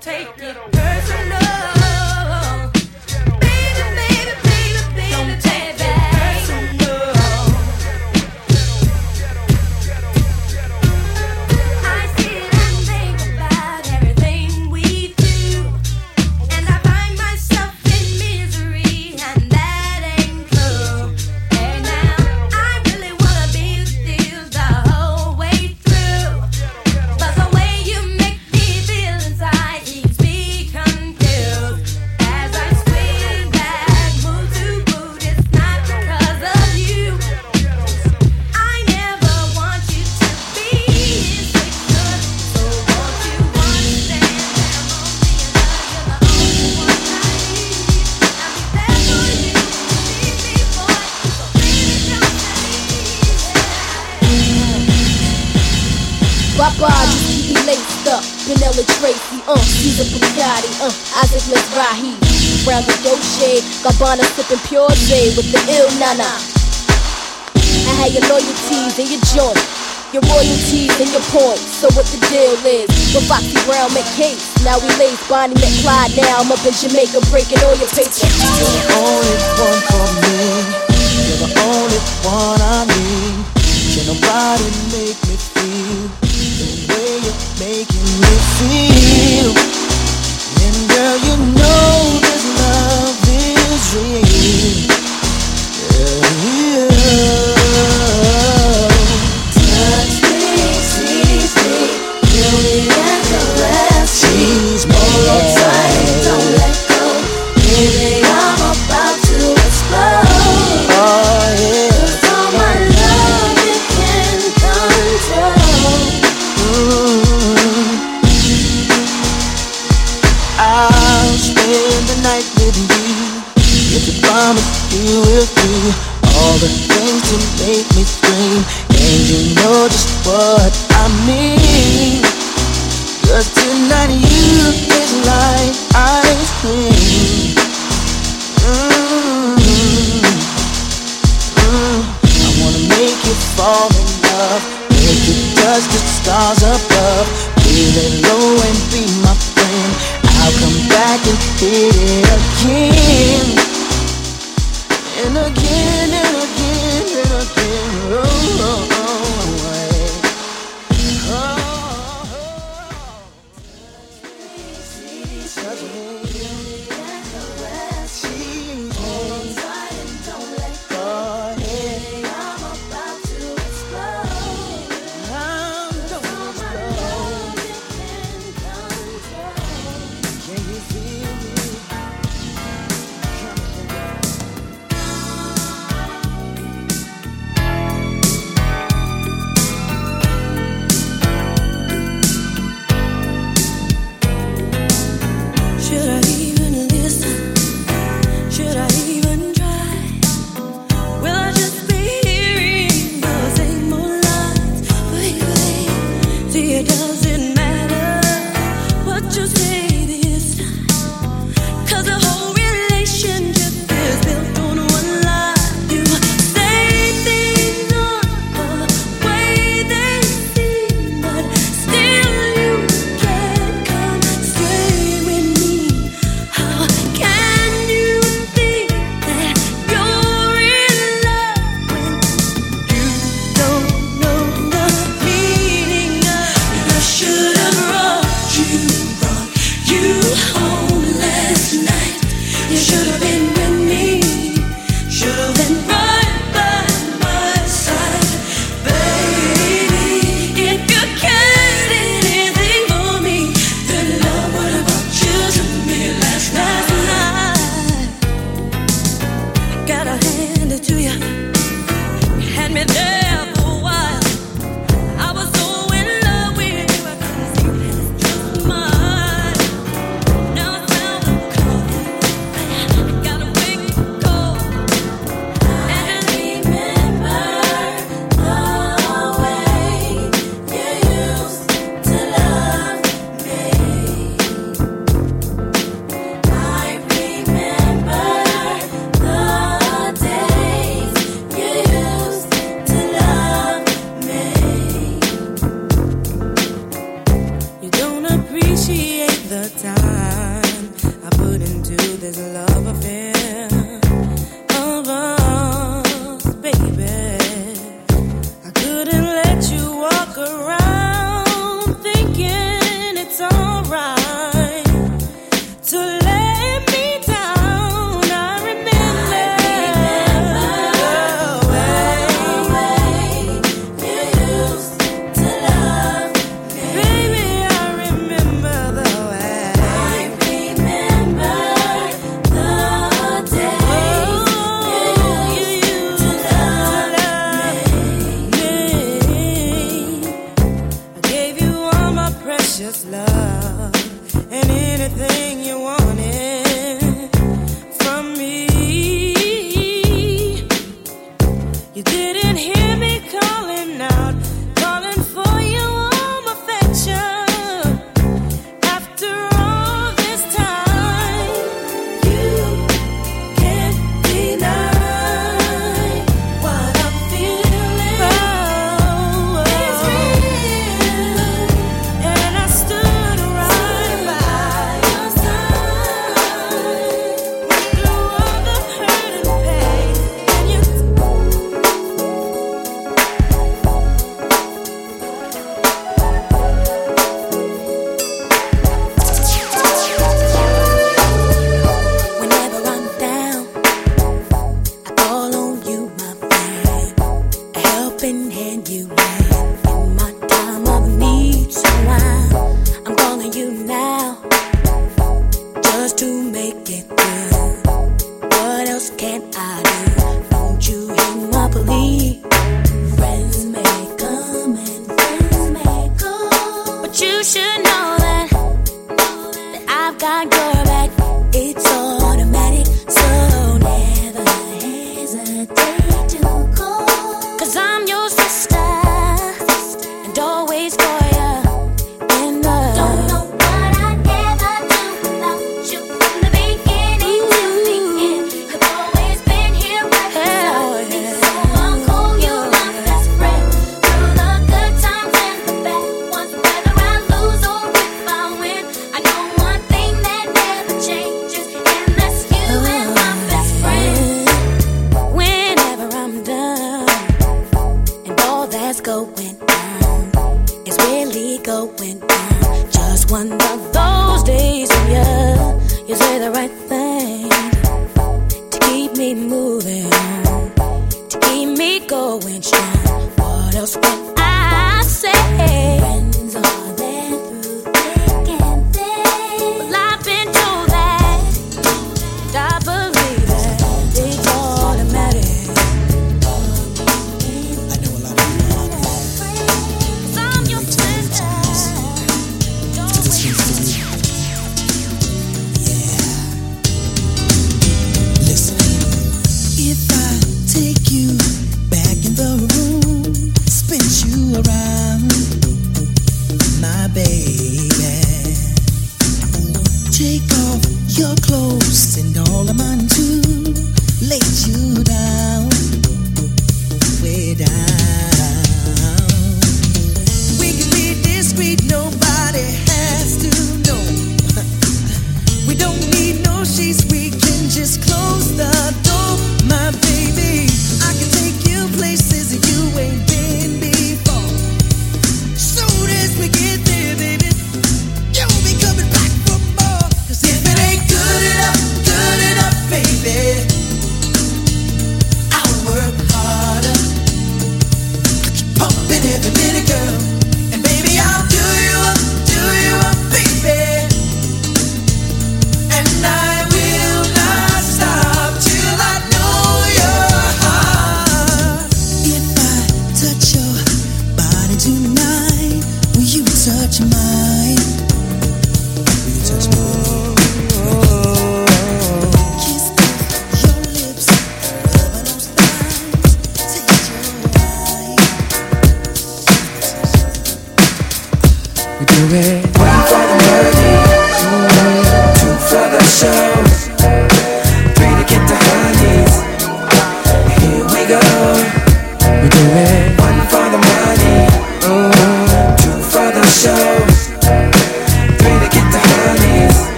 Gabbana pure with the ill nana. I had your loyalties and your joint, your royalties and your points. So what the deal is? With Foxy Brown McCase, now we lace Bonnie McClyde. Now I'm up in Jamaica breaking all your papers. You're the only one for me. You're the only one I need. Can nobody make me feel the way you're making me feel?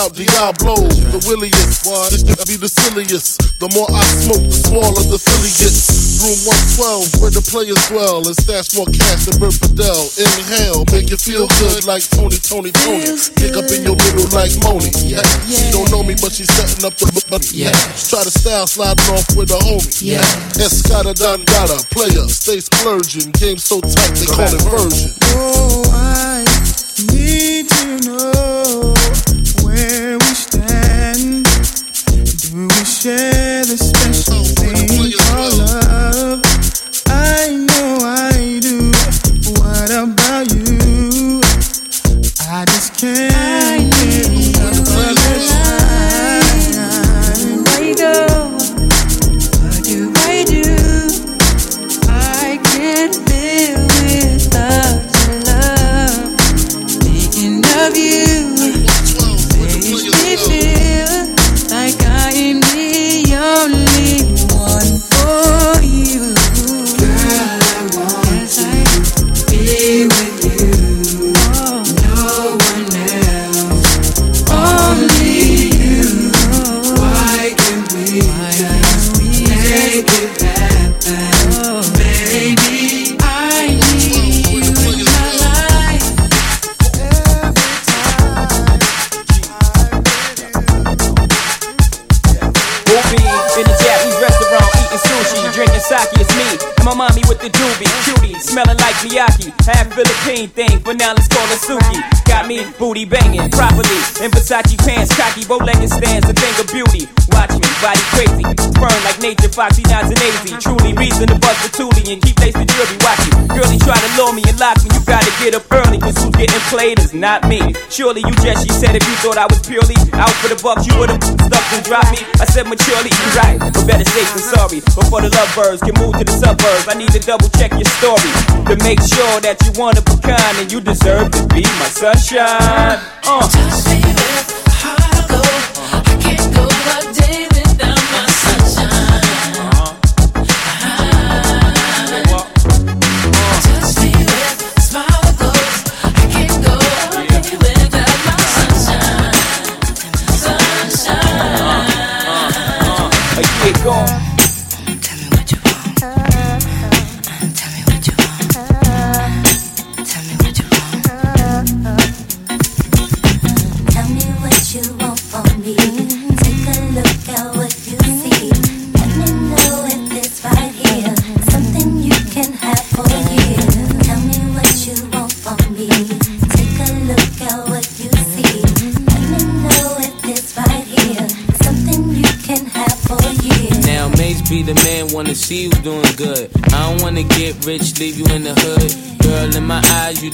Out Diablo. The williest, this to be the silliest. The more I smoke, the smaller the silly gets. Room 112, where the players dwell, and stash more cash than Bert Fidel. Inhale, make you feel good like Tony, Tony, Tony. Pick up in your middle like Moni. Yeah, she don't know me, but she's setting up the but yeah. Try to style sliding off with a homie. Yeah. Escada Dangada, player, stay splurging. Game so tight they call it version. Oh, I booty banging properly. In Versace pants, cocky, bow-legged stands, a thing of beauty. Watch me, body crazy, burn like nature, foxy, nods and played is not me. Surely you just, she said, if you thought I was purely out for the bucks, you would've stuck and dropped me. I said maturely, you right, but better safe than sorry. Before the lovebirds can move to the suburbs, I need to double check your story to make sure that you of a kind and you deserve to be my sunshine. Uh.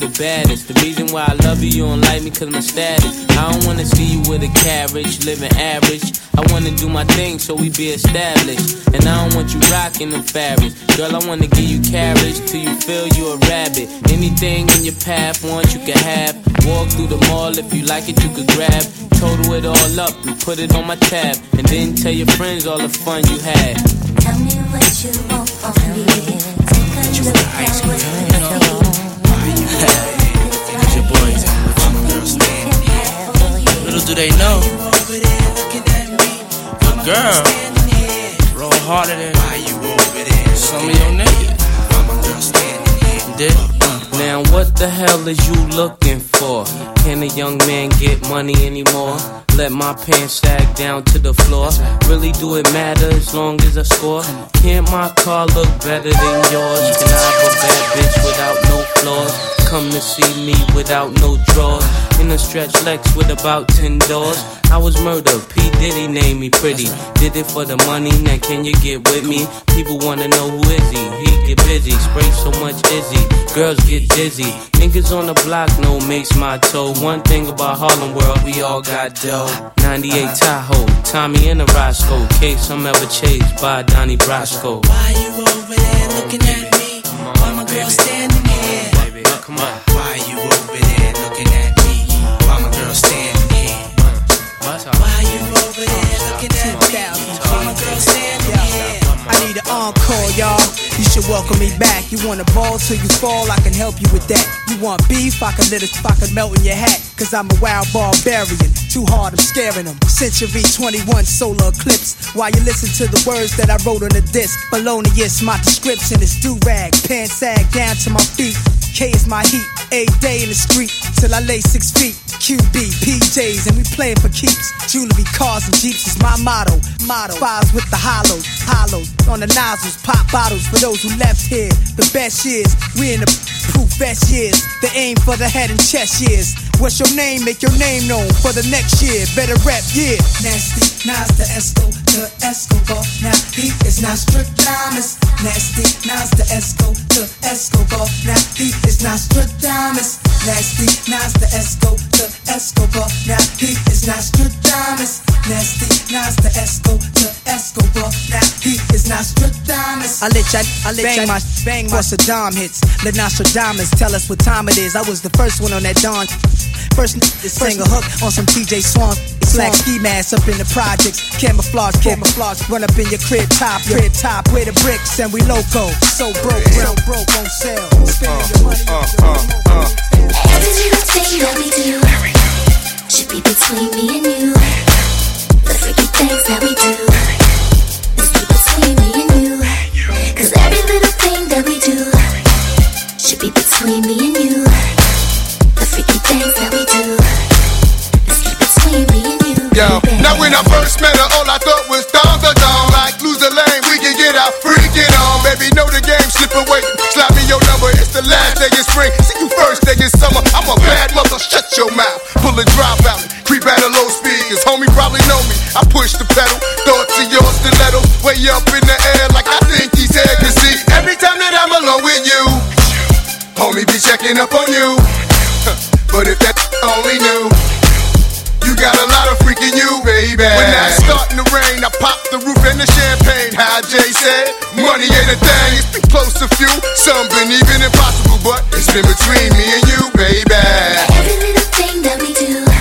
You the baddest. The reason why I love you, you don't like me cause my status. I don't wanna see you with a carriage, living average. I wanna do my thing so we be established. And I don't want you rocking them fabrics. Girl, I wanna give you carriage till you feel you a rabbit. Anything in your path, want you can have. Walk through the mall if you like it, you could grab. Total it all up and put it on my tab. And then tell your friends all the fun you had. Tell me what you want from me. Take a look at what you know. It's your boys. Little do they know. Your girl roll harder than some of your niggas. Did? Now what the hell is you looking for? Can a young man get money anymore? Let my pants sag down to the floor. Really do it matter as long as I score? Can't my car look better than yours? Can I have a bad bitch without no flaws? Come to see me without no drawers. In a stretch Lex with about 10 doors. I was murdered, P. Diddy named me pretty. Did it for the money, now can you get with me? People wanna know who is he? He get busy, spray so much izzy. Girls get dizzy. Niggas on the block no makes my toe. One thing about Harlem World, we all got dough. 98 uh-huh. Tahoe, Tommy and a Roscoe. Case I'm ever chased by Donnie Brasco. Why you over there looking at me? Why my girl standing here? Baby, Come on. Should welcome me back. You want a ball till you fall, I can help you with that. You want beef, I can let it, can melt in your hat. Cause I'm a wild barbarian. Too hard, I'm scaring them. Century 21 solar eclipse. While you listen to the words that I wrote on the disc. Felonious, my description is do rag. Pants sag down to my feet. K is my heat. A day in the street till I lay six feet. QB, PJs, and we playing for keeps. Jewelry, cars, and jeeps is my motto. Motto. Fives with the hollows, hollows on the nozzles, pop bottles for those who left here. The best years, we in the proof best years. The aim for the head and chest years. What's your name? Make your name known for the next year. Better rap, yeah. Nasty, Nas the Esco, the Escobar. Now he is not strict Stradamus. Nasty, Nas the Esco, the Escobar. Now he is not Stradamus. Nasty, Nas the Esco, the Escobar. Now he is not Stradamus. Nasty, Nas the Esco, the Escobar. Now he is not Stradamus. I let ya, I let bang my bang my Saddam hits. Let Nostradamus tell us what time it is. I was the first one on that dawn. First to sing a hook on some TJ Swan. Slack ski mask up in the projects. Camouflage, camouflage. Run up in your crib top, crib top. Where the bricks and we loco. So broke, real broke on sale. Spending oh, your money. Uh, uh, uh, every little thing that we do should be between me and you. The freaky things that we do is keep between me and you. Cause every little thing that we do should be between me and you. The freaky things that we do is keep between me and you. Yo, now when I first met her, all I thought was dong a dong. The last day of spring. See you first day in summer. I'm a bad mother, shut your mouth. Pull a drop out, creep at a low speed. Cause homie probably know me. I push the pedal, thought to your stiletto. Way up in the air, like I think he's here. Cause see, every time that I'm alone with you, homie be checking up on you. But if that only knew. You got a lot of freaking you, baby. When that's starting to rain, I pop the roof and the champagne. How Jay said, money ain't a thing. It's been close to few, some been even impossible, but it's been between me and you, baby. Every little thing that we do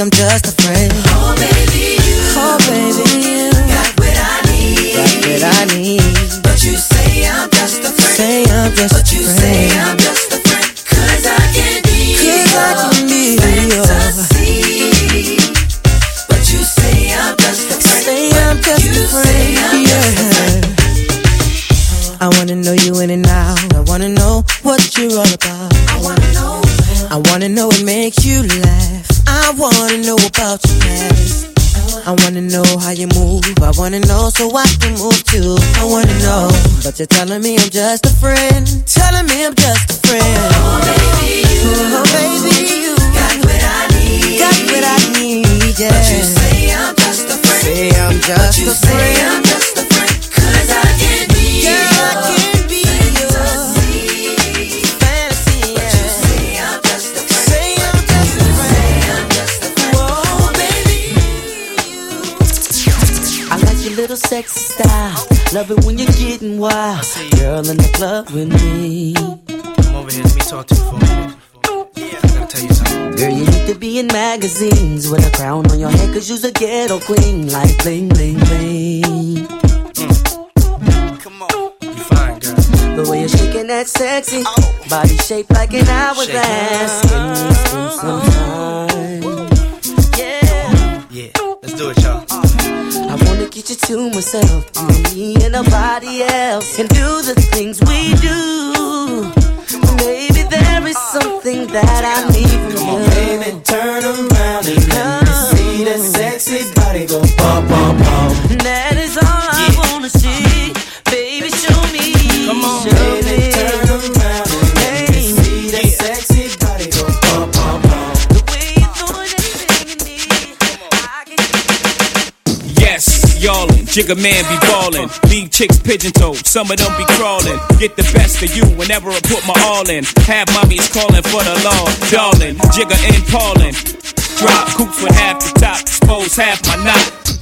I'm just afraid Jigga man be ballin'. Leave chicks pigeon toed, some of them be crawlin'. Get the best of you whenever I put my all in. Have mommies callin' for the law, darlin'. Jigga and Paulin'. Drop coops with half the top, expose half my knot.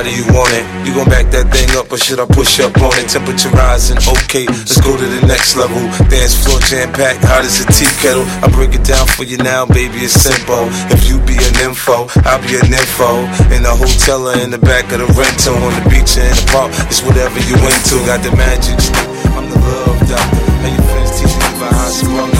How do you want it? You gon' back that thing up or should I push up on it? Temperature rising, okay, let's go to the next level. Dance floor jam packed, hot as a tea kettle. I break it down for you now, baby, it's simple. If you be an info, I'll be an info. In the hotel or in the back of the rental, on the beach or in the park, it's whatever you into. Got the magic I'm the love doctor. How your friends teach you about how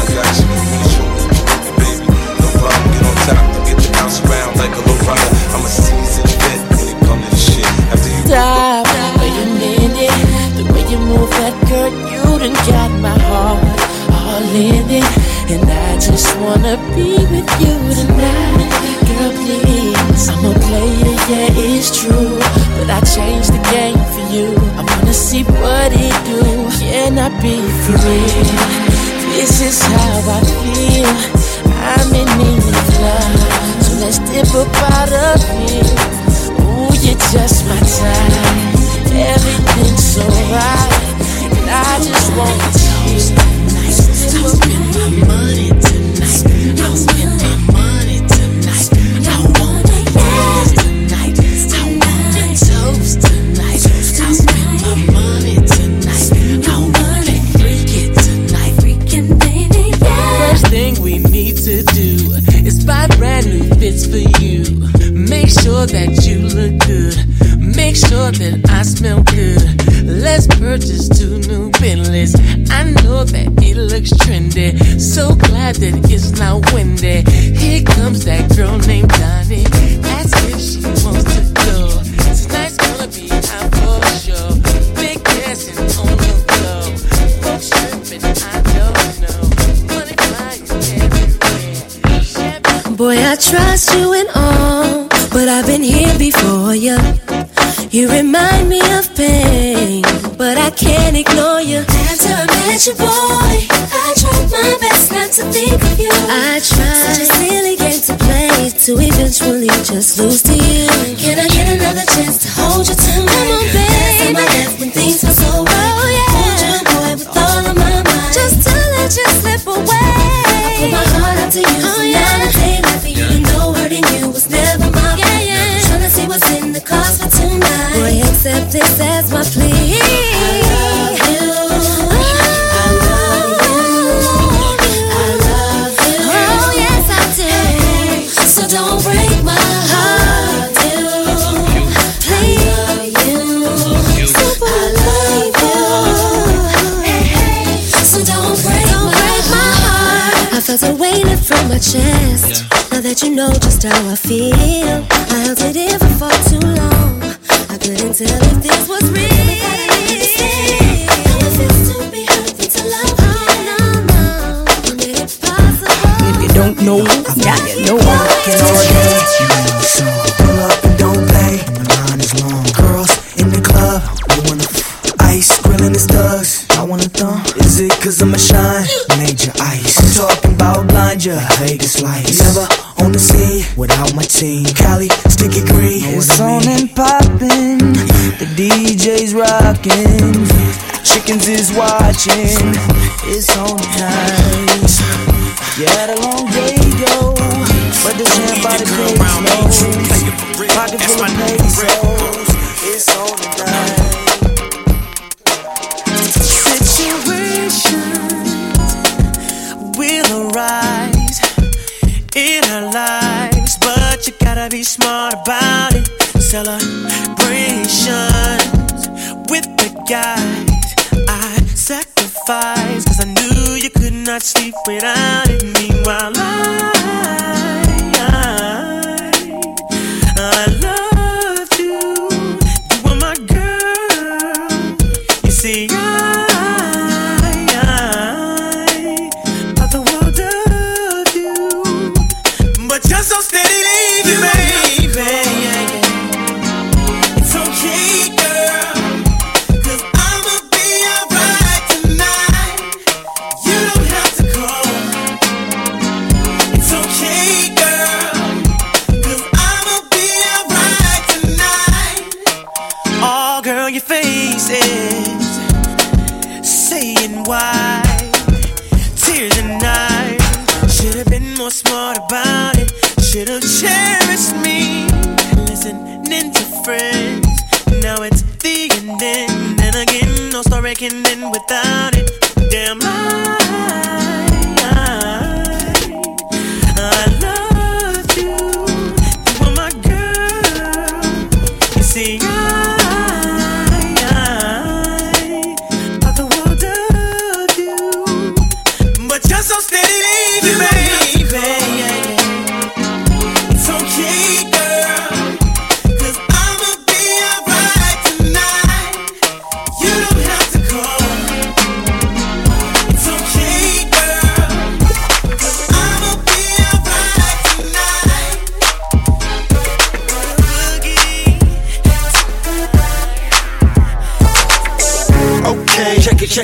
wanna be with you tonight, girl. Please, I'm a player, yeah, it's true, but I changed the game for you. I wanna see what it do. Can I be free? This is how I feel. I'm in need of love, so let's dip up out of here. Ooh, you're just my type. Everything's so right. I just want you. I'll spend my money tonight. I'll spend my money tonight. I wanna dance tonight. I wanna toast tonight. I'll spend my money tonight. I wanna freak it tonight. Freaking baby, yeah. First thing we need to do is buy brand new fits for you. Make sure that you look good. Make sure that I smell good. Let's purchase two new Bentleys. I know that it looks trendy. So glad that it's not windy. Here comes that girl named Donnie. Ask if she wants to go. Tonight's gonna be out for sure. Big dancing on the floor. Folks tripping, I don't know. Money flying everywhere. Boy, I trust you and all, but I've been here before you. You remind me of pain, but I can't ignore you. After I met you, boy, I tried my best not to think of you. I tried. Such a silly game to play to eventually just lose to you. Can I get another chance to hold you tonight? Come on, Last time I baby. left when things were so right. Oh, yeah. Hold you, boy, with all of my mind. Just to let you slip away. I put my heart out to you, Oh, yeah. A weight lift from my chest. Now that you know just how I feel, I held it in for far too long. Without my team. Cali, sticky green. It's on and poppin'. DJ's rockin'. Chickens is watching. It's on night. Yeah, the long day go, but the jam by the day slow. Pocket full of pesos, it's on tonight. Situation will arise in our lives, but you gotta be smart about it. Celebrations sleep without it. Meanwhile,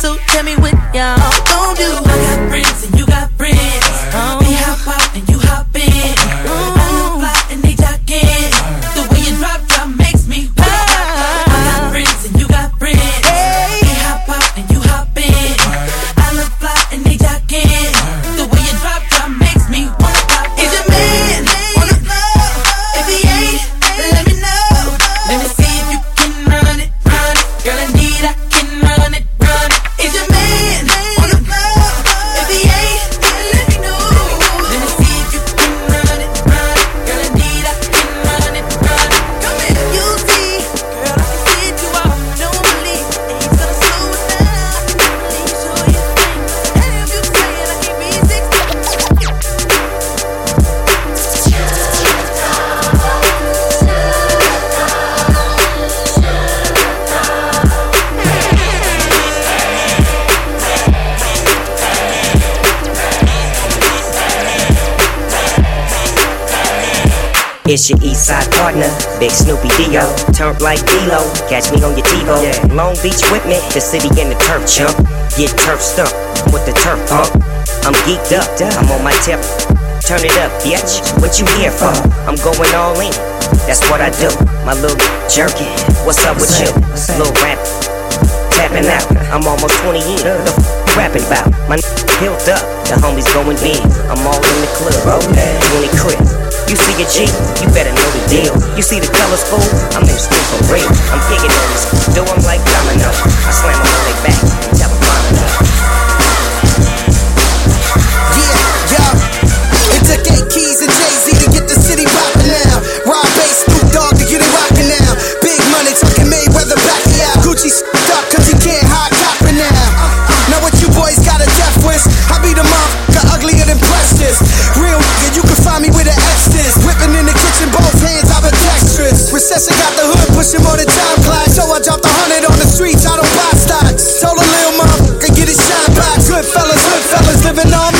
So tell me what y'all gon' do. I got friends and you got friends. It's your east side partner, Big Snoopy Dio. Turf like D-Lo, catch me on your TiVo. Yeah. Long Beach with me, the city in the turf chump. Get turf stumped with the turf pump. I'm geeked up, I'm on my tip. Turn it up, bitch. What you here for? I'm going all in. That's what I do. My little jerky. What's up with you? Little rap. Tapping out. I'm almost 20 in. What the f- rapping about? My n- built up. The homies going big. I'm all in the club. 20 crib. You see a G, you better know the deal. You see the colors, fool? I'm in school for real. I'm kicking on this, though I'm like domino. I slam 'em on their back and tell 'em mono. Yeah, yo. It took eight keys and Jay Z to get the city poppin' now. Rob Base, Snoop Dogg to get it rockin' now. Big money talking Mayweather back out. Gucci stuck cause he can't hide copping now. Now what you boys got a death wish? I be the motherfucker uglier than Precious. Real nigga, you can find me with an X's. Recession got the hood, pushing more than time clock. So I dropped a hundred on the streets, I don't buy stocks. Told a little motherfucker, get his shine back. Good fellas, good fellas, living on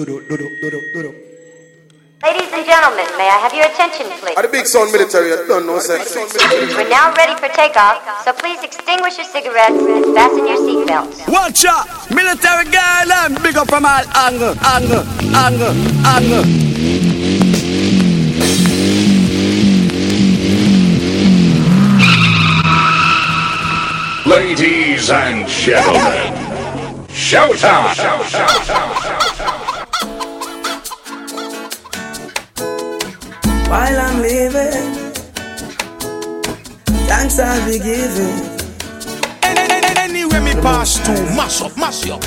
Ladies and gentlemen, may I have your attention, please? Are the big sound military? I don't know, sir. We're now ready for takeoff, so please extinguish your cigarettes and fasten your seatbelts. Watch out! Military Garland! Big up from all angle, angle, angle, angle. Ladies and gentlemen, showtime! While I'm living, thanks I'll be giving. Anywhere me pass to, mash up, mash up.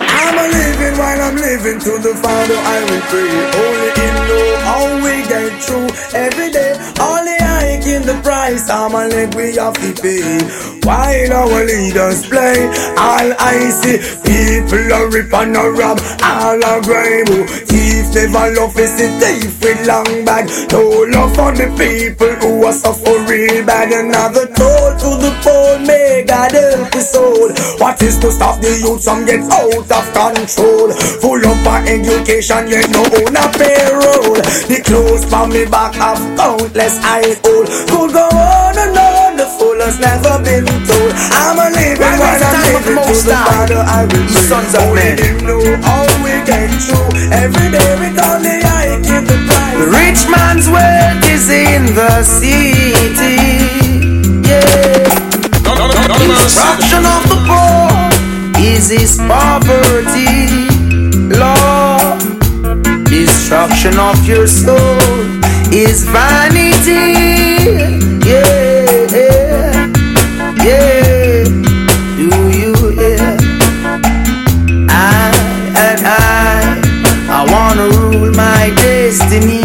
I'm a living while I'm living to the Father I will pray. Only Him know how we get through every day. Only I give the price. I'm a leg we have to pay. While our leaders play, all I see people are rip and a rob, all a grime. Thief never love is the thief with long bag. No love for the people who are suffer real bad. Another toll to the poor, may God help the soul. What is to stop the youth from get out of control? Full up of education, yet no own a payroll. The clothes from me back have countless eyes old. Could go on and on, the fool has never been told. I'm a living Right, while right, I'm time of the living to Most the Father I will You sons of Only men. Him know how we get through. Every day with only I give the price. The rich man's wealth is in the city. Yeah. Destruction of the poor is his poverty. Lord, destruction of your soul is vanity. Destiny.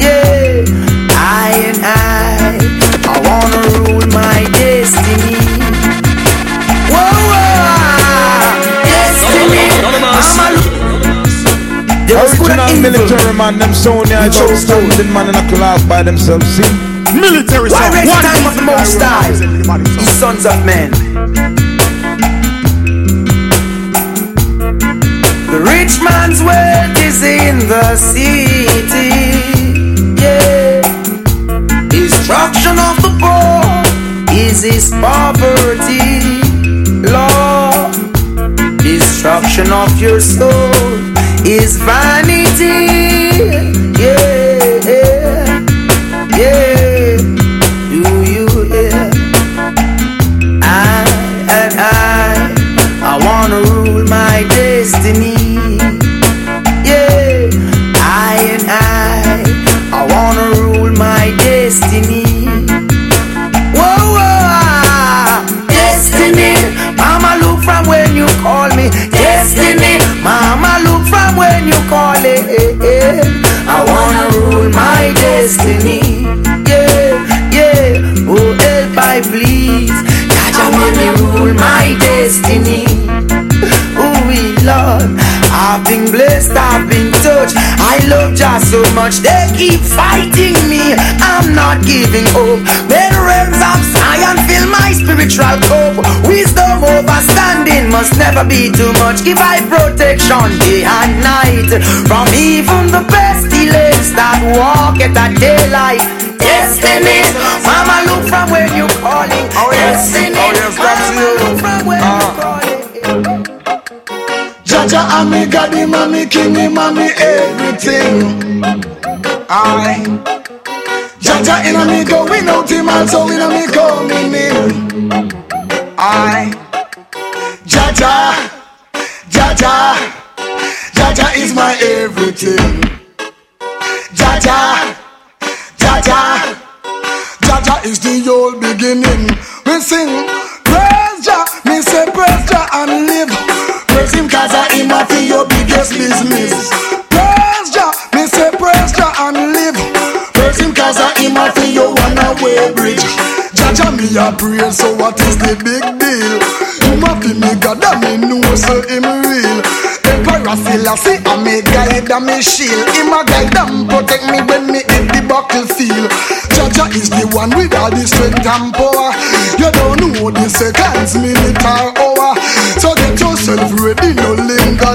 Yeah, I and I, I wanna rule my destiny. Whoa, whoa, destiny. I'm a The original military man, them Sony, I don't standing man in a clock by themselves, see? Military Why sound. waste One time of the most high? Ye sons of men. The rich man's wealth is in the city. Yeah. Destruction of the poor is his poverty. Lord, destruction of your soul is vanity. Yeah, Destiny. Mama, look from when you call it. Eh, eh, eh. I wanna rule my destiny. Yeah, yeah. Oh, help I please. Jah Jah, make me rule my destiny. Lord, I've been blessed, I've been touched. I love just so much, they keep fighting me. I'm not giving up. The realms of Zion fill my spiritual cup. Wisdom overstanding must never be too much. Give I protection day and night from even the pestilence that walk at daylight. Destiny, Mama, look from where you calling. Oh yes, Destiny, oh yes, that's you. Look from where uh. you calling. Jah Jah, I'm me God, him, I'm king, him, I'm me everything. I. Jah Jah, in a me going out, him also in a me coming in. I. Jah Jah, Jaja, Jah Jah is my everything. Jah Jah, Jaja, Jah Jah is the old beginning. We sing, praise Jah, me say praise Jah and live. Praise him I a fi your biggest business. Praise Jah, me say praise Jah and live. Praise him I him a fi your one away bridge. Jah Jah me a pray, so what is the big deal? Him a fi me God and me know so him real. Emperor Selassie a guide and me shield. Him a guide and protect me when me hit the battlefield. Jah Jah is the one with all the strength and power. You don't know the seconds, minute or oh. hour.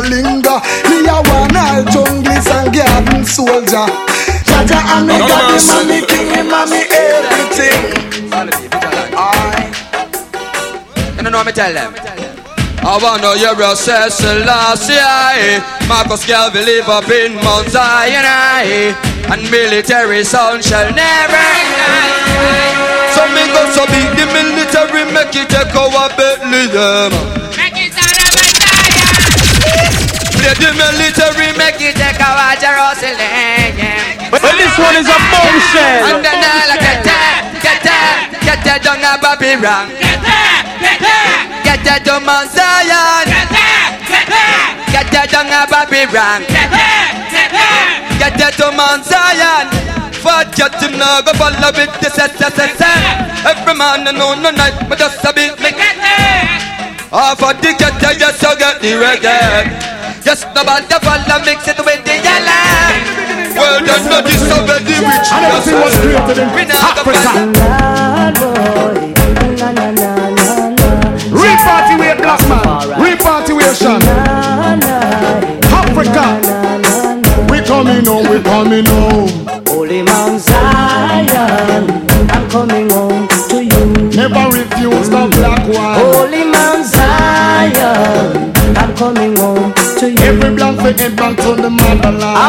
Linger, linger. Me a one all junglist and garden soldier. Jah Jah and me got him and me king him and me everything. I. You know what me tell them? I wanna hear you say Selassie Marcus Garvey live up in Mount Zion I, And military sound shall never die So me go so big the military make it take over Bethlehem Play the military make it take over Jerusalem But this one is a bombshell And then I like get that, get that, get that down a Babylon. Get that, get that Get that to Mount Zion. Get that, get that Get that down a Babylon. Get that, get that Get that to Mount Zion. Fat cat him now go follow with the set, set, set, set Every man I know no night but just a bit me. Get that Half of the get that just to get the reggae Just about to follow mix it with the yellow Well done no disobey the rich And everything was created in Africa. Reparty way, black man. Repartywation. Africa. We coming home, we coming home. Holy Mount Zion,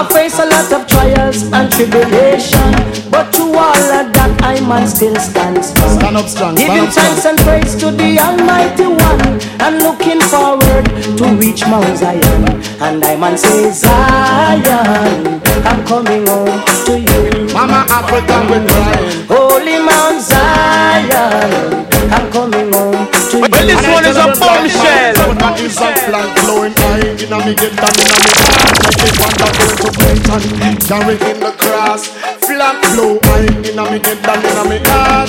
I face a lot of trials and tribulation, but to all of that I man still stand strong. Stand up strong. Giving thanks and praise to the Almighty One, and looking forward to reach Mount Zion. And I man say Zion, I'm coming home to you. Mama Africa we crying. Holy Mount Zion, I'm coming home to. Well, this one is a bombshell. That is a flag flowing high inna me get down inna me heart. Like it want to go into carry in the cross. Flag flow high inna me get down inna me heart.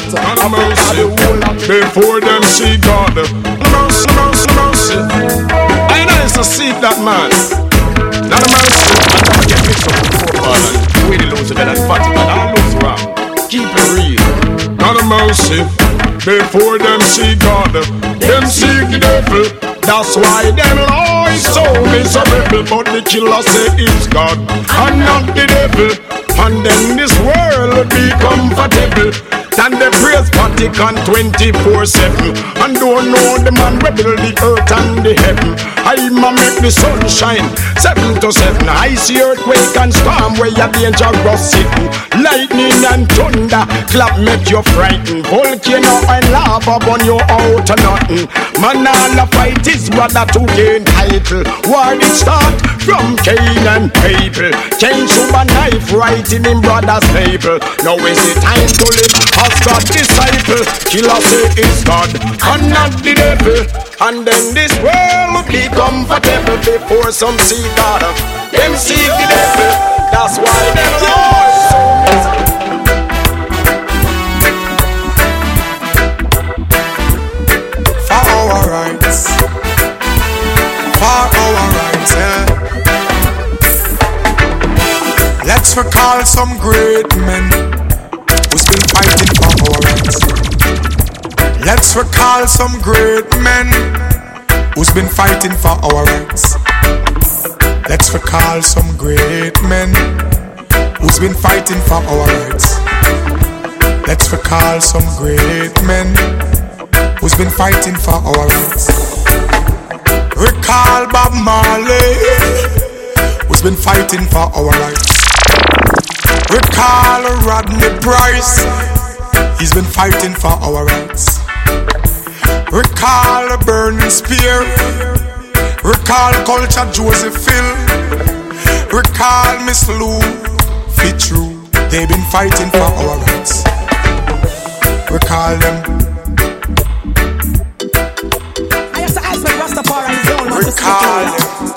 The whole of Before them see God Mercy, mercy, mercy I know it's to seek that man Not a mercy I'm to get mixed up with football And they lose together and fatty man All lose wrong Keep it real Not a mercy Before them see God Them seek the devil. That's why them lies so miserable. But the killer say it's God And not the devil. And then this world be comfortable and the praise Vatican 24-7 And don't know the man rebel the earth and the heaven. I ma make the sun shine. 7 to 7 I see earthquake and storm where you dangerous sitting. Lightning and thunder clap make you frightened. Volcano and lava burn you out to nothing. Man all a fight his brother to gain title. War it start from Cain and Abel Cain shoot knife right in him brother's navel Now is the time to live as God disciple. Killer say it's God. And not the devil. And then this world will be comfortable Before some see God. Them seek the devil. That's why them Lord so miserable for our rights. For our rights, yeah. Let's recall some great men who's been fighting for our rights. Let's recall some great men who's been fighting for our rights. Let's recall some great men who's been fighting for our rights. Let's recall some great men who's been fighting for our rights. Recall Bob Marley who's been fighting for our rights. Recall Rodney Price, he's been fighting for our rights. Recall Burning Spear, recall Culture Joseph Hill, recall Miss Lou Fitru, they've been fighting for our rights. Recall them. I used to ask my Rastafari his own to Recall them.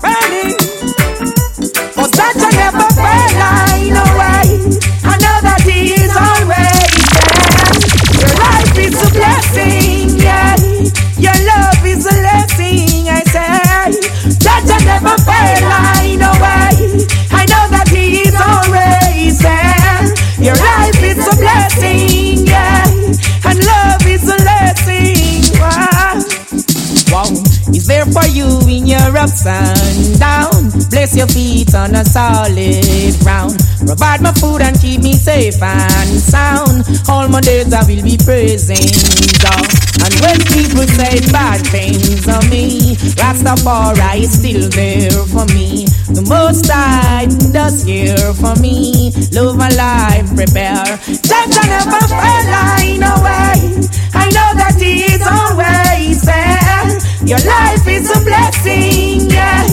Burning. But that I never fail, Your love is a blessing, I say. I never fail, I know why. I know that he is always there. Your life is a blessing, yeah. And love is a blessing, wow. Wow, he's there for you in your ups and downs. Bless your feet on a solid ground. Provide my food and keep me safe and sound. All my days I will be praising God. And when people say bad things of me, Rastafari is still there for me. The most I does here for me. Love my life, prepare. I never fail, I know. I know that He is always there. Your life is a blessing, yeah.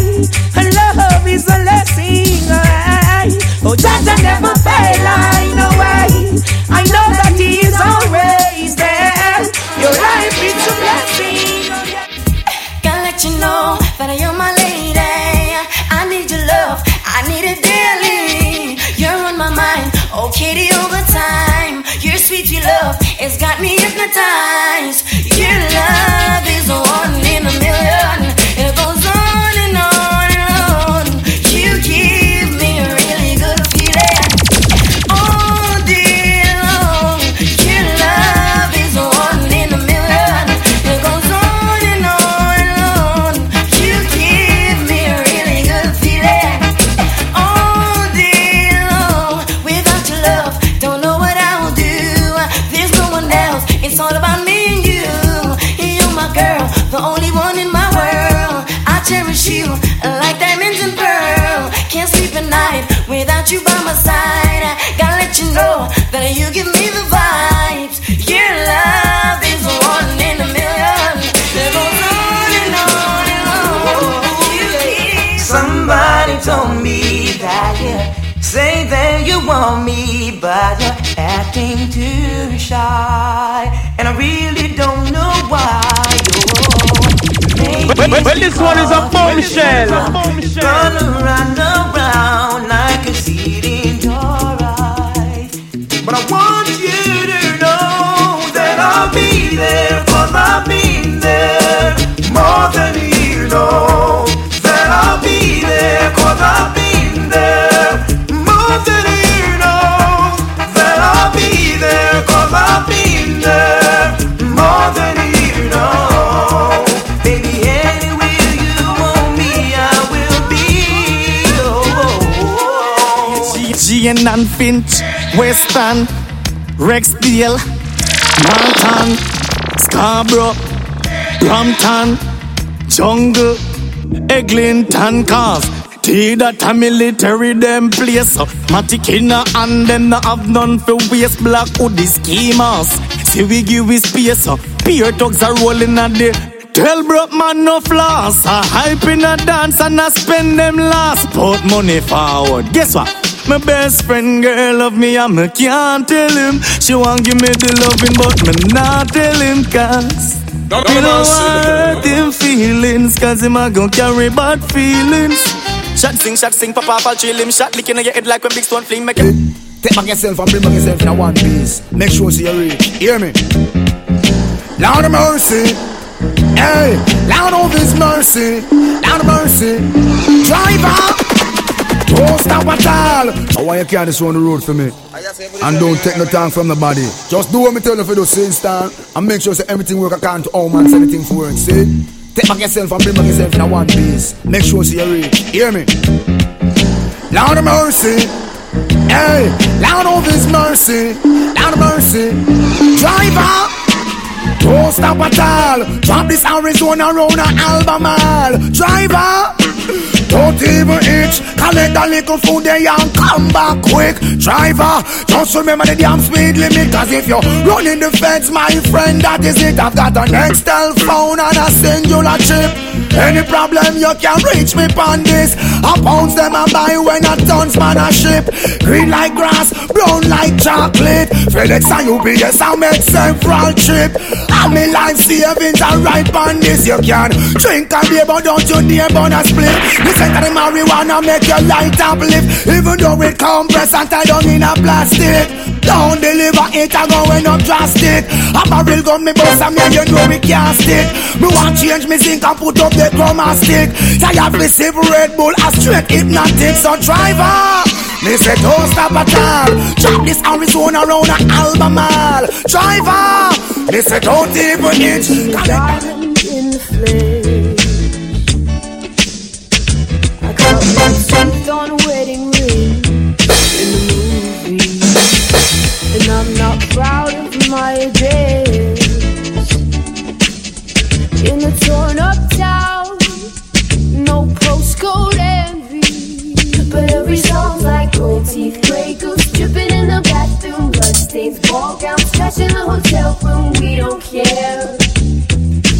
And love is a blessing, aye. Oh, I never fail, I has got me hypnotized. Your love is one in a million. Like diamonds and pearl. Can't sleep at night without you by my side. I gotta let you know that you give me the vibes. Your love is one in a million. It goes on and on and on. Somebody told me that you say that you want me, but you're acting too shy, and I really don't know why. You're Well, well, well, this one is a bombshell. Run around, around, I can see it in your eyes. But I want you to know that I'll be there, cause I've G and Finch, Western, Rexdale, Mountain, Scarborough, Brompton, Jungle, Eglinton, cause Tea that a military them place. Matikina and them not have none for waste. Black hoodie schemers. See we give we space. Peer thugs are rolling at the Tell broke man no floss I hype in a dance and I spend them last. Put money forward. Guess what? My best friend girl love me and me can't tell him She want give me the loving but me not tell him cause Don't Me ever no say hurt him feelings Cause him a gon' carry bad feelings Shot sing, shot sing, pop up, I'll chill him Shot licking on your head like when big stone fling Make it Take back yourself and bring back yourself in a one piece. Make sure you reach. Hear me? Lord of mercy. Hey, Lord of His mercy. Lord of mercy. Driver. Don't stop at all. I want you carry this on the road for me. And don't take no time from nobody. Just do what me tell you for the same stand. And make sure say everything work according to all man, say anything for work. See? Take back yourself and bring back yourself in a one piece. Make sure see you reach. Hear me? Lord of mercy. Hey, Lord of His mercy. Lord of mercy. Driver. Don't stop at all. Drop this Arizona round a Albemarle. Driver. Don't even itch. Collect a little food there and come back quick. Driver, just remember the damn speed limit. Cause if you're running the fence, my friend, that is it. I've got an Nextel phone and a Cingular chip. Any problem you can reach me on this. I pounds them and buy when a tons man a ship. Green like grass, brown like chocolate. FedEx and UPS I make several trip. I'm in line savings and right on this. You can drink and beer, but don't you dare burn a split. Listen to the marijuana make your light uplift. Even though it compress and tie down in a plastic. Don't deliver it, I going up drastic. I'm a barrel gun me bust and me you know we can't stick. Me want change me zinc and put up the chroma stick. Tired me sip Red Bull, a straight hypnotic. So driver, me say don't stop at all. Drop this Arizona round a Albemarle. Driver, me say don't even itch. Diamond in the. I got my teeth on bloodstains, ball gowns, trash in the hotel room. We don't care.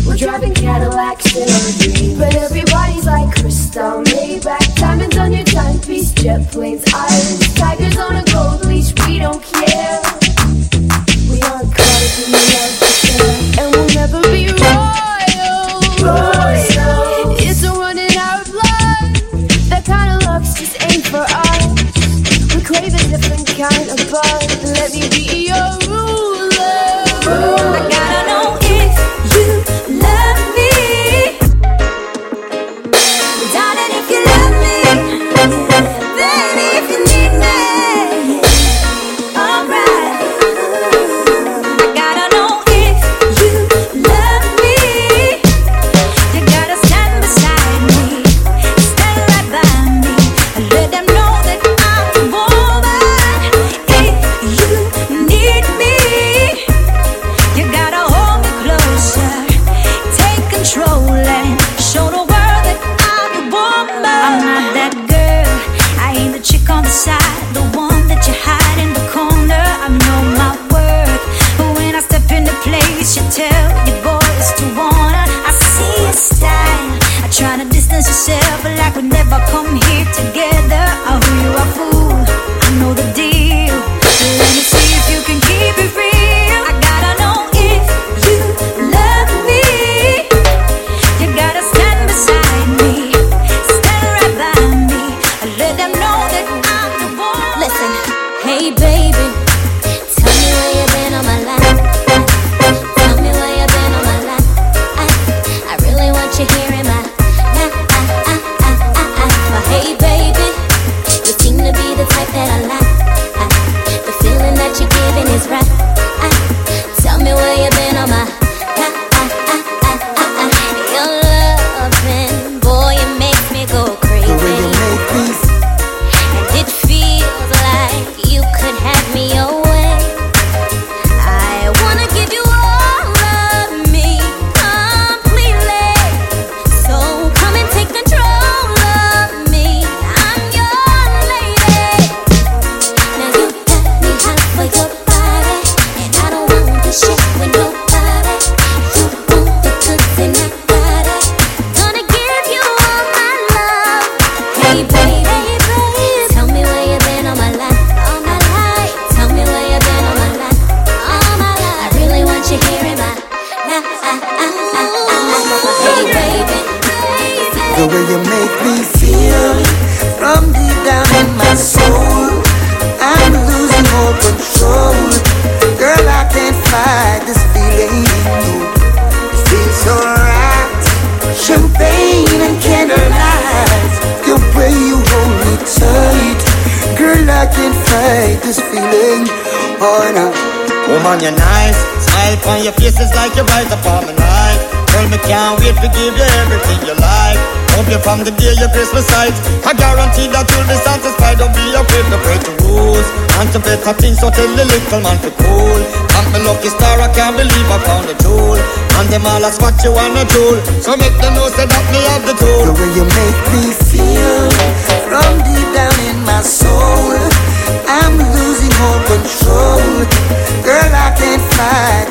We're driving Cadillacs in our dreams. But everybody's like Cristal, Maybach, diamonds on your timepiece, jet planes, islands, tigers on a gold leash. We don't care. We aren't caught in the love and we'll never be royal. Royal. On your face like you're right upon my life. Girl, me can't wait to give you everything you like. Hope you from the day your Christmas sight. I guarantee that you'll be satisfied. Don't be afraid to break the rules. And to better things, so tell the little man to cool. I'm my lucky star, I can't believe I found a jewel. And them all ask what you wanna jewel. So make them know say that me have the tool. The way you make me feel from deep down in my soul. I'm losing all control. Girl, I can't fight.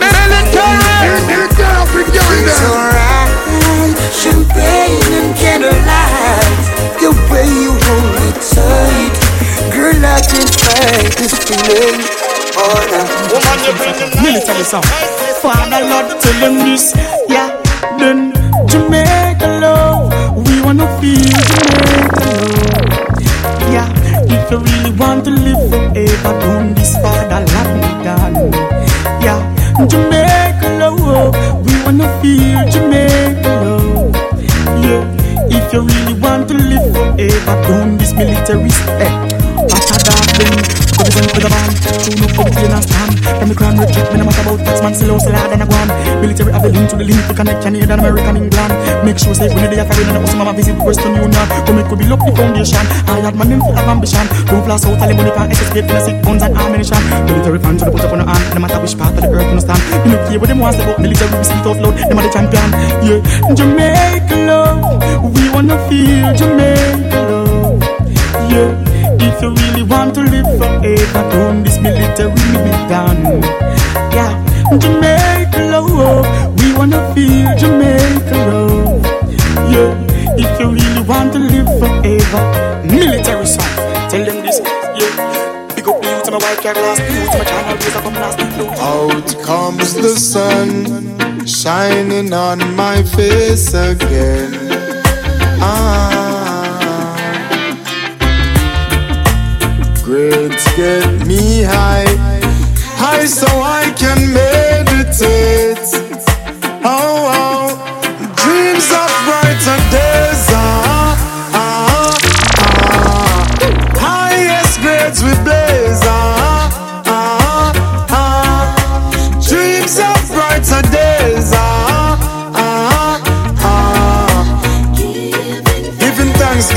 Drinks alright, champagne and candlelight. The way you hold me tight, girl, I can't fight this feeling. Oh no, Military song. Father Lord, tell them this. Yeah, then Jamaica love. We wanna feel Jamaica love. You really want to live forever, don't this Father lock me down. Yeah, Jamaica love. We wanna feel Jamaica love. Yeah, if you really want to live forever, don't this military step. That, then represent for the band. Tune up for the plane and stand. From the crown retreat, me no matter about tax man, still hard and a guan. Military have the link to the link to connect Canada and America and England. Make sure say when they are foreign and also mama visit Western Union. Come it could be the foundation. I had my name full of ambition. Don't flash out all the money for escape from the sick guns and ammunition. Military fans to the put up on the hand. No matter which part of the earth you stand. You know care what them want about military we speak out loud. Them are the champion. Yeah, Jamaica love. We wanna feel Jamaica love. Yeah. If you really want to live forever, don't this military me down. Yeah, Jamaica love, we wanna feel Jamaica love. Yeah, if you really want to live forever, military song, tell them this. Yeah, big up to my white to my channel. Out comes the sun, shining on my face again. Ah. Grades get me high, high so I can meditate. Oh, oh,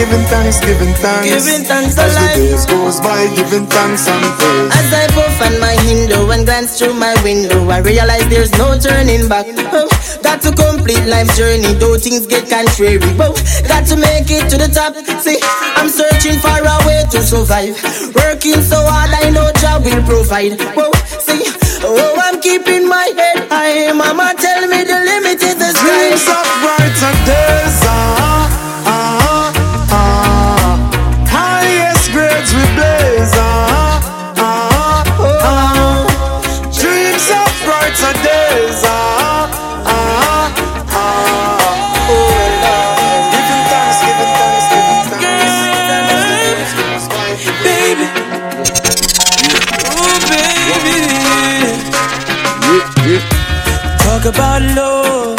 Giving thanks, giving thanks, giving thanks. As the days goes by, giving thanks and praise. As I puff on my window and glance through my window, I realize there's no turning back. Oh, got to complete life's journey, though things get contrary. Whoa, got to make it to the top. See, I'm searching for a way to survive. Working so hard, I know job will provide. Whoa, see, oh, I'm keeping my head high. Mama tell me the limit is the sky. Talk about love.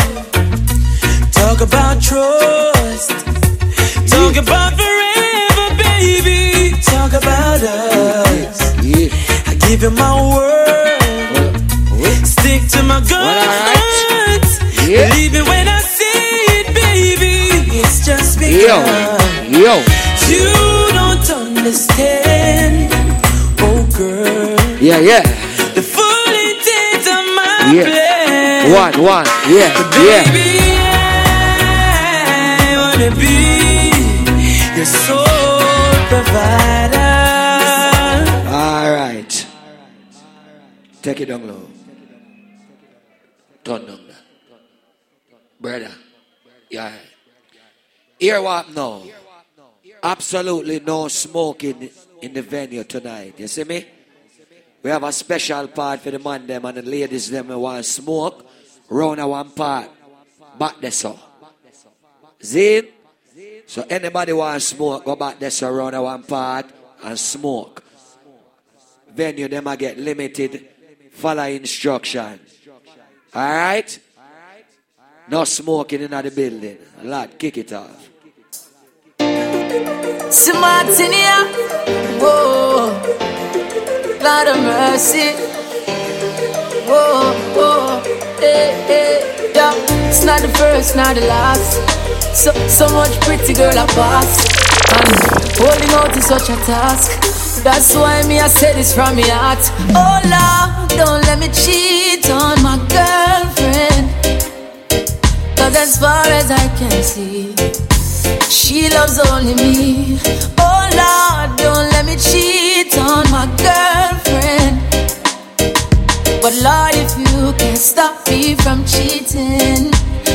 Talk about trust. Talk about forever, baby. Talk about us. I give you my word. Stick to my guns. Yeah. Believe it when I say it, baby. It's just Yo, because yo. you don't understand. Oh, girl. Yeah, yeah. The full intent of my Yeah. plan. One, one. Yeah, yeah. Baby, I wanna be your soul provider. All right. Take it down low. Turn down that. Brother. Yeah. Hear what now? Absolutely no smoking in the venue tonight. You see me? We have a special part for the man them and the ladies them who want smoke. Round a one part. Back there so. Zin? So anybody want smoke, go back there so round a one part and smoke. Venue them I get limited. Follow instruction. Alright? No smoking in the building. Lad, kick it off. Smart in here. Oh. Lord of mercy. Whoa, whoa, hey, hey, yeah. It's not the first, not the last. So, so much pretty girl I pass. And holding out is such a task. That's why me I say this from my heart. Oh Lord, don't let me cheat on my girlfriend. Cause as far as I can see, she loves only me. Oh Lord, don't let me cheat on my girlfriend. But Lord, if you can stop me from cheating,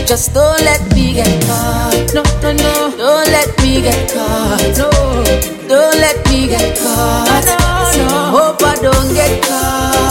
just don't let me get caught. No, no, no. Don't let me get caught. No, don't let me get caught. So I hope I don't get caught.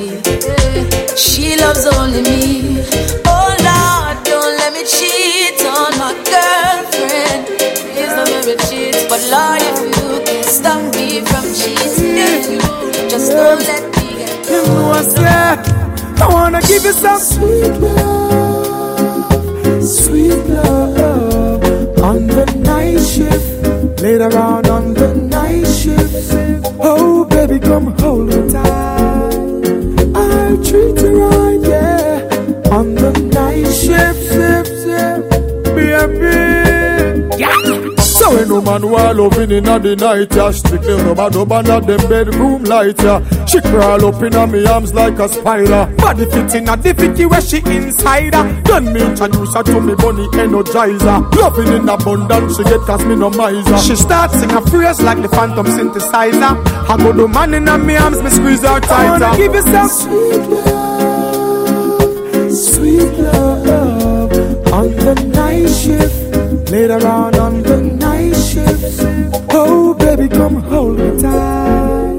she loves only me. Oh Lord, don't let me cheat on my girlfriend. Please don't let me cheat. But Lord, if you can stop me from cheating, just don't let me get You I I wanna give you some sweet love, sweet love on the night shift, later on on the night shift. Oh, baby, come hold treat you right, So when no man while loving in the night, yeah, strictly rubber dub under them bedroom light, yeah. She crawl up in me arms like a spider. Body fit in a the fitty where she inside her. Then me introduce her to me bunny energizer. Loving in abundance, she get cause me no miser. She start sing a phrase like the phantom synthesizer. I go the man in me arms, me squeeze her tighter. I wanna give you some sweet love, sweet love on the night shift. Later on on the Oh, baby, come hold me tight.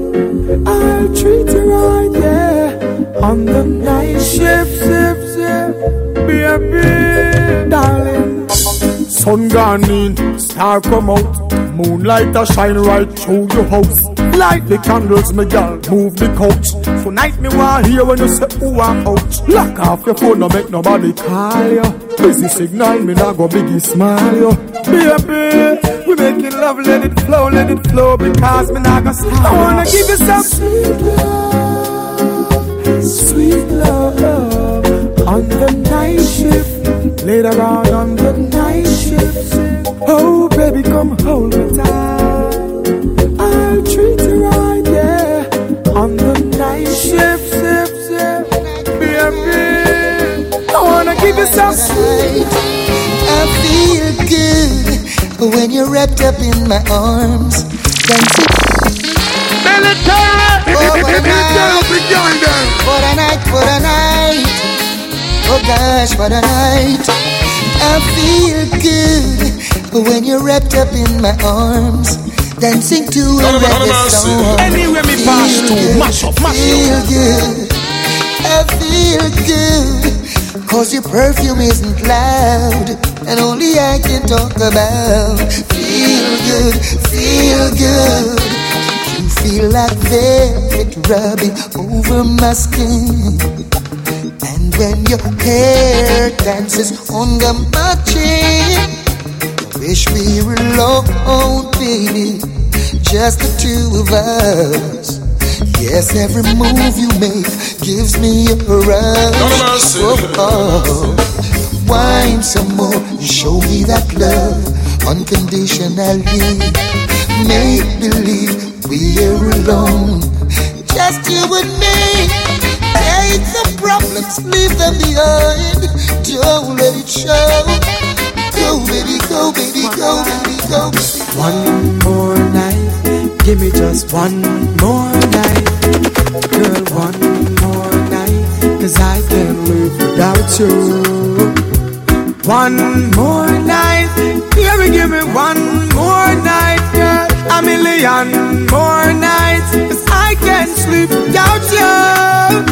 I'll treat you right, yeah. On the night shift, shift, shift. Baby, darling. Sun gone in, star come out. Moonlight a shine right through your house. Light the candles, me girl, move the couch. Tonight me want hear when you say ooh I'm out. Lock off your phone, no make nobody call you. Busy signal, me nah go biggie smile you. Baby, we making love, let it flow, let it flow because me nah go stop. I wanna give you some sweet love, sweet love on the night shift. Later on on the night shift. Oh, baby, come hold me tight. I'll treat you right, yeah. On the night shift, shift, shift. Baby, I wanna give you some sweet. I feel good when you're wrapped up in my arms. Dancing. Oh, what a night. What a night, what a night. Oh gosh, what a night. I feel good when you're wrapped up in my arms. Dancing to a None of- none of reggae song. Anywhere me pass to, mash up, mash feel good. I feel good. Cause your perfume isn't loud. And only I can talk about. Feel good, feel good. You feel like velvet rubbing over my skin. And when your hair dances under my chin, I wish we were alone, baby. Just the two of us. Yes, every move you make gives me a rush. Oh, oh. Wine some more, show me that love unconditionally. Make believe we're alone, just you and me. Take the problems, leave them behind. Don't let it show. Go, baby, go, baby, go, baby, go. One more night, give me just one more night. Girl, one more night, cause I can't live without you. One more night, baby, give me one more night, girl. A million more nights, Cause I can't sleep without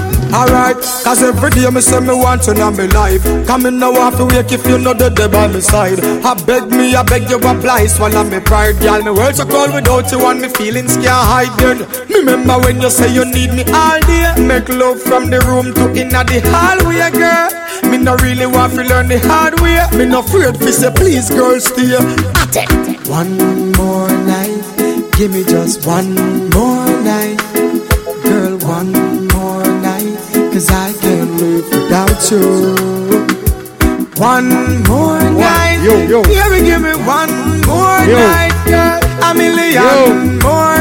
you. Alright, cause every day me say me want you in my life. Come in now to wake if you know the day by my side. I beg me, I beg you apply, swallow me pride, girl. Me words so cold without you and me feelings can't hide then. Me remember when you say you need me all day. Make love from the room to inna the hallway, girl. Me no really want to learn the hard way. Me no afraid fi say please, girl, stay. At it. One more night, give me just one more cause I can't live without you. One more night, yo, yo. Give me one more Yo. night, girl. A million Yo. more nights, cause I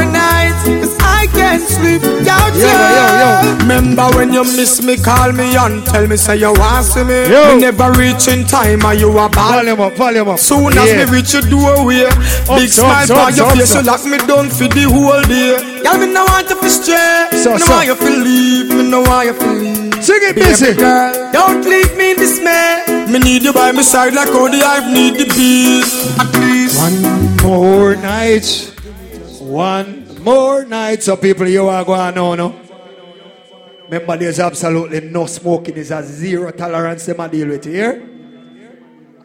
can't sleep without Yo, yo, yo. Remember when you miss me, call me and tell me say you want see me. Yo. Me never reach in time, and you a bad. Volume up, volume up. Soon Yeah. as me reach your doorway, big so, smile on your face, you lock me down for the whole day. Girl, me no want to stray, So, me no so. want you to leave, me no want you to leave. Sing it, Baby busy. girl, don't leave me in dismay. Me need you by my side like how the hive need the bees. At least One more night. One more nights of people, you are going on, no? Remember, there's absolutely no smoking. There's a zero tolerance them I deal with here.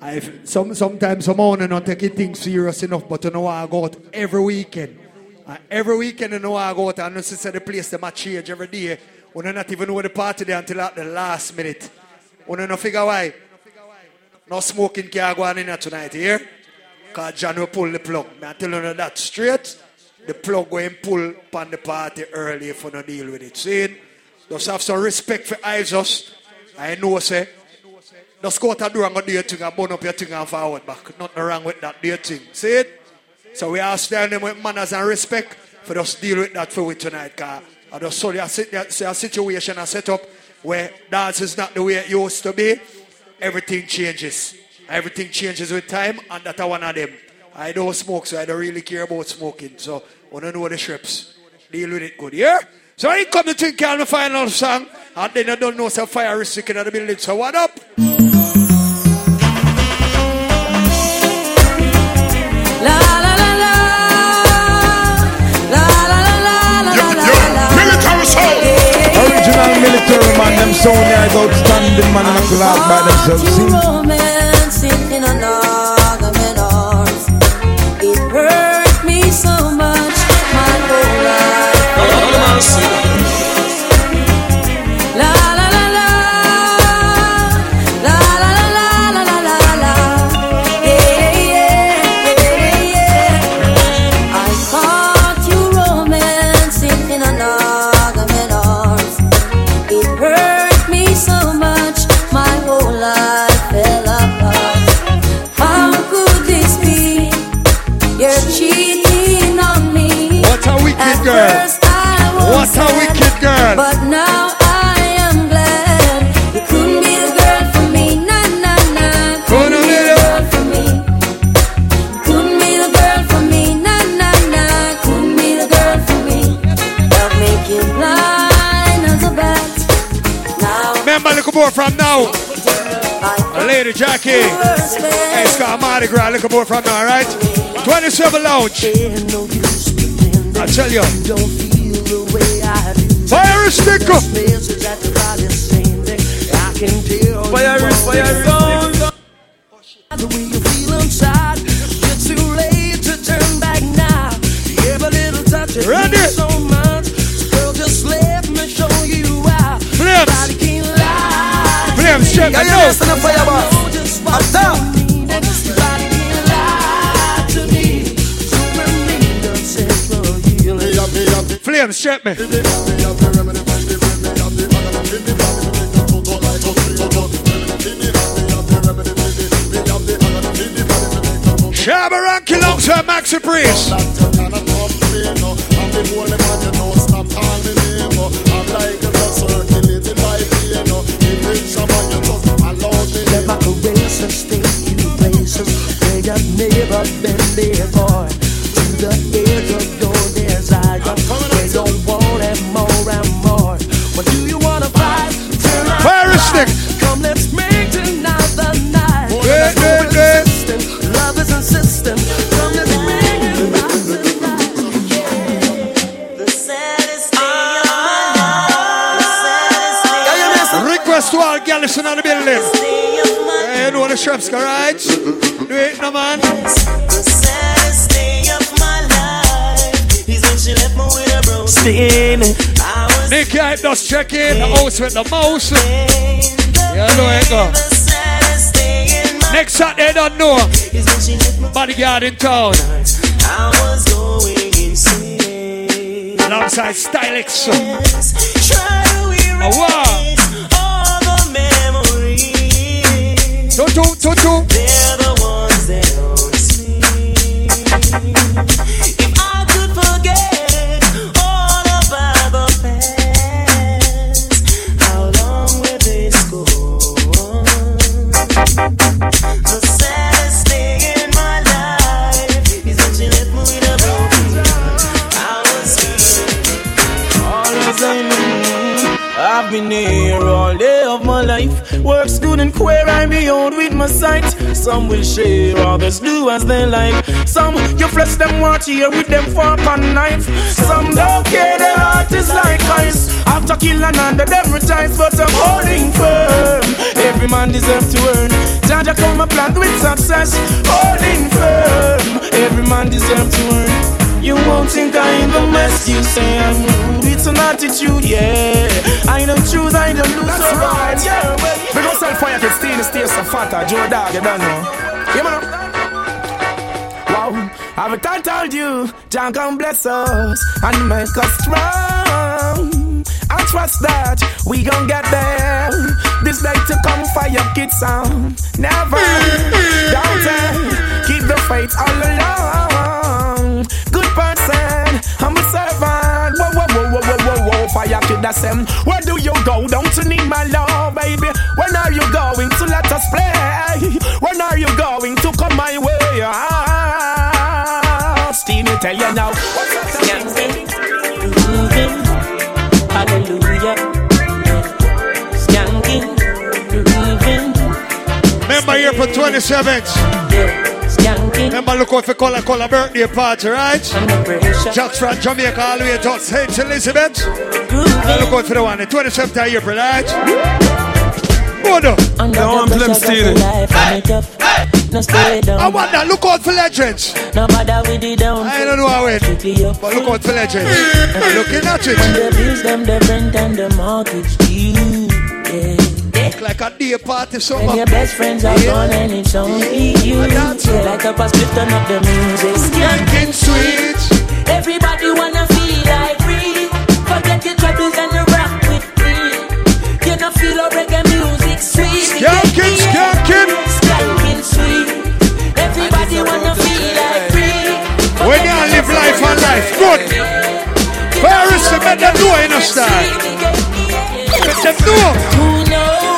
I've, some, sometimes some morning not taking things serious enough, but you know I go out every weekend. And every weekend you know I go out and you see the place them a change every day. We do not even know the party there until at the last minute. We don't figure why. No smoking can go on in here tonight, here. Because John will pull the plug. I tell you that straight. The plug going pull upon the party early if you no deal with it. See? Just have some respect for Isos. I know, say. Just go and do and do your thing and burn up your thing and forward back. Nothing wrong with that, do your thing. See it? So we are standing with manners and respect for just deal with that for we tonight. Cause I just saw sit- a situation I set up where dance is not the way it used to be. Everything changes. Everything changes with time, and that's one of them. I don't smoke, so I don't really care about smoking. So I don't know the strips. Deal with it good, yeah? So I come to think on the final song, and then I don't know some fire is sticking in the building. So what up? La la la la. La la la la la la la. Military soul. Original military man, them sound here is outstanding man in a club by themselves. See? More from now. Lady Jackie. Hey, Scott Mardi Gras, look more from now, alright? 27 Lounge. I tell you. Fire is stick up. Fire is fire The way you feel inside, it's too late to turn back now. Every little touch it Ready? means so much. So girl, just let me show you how. Flips. Nobody can lie. Flames, check Yeah, it you out. listen to fire, boss. Up down. Healing. Flames, me. Shabba Ranks alongside Maxi Priest. Let my caresses take you places where you've never been before. To the edge of your desire, girls in the building. Hey, you know the Shrevska, right? Do it, no man. Steaming. Nicky Hype just check in. The house with the mouse. Yeah, know it go. Next Saturday, don't know. Bodyguard in town. Alongside Stylix. Oh, wow. Tutu, tutu. If I could forget all about the past, how long will this go on? The saddest thing in my life is that you left me with a broken. I was feeling all as I know. I've been here all day of my life. Works good and queer, I'm beyond with my sight. Some will share, others do as they like. Some you flesh them want here with them fork and knife. Some don't care, their heart is like ice. After killing under them retires, but I'm holding firm. Every man deserves to earn. Jah Jah come a plan with success, holding firm. Every man deserves to earn. You won't think I'm the mess you say I'm rude. It's an attitude, yeah. I don't choose, I don't lose. That's so right. yeah, We gon' sell fire to steal the stay so fatter. Uh, Joe Dog, you don't know. Yeah, man. Wow, I've time told you, John come bless us and make us strong. I trust that we gon' get there. This day to come fire kid sound. Never, don't keep the faith all along. Fire kid. Where do you go? Don't you need my love, baby? When are you going to let us play? When are you going to come my way? Ah, Steve, me tell you now. Hallelujah. Skanking, grooving. Remember here for 27th. Remember look out for Color Color birthday party, right? Jacks from Jamaica all the way to St. Elizabeth. And look out for the one, the 27th of April, right? Good. Now I'm Plum stealing. I want that. Look out for legends. No matter with the down. I don't know how it. But look out for legends. I'm looking at When it. the bills, them, the rent and the mortgage due. Yeah. Look like a day party When summer. your best friends are gone and it's only you. Yeah, like a pass, turn up the music. Skanking sweet. Everybody wanna feel like free. Forget your troubles and rock with me. You know feel a reggae music sweet. Skanking, skanking. Skanking sweet. Everybody wanna feel like free. When you live life and life, good. Paris, you make them do it in a style. Them do. Who knows?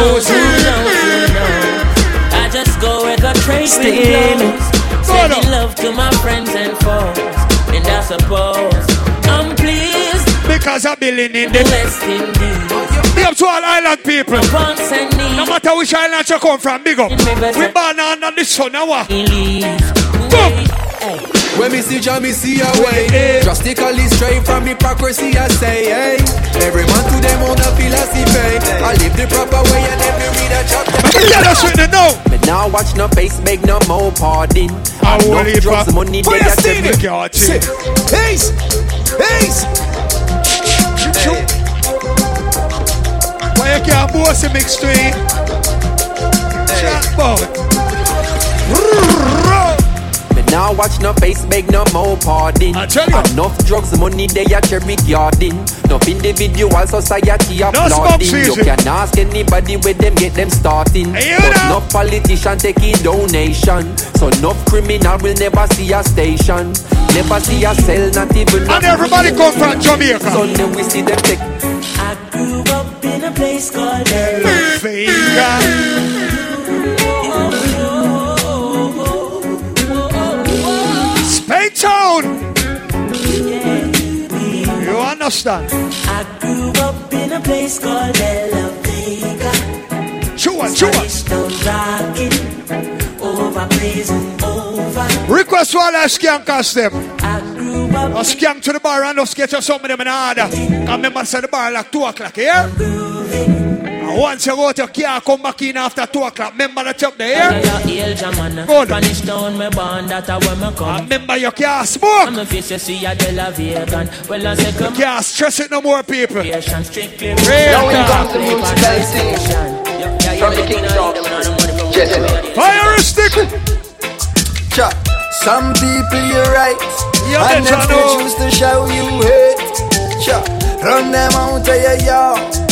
Knows? Who knows? Who knows? I just go where the Steaming. blows. Sending love to my friends and foes. And I suppose I'm pleased. Because I'm building in the Blessed indeed. Big up to all island people. Wants and needs. No matter which island you come from, big up. We born under the sun, now what? Boom. When me see Jah, me see a way. Eh. Drastically straight from hypocrisy, I say, hey. Every man to them own a philosophy. Eh. I live the proper way and every read a chapter. Get us with the no. Me now watch no face, make no more pardon. I And will no leave drugs, up. money, Where they you got see the me. girl, Peace. Peace. Why you can't boss a mix to? Chat about. Me now watch no face, beg no more pardon. I tell you. Enough drugs, money they a cherry garden. Enough individual society No smoke applauding. You season. can ask anybody where them get them starting. Hey, but know. enough politician taking donation. So enough criminal will never see a station. Never see a cell, not even. And everybody come from Jamaica. So then we see them take. I grew up in a place called Spain Town. You understand? I grew up in a place called Ella Vega. Chua, chua. Town rocking, over. Request for all that scankers them. I grew up Now skank to the bar and just get you some of them in order. I remember say the bar like 2 o'clock, yeah? And once you go to car, come back in after 2 o'clock. Remember the chop there? Yeah, yeah, hail German. Good. Spanish town, me born, that where me come. Ah, remember you can't smoke. I'm a face, you see a De La Vegan. Well, I say, come You can't stress it no more, people. strictly. Real Now we talk. come to municipality. From the kingdom. Fire a stick. Cha. Some people you're right, Yeah, and they them choose to show you hate. Cha. Run them out of your yard.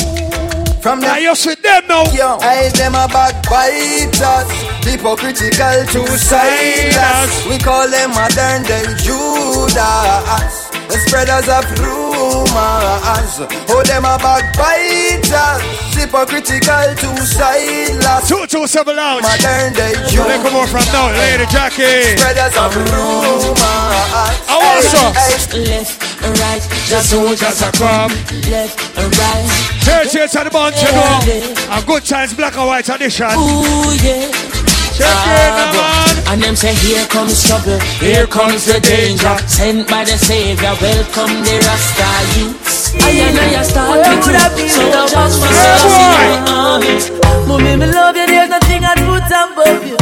From Now you sit them now. Yo, I them a backbiters, hypocritical to silence. We call them modern day Judas, the spreaders of rumors. Oh, them a backbiters, hypocritical to silence. Two two seven lounge. Modern day They Judas. come on from now, Lady Jackie. Spreaders of rumors. I want some. Left and right, The soldiers are come. left and right. Church here to the bunch, you know. A good times, black and white edition. Ooh, yeah. Check it out, man. And them say, here comes trouble, Here comes the danger. Sent by the Savior, welcome the Rasta youths. I and I start with you, so just for us. Mommy, me love you, there's nothing I'd put above you.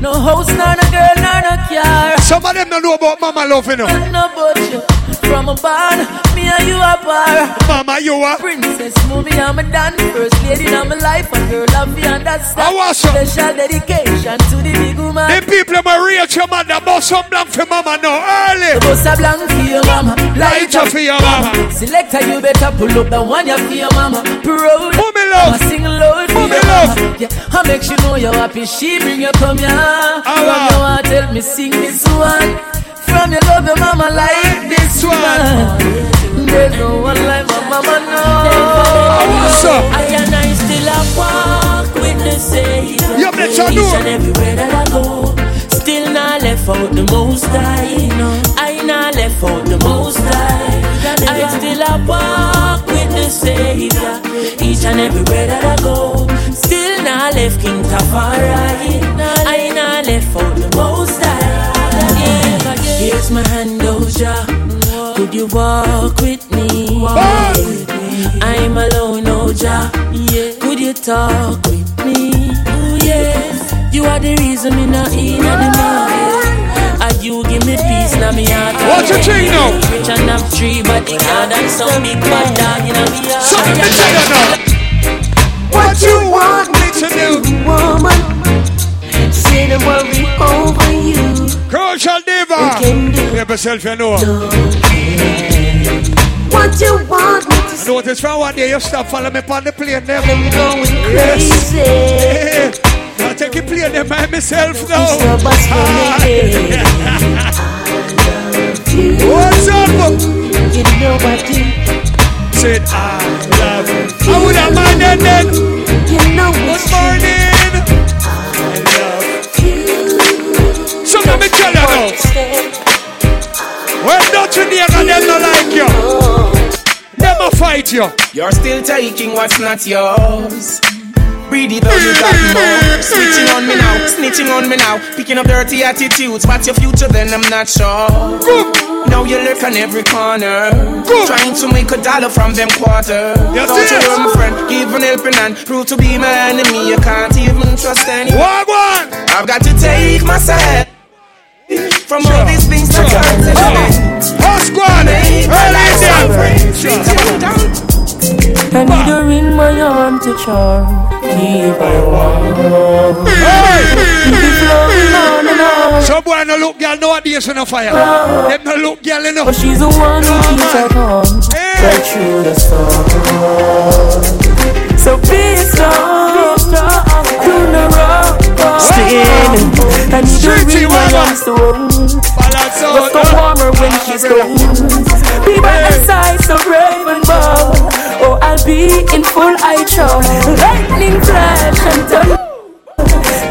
No house, nor no girl, nor no car. Some of them don't know about mama love, you know. No but you. From a barn, me and you are par. Mama, you are princess movie. I'm a done first lady in my life, and girl, love you understand. I want some. Special dedication to the big woman. The people that reach your mother, bust some blank for mama now, early. Bust a blank for your mama, Light up for your mama. Selector, you better pull up the one you for your mama. Proud, Mommy love. I'ma sing loud for Mommy love. Yeah, I make sure know you're happy. She bring you come here. From wow. you want tell me sing this one. From your love your mama like this one. There's no one like my mama, no. I and I still a walk with the Savior. Each and everywhere that I go. Still not left out the most high. I not left out the most high. I still a walk with the Savior. Each and everywhere that I go. Still not left King Tafari. I not left out the most high. Yeah. My hand, oh, Oja. Could you walk with me? I'm alone, oh, Oja. Yeah. Could you talk with me? Ooh, yes. You are the reason me not in the night. And you give me peace, now me heart. What you think now? Rich and have but the God and some big bad dog in a me yourself you know. What you want me to I notice from one day you stop follow me on the plane them. I'm going Yes. crazy. Hey, I take a plane them by myself now. So much for me. What's up? You know what you Said I love you. I would have minded then. You know Good morning. I love you. So let me tell you now. When don't you nigga them not like you? Them a fight you. You're still taking what's not yours. It out, you got more. Snitching on me now, snitching on me now. Picking up dirty attitudes. What's your future then? I'm not sure. Now you lurk on every corner. Trying to make a dollar from them quarter. Yes, Don't you worry, my friend. Give an helping hand. Prove to be my enemy. You can't even trust anyone. Wagwan. I've got to take myself from all these things that hurt me. Squad. I need a ring my arm to charm. Keep I warm. Keep it on and on. Some boy no look girl nowadays on a fire. Them no look girl enough. But she's the one who keeps her calm. Right through the storm. So be strong. Do the rock. Still, I need a ring my to hold. What's the warmer when she's? Be by my side, so brave and bold. Oh, I'll be in full eye show. Lightning flash and thunder.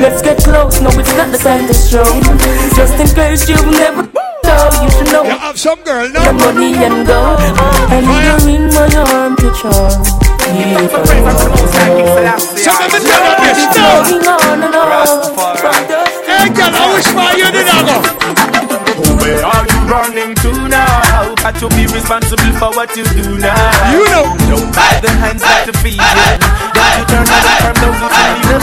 Let's get close, no, it's not the time to show. Just in case you've never know, you should know. You have some girl The now. money and gold. I need a ring my arm to charm. Tell you. Hey girl, I wish for you did. Where are you running to now? Got to be responsible for what you do now. You know. Don't bite the hands that to feed you. Don't you turn away from those who need you.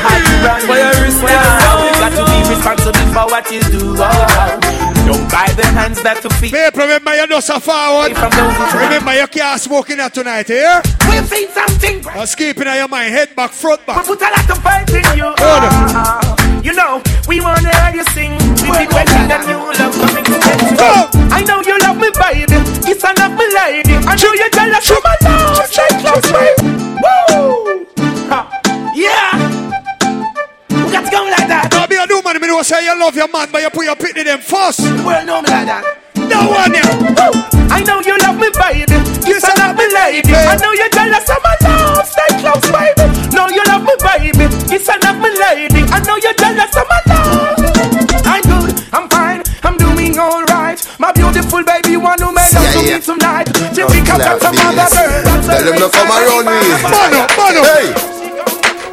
Hide you run for your wrist now. You got to be responsible for what you do. Oh. Don't buy the hands that to feed. People, remember you know so forward. Remember you can't smoke in that tonight, here. We've seen something. Just keep it in your mind, head back, front back. Put a lot of faith in you. On. Ah, You know, we wanna hear you sing. We be waiting and you love coming to get you. I know you love me, baby. It's enough, me lady. I know you're jealous of my love. Shake close, baby. Woo! Man, know say you love your man, but you put your pit in them first. Well, no me like that. No one here. I know you love me, baby. Yes, I love me, lady. I know you're jealous of my love. Stay close, baby. No, you love me, baby. Yes, I love me, lady. I know you're jealous of my love. I'm good. I'm fine. I'm doing alright. My beautiful baby, one who made love to me tonight. She pick up some other and Tell them to come around me. Mano, mano. Hey.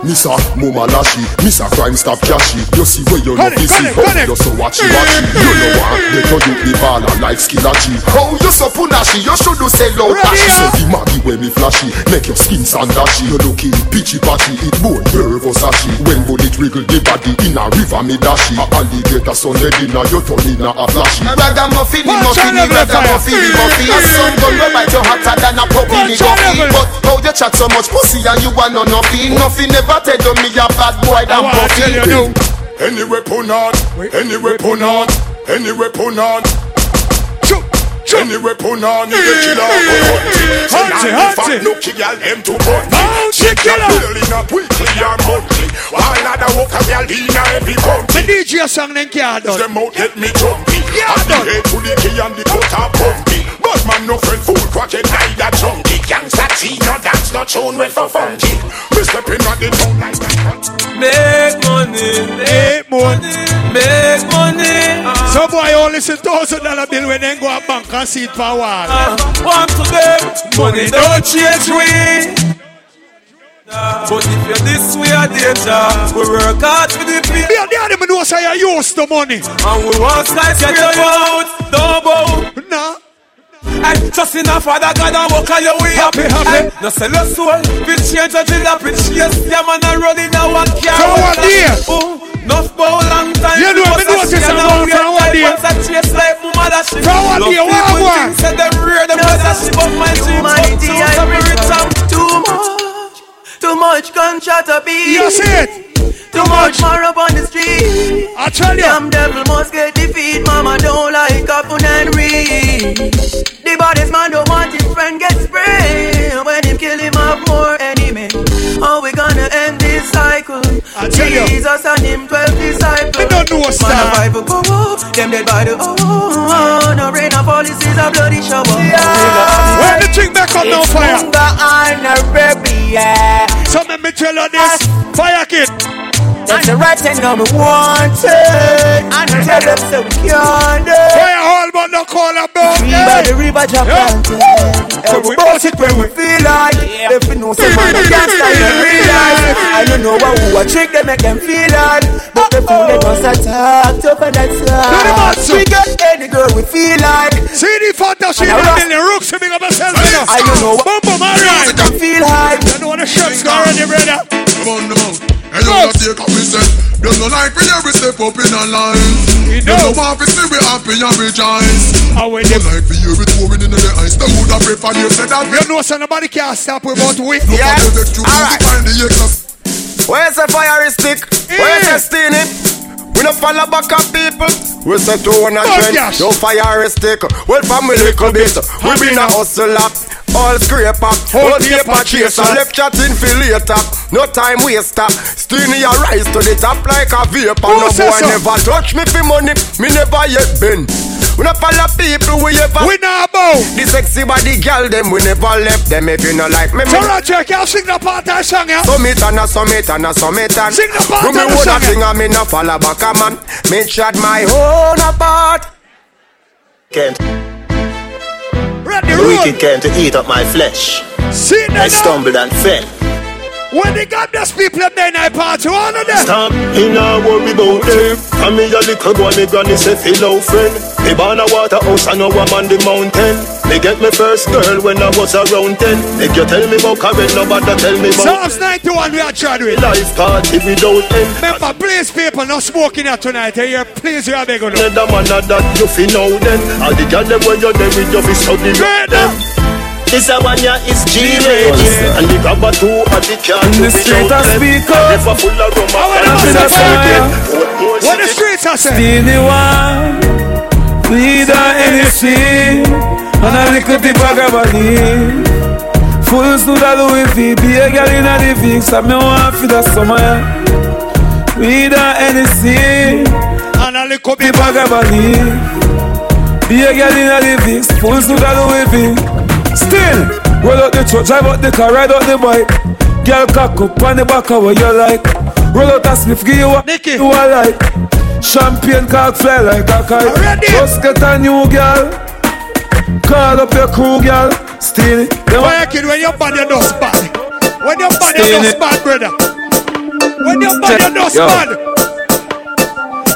Missa Muma Lashi, Missa Crime Stop Cashy. You see where you know Connect, busy, connect, how connect. you so watchy watchy. You know what? They told you the baller like Skillachi. Oh, you so punashi? You should do say low Ready, pashy. yeah. Say the maggie when me flashy, make your skin sandashy. You looking pitchy patchy, it more nervous ashy. When bullet wriggle the body in a river me dashy. A alligator son head in a you turn in a flashy. Ragamuffin, Punch muffin, on the ragamuffin, fire. muffin. A sun gun will bite you hotter than a puppy Punch me on guffy. the But how you chat so much pussy and you want no nothing? Nothing never tell you me a bad boy than I wanna tell you now. puppy. Any weapon on, any weapon on, any weapon on. Any weapon on, you get killer Hunt it, hunt it. No kill them to burn Bounce it, killer. Building up weekly or monthly While other walk a girl in every country The DJ song then can't done. them out get me jumpy Yeah, And the done. head to the key and the cutter pumpy But man no friend fool crackhead neither junkie Gangsta tea no dance no tune with for funky Me stepping on the town like Make money, Eight more. make money. Ah. So boy, you listen thousand dollar bill when they go a bank and see it for a while. Uh, One to them, money don't change we. But if you're this way a danger, we work hard for the pay. Me and the other man know say you used to money. And we want you out, bow. Nah. And trust in our Father God and walk on your way Happy, happy. No sell your soul, we change until the pitch. Yes, yeah man, I run in a one car. For one day. Oh, enough for a long time. You know, me notice I'm going for one day. I chase like mama that shit. For one Love day, people what I think want? Say them rear, them was a but my dreams come true. So we reach. Too much, too much gunshot a beat. You see it? Too much more up on the street. I tell you. Damn devil must get defeat. Mama don't like happen and read. The baddest man don't want his friend get sprayed. When him kill him have more enemy. Oh, we end this cycle? I tell you. Jesus and him twelve disciples. Me don't know a Man Bible go up, them dead by the oh, oh, no rain of policies a bloody shower. When the drink back up now fire. So let me tell you this. Fire kid. That's the right thing I'm wanted. And tell them so we can't do. Fire all but no call about Free by the river Japan. So And we we bounce it when we feel like. If we know some man can't style them realize. I don't know what who a trick they make them feel like. But the fool they must attack tough and that's Do the maths. We get any girl we feel like. See the fantasy in And I the rock- million rooks big up yourself. you. I don't know what Boom boom alright. I feel hype. You know the shirts go already, brother. On, come on. And you not take up me step. Them no like when every step up in a line. You Them know. no want to see we happy and rejoice. How we Them like for you with pouring in the ice. Them would have prefer you said that. You know, so nobody can stop we but we. Look Yeah. at the vex you Alright. find the X. Where's the fire stick? Where's eh. the steam it? We no follow back up people. We say to one a trend. No fire stick. Well, from a little bit. We been a hustle up. All scrape up. All paper chaser. Left chatting for later. No time waster. Steamy a rise to the top like a vapor. No boy never touch me for money. Me never yet been. We no follow people we ever. We not about. The sexy body girl them we never left them if you no like me. me So Roger, can you sing the part I song, yeah? Summit and a summit and a summit and Sing the part Do me of the own a song, thing and me no follow back a man Me chat my own apart Can't, Ready, the wicked came to eat up my flesh. See I stumbled and fell. When they got those people up there in that party, all of them. Stop, he nah worry about them. And me a little boy, me granny say fellow friend. Me born a waterhouse, I know I'm on the mountain. Me get me first girl when I was around ten. Make you tell me about Karen, nobody tell me about Psalms 91 we are trying with. life party without end. Remember, please people, no smoking here tonight. eh, Here, please, you are begging. Another man a that you fi know then. All the girl them when you're there with you fi study them. This a one ya is G-Lady And the grabber two at the can In the street I speak up. Never full of rum I wanna and know a circuit What the streets are saying? Steely one, weed and anything, and a little bit of gabardine. Full suit of Louis V, be a girl in a the fix, and me want for the summer. Weed and anything, and a little bit of gabardine. Be a girl in a the fix, full suit of Louis V. Still, roll out the truck, drive out the car, ride out the bike. Girl cock up on the back of what you like. Roll out a spliff, give you what you a like. Champagne cock fly like a kite. Just get a new girl. Call up your crew, girl. Steal it. Why, kid, when your body does bad? When your body does bad, brother? When your body does bad?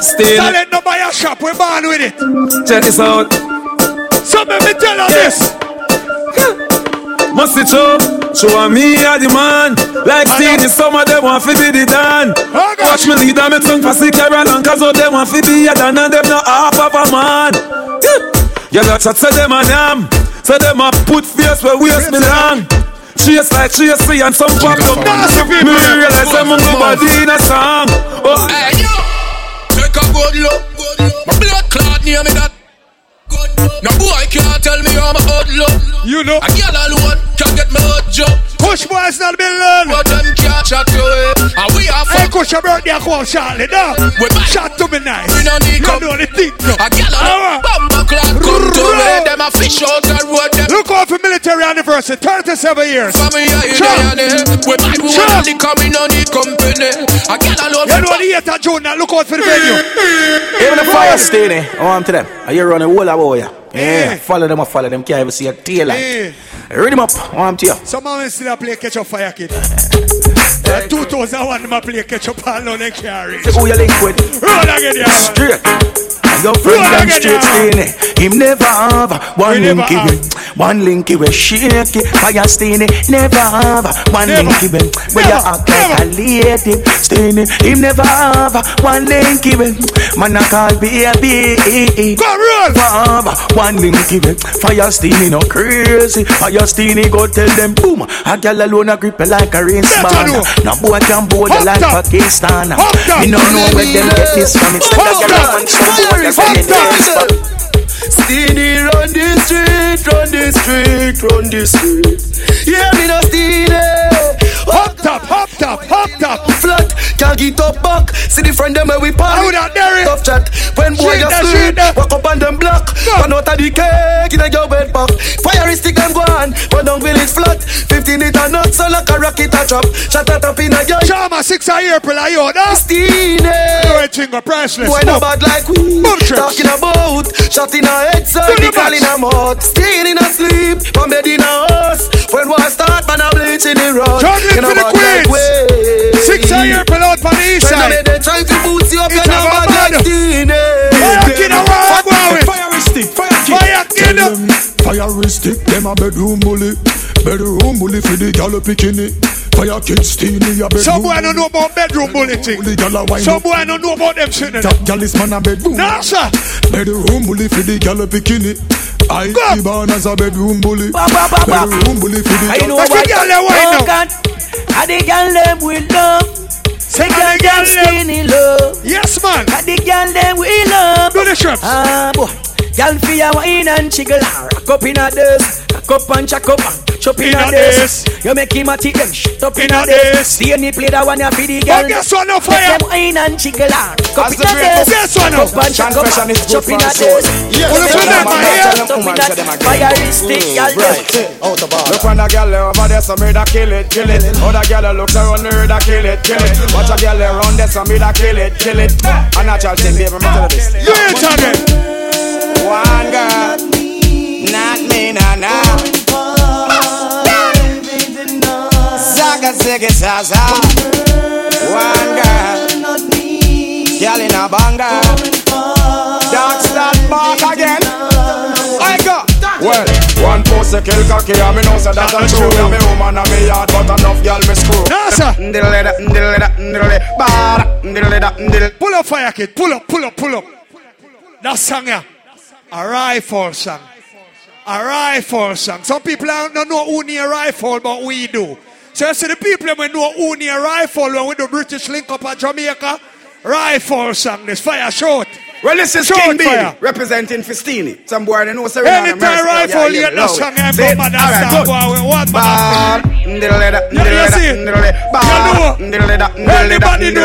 Sell it. no buy a shop, We're born with it. Check this out. So let me tell her this. Must it show? Show me a the man. Like Steely, some of them want to be the dan. Watch me lead and me tongue for sick Carol and cause all them want to be a dan and them not half of a man. You got chat say them a yam. Say them a put face where waist me long. Chase like Tracy and some pop up. Me realize them on nobody in a song. Oh, Hey, yo! Take a good look. My blood clot near me that. No boy can't tell me I'm a hoodlum. You know. A girl alone can get me hot job. Push boys not building. But them can't chat to it. And we are Hey, fuck. Kush, your birthday, I come out shortly, no? Chat to me nice. We don't need You know the thing, no? A girl alone. Bumper clock come to me. Them a fish out the road. Them Look out for military anniversary, 37 years. family are in Sure. there. We buy we Sure. want the company, no need company. A girl alone. You know the 8th of June, now look out for the venue. Even the fire steady. Eh? I want to them. Are you running whole about you? Yeah. Follow them, I follow them. Can't even see a tail light. Eh. Read them up. I want to you. Some of them still play catch up fire kid. Eh. Uh, 2001, them play catch up all on the carry. Say who you link with? Roll again, yeah. Straight. Your friend them straight yeah. steady. Him never have one We linky have. with. One linky with shaky. Fire steady. Never have one Never. linky with. Where you act like a lady. Steady. Him never have one linky with. Man I call baby. Go roll. Never Have one linky with. Fire steady no crazy. Fire steady go tell them boom. A girl alone a grip like a rain Better span. know. No boy can board Up like. Pakistan. Me no know where them get this from. It's like a girl a man some boy that's Up in top. run the street, run the street, run the street. Yeah, me no steely. Up top, up top, up top. Flat, can't get up back. See the friend them where we party. How that there? Tough chat. When boy you sleep, walk up on them block. One out of the cake in a your bed back. Fire is stick them go on, but don't village flat. 15 liter nuts, so like a rocket a drop. Shut that up in a your Chama, six a year, pull a yo, no? Steely. Everything go priceless. Boy no bad like we. Talking about Shot in a head Do the Nickel in a mouth Staying in a sleep From bed in a house When war start Man a bleach in the road Juggling Know for the queens. Six a year, pull out on the east When side. they try to boost you up It's You know a bad bad. like Steely Fire kid, a war, go away. Fire stick Fire Fire kid. Fire stick, them a bedroom bully. Bedroom bully for the gal bikini. Fire kid steely a bedroom. Some boy I don't know about bedroom bully thing. Bully gal a wine Some up. boy don't know about them shit. Top gal is man a bedroom. Nah, sir. Bedroom bully for the gal bikini. I Go. be born as a bedroom bully. Ba, ba, ba, ba. Bedroom bully for the I gal. know That's what the girl they whine Oh now. God I the girl them with love Say The girl the them them. skinny love Yes, man. I the girl them we love Do the strips. Ah boy Girl for your wine and chiggle Rock up in a this Rock up and chuck up and Chop in In a a this this. You make him a tick them Shut up in In a a this this. See any play that one you for the girl But guess what, no Make fire. them wine and chiggle Rock up As in the a great this Guess what, no. Rock up and chuck up Confession and is good Chop in for a soul. this Yes, Wanna yes, put here? them Chop in woman, a tell them again. Fire is stick girl Right. Out of bar Look on the girl over there, so me da kill it, kill it. Other girl look around her, da kill it, kill it. Watch a girl around there, so me da kill it, kill it. A natural thing, baby, me tell you this. You ain't talking. One girl, not me, nah, nah. Zaga, ziggy, zaza. One girl, girl in a banger. That back again. Well, one a kill cocky, and me know say that true. Yeah, me woman and me yard, but enough girl me screw. No, sir. Pull Pull up, fire kid. Pull up, pull up, pull up. That song, yeah. A rifle song. A rifle song. Some people don't know who need a rifle, but we do. So you see the people that know who need a rifle when we do British link up at Jamaica. Rifle song. This fire short. Well, this is Short King B representing Fistini. Some boy they know say Anytime rifle, you know song and go mad and start man? You see it? You know?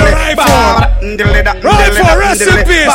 Rifle. Rifle, rest in peace.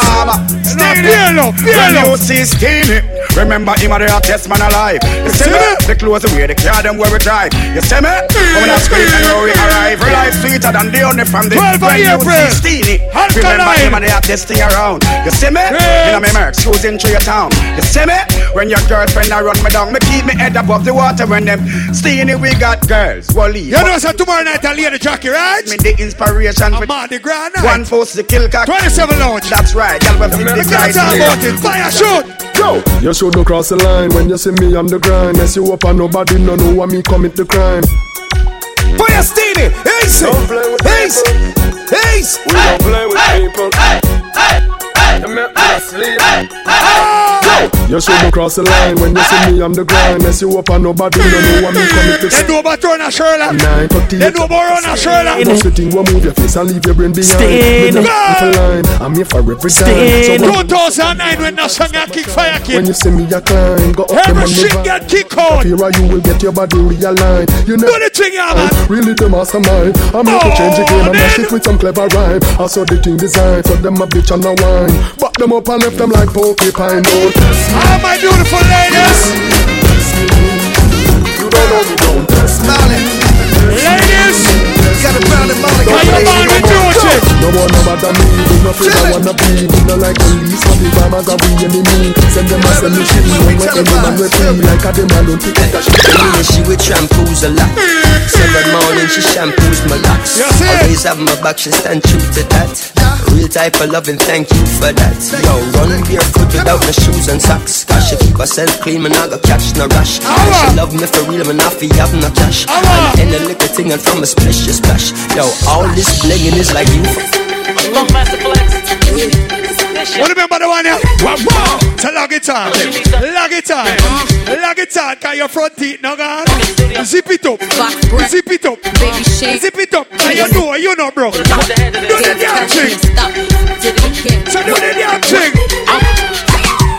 Now, feel up, feel When you see Skinny, remember him a the hottest man alive. You see me? The clothes we wear, the car them where we drive. You see me? Coming out scream and where we arrive. Real life sweeter than the honey from the 12 of April. see Steenie. Alkaline. Remember him a the hottest thing around. You see me? Yes. In a me merch, cruising through your town. You see me? When your girlfriend a run me down, me keep me head above the water. When them Steenie, we got girls. Wally. You know, so tomorrow night I'll hear the jockey, right? Me the inspiration for Mardi Gras one night. post the kill cock. 27 lounge. That's right. Y'all will We fit the can't guys. talk about it. Fire, shoot. Yo, you should not cross the line when you see me on the grind. Mess you up and nobody no know why me commit the crime. Fire Steenie. Ace. Don't play with Ace. people. Ace. We don't play with people. You make me sleep. You should not cross the line when you see me on the grind. Mess you up and nobody no know why me commit the They know about Rona Sherlock. Nine thirty. They know about Rona Sherlock. Most the thing will move your face and leave your brain behind. Stain. Me not line, I'm here for every time. So 2009 when that song I kick fire kick. when you see me a climb, go up them Every on shit the get kicked out. Here you will get your body realigned. You Do know the thing, yeah, man. Oh, really the mastermind. I'm here to change the oh, game and mash it with some clever rhyme. I saw the thing design, so them a bitch and a wine. Back them up and left them like porcupine. Don't test me. All my beautiful ladies. You don't know me, don't test me. Ladies. Got a brown and Molly. Are you born with George? No one know about me, we no afraid I wanna be We no like police, but the farmers are we enemy Send them a send me shit, when we end them and we free Like a dem alone to take a shit she with shampoos a lot. Seven morning she shampoos my locks. Always have my back, she stand true to that. Real type of loving, thank you for that. Yo, run barefoot without no shoes and socks. Cause she keep herself clean, and I got catch no rush. She love me for real, and I feel have no cash. And any little thing and from a splish, she splash. Yo, all this blinging is like you. What remember the one here? Wow, wow. So log it on. Log it on. Log it on. Cause your front teeth no gone. Zip it up. Zip it up. Baby. Zip it up. Cause you know, you know, bro. Do the damn thing. So do the damn thing.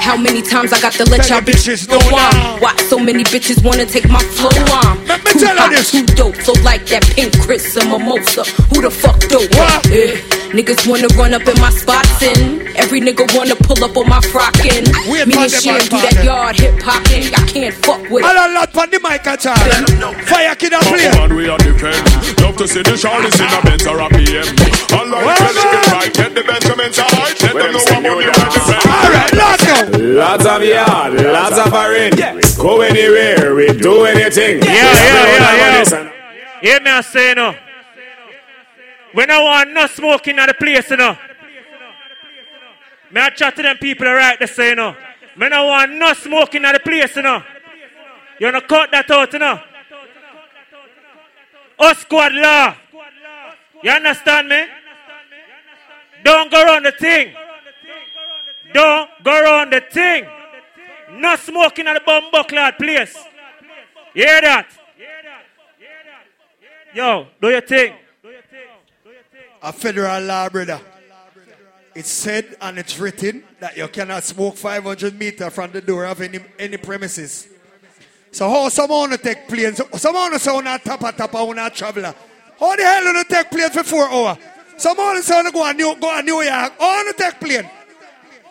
How many times I got to let y'all bitches bitches know I'm Why so many bitches wanna take my flow on Let me Too tell her hot, this. too dope, so like that pink Chris and mimosa Who the fuck dope? Yeah. Niggas wanna run up in my spots and Every nigga wanna pull up on my frockin' Wait Me and the Sham do that yard hip hopping I can't fuck with All it a lot on the mic at all. Fire kid a play. Man, we are depend. Love to see the shawties in a Benz or a PM. Unlike Well the chicken right, get the Benjamins alright. Let them know what money right to spend. Alright, let's go. Lots of yard, lots of foreign. Go anywhere, we do anything. Yeah, yeah, yeah, yeah. Hear me I say no. We no want no smoking at the place, you know. Me I chat to them people right there say, you know. Me no want no smoking at the place, you know. You wanna cut that out, you know. Us squad law. You understand me? Don't go around the thing. Don't go around the thing. No smoking at the bum bucklad place. Hear that? Yo, do your thing. A federal law, brother. It's said and it's written that you cannot smoke 500 meter from the door of any, any premises. So how someone to take planes? Someone say oh, on a tapa tapa on a traveler. How the hell you take plane for four hours? Someone say oh, on go to New go to New York. How you take plane?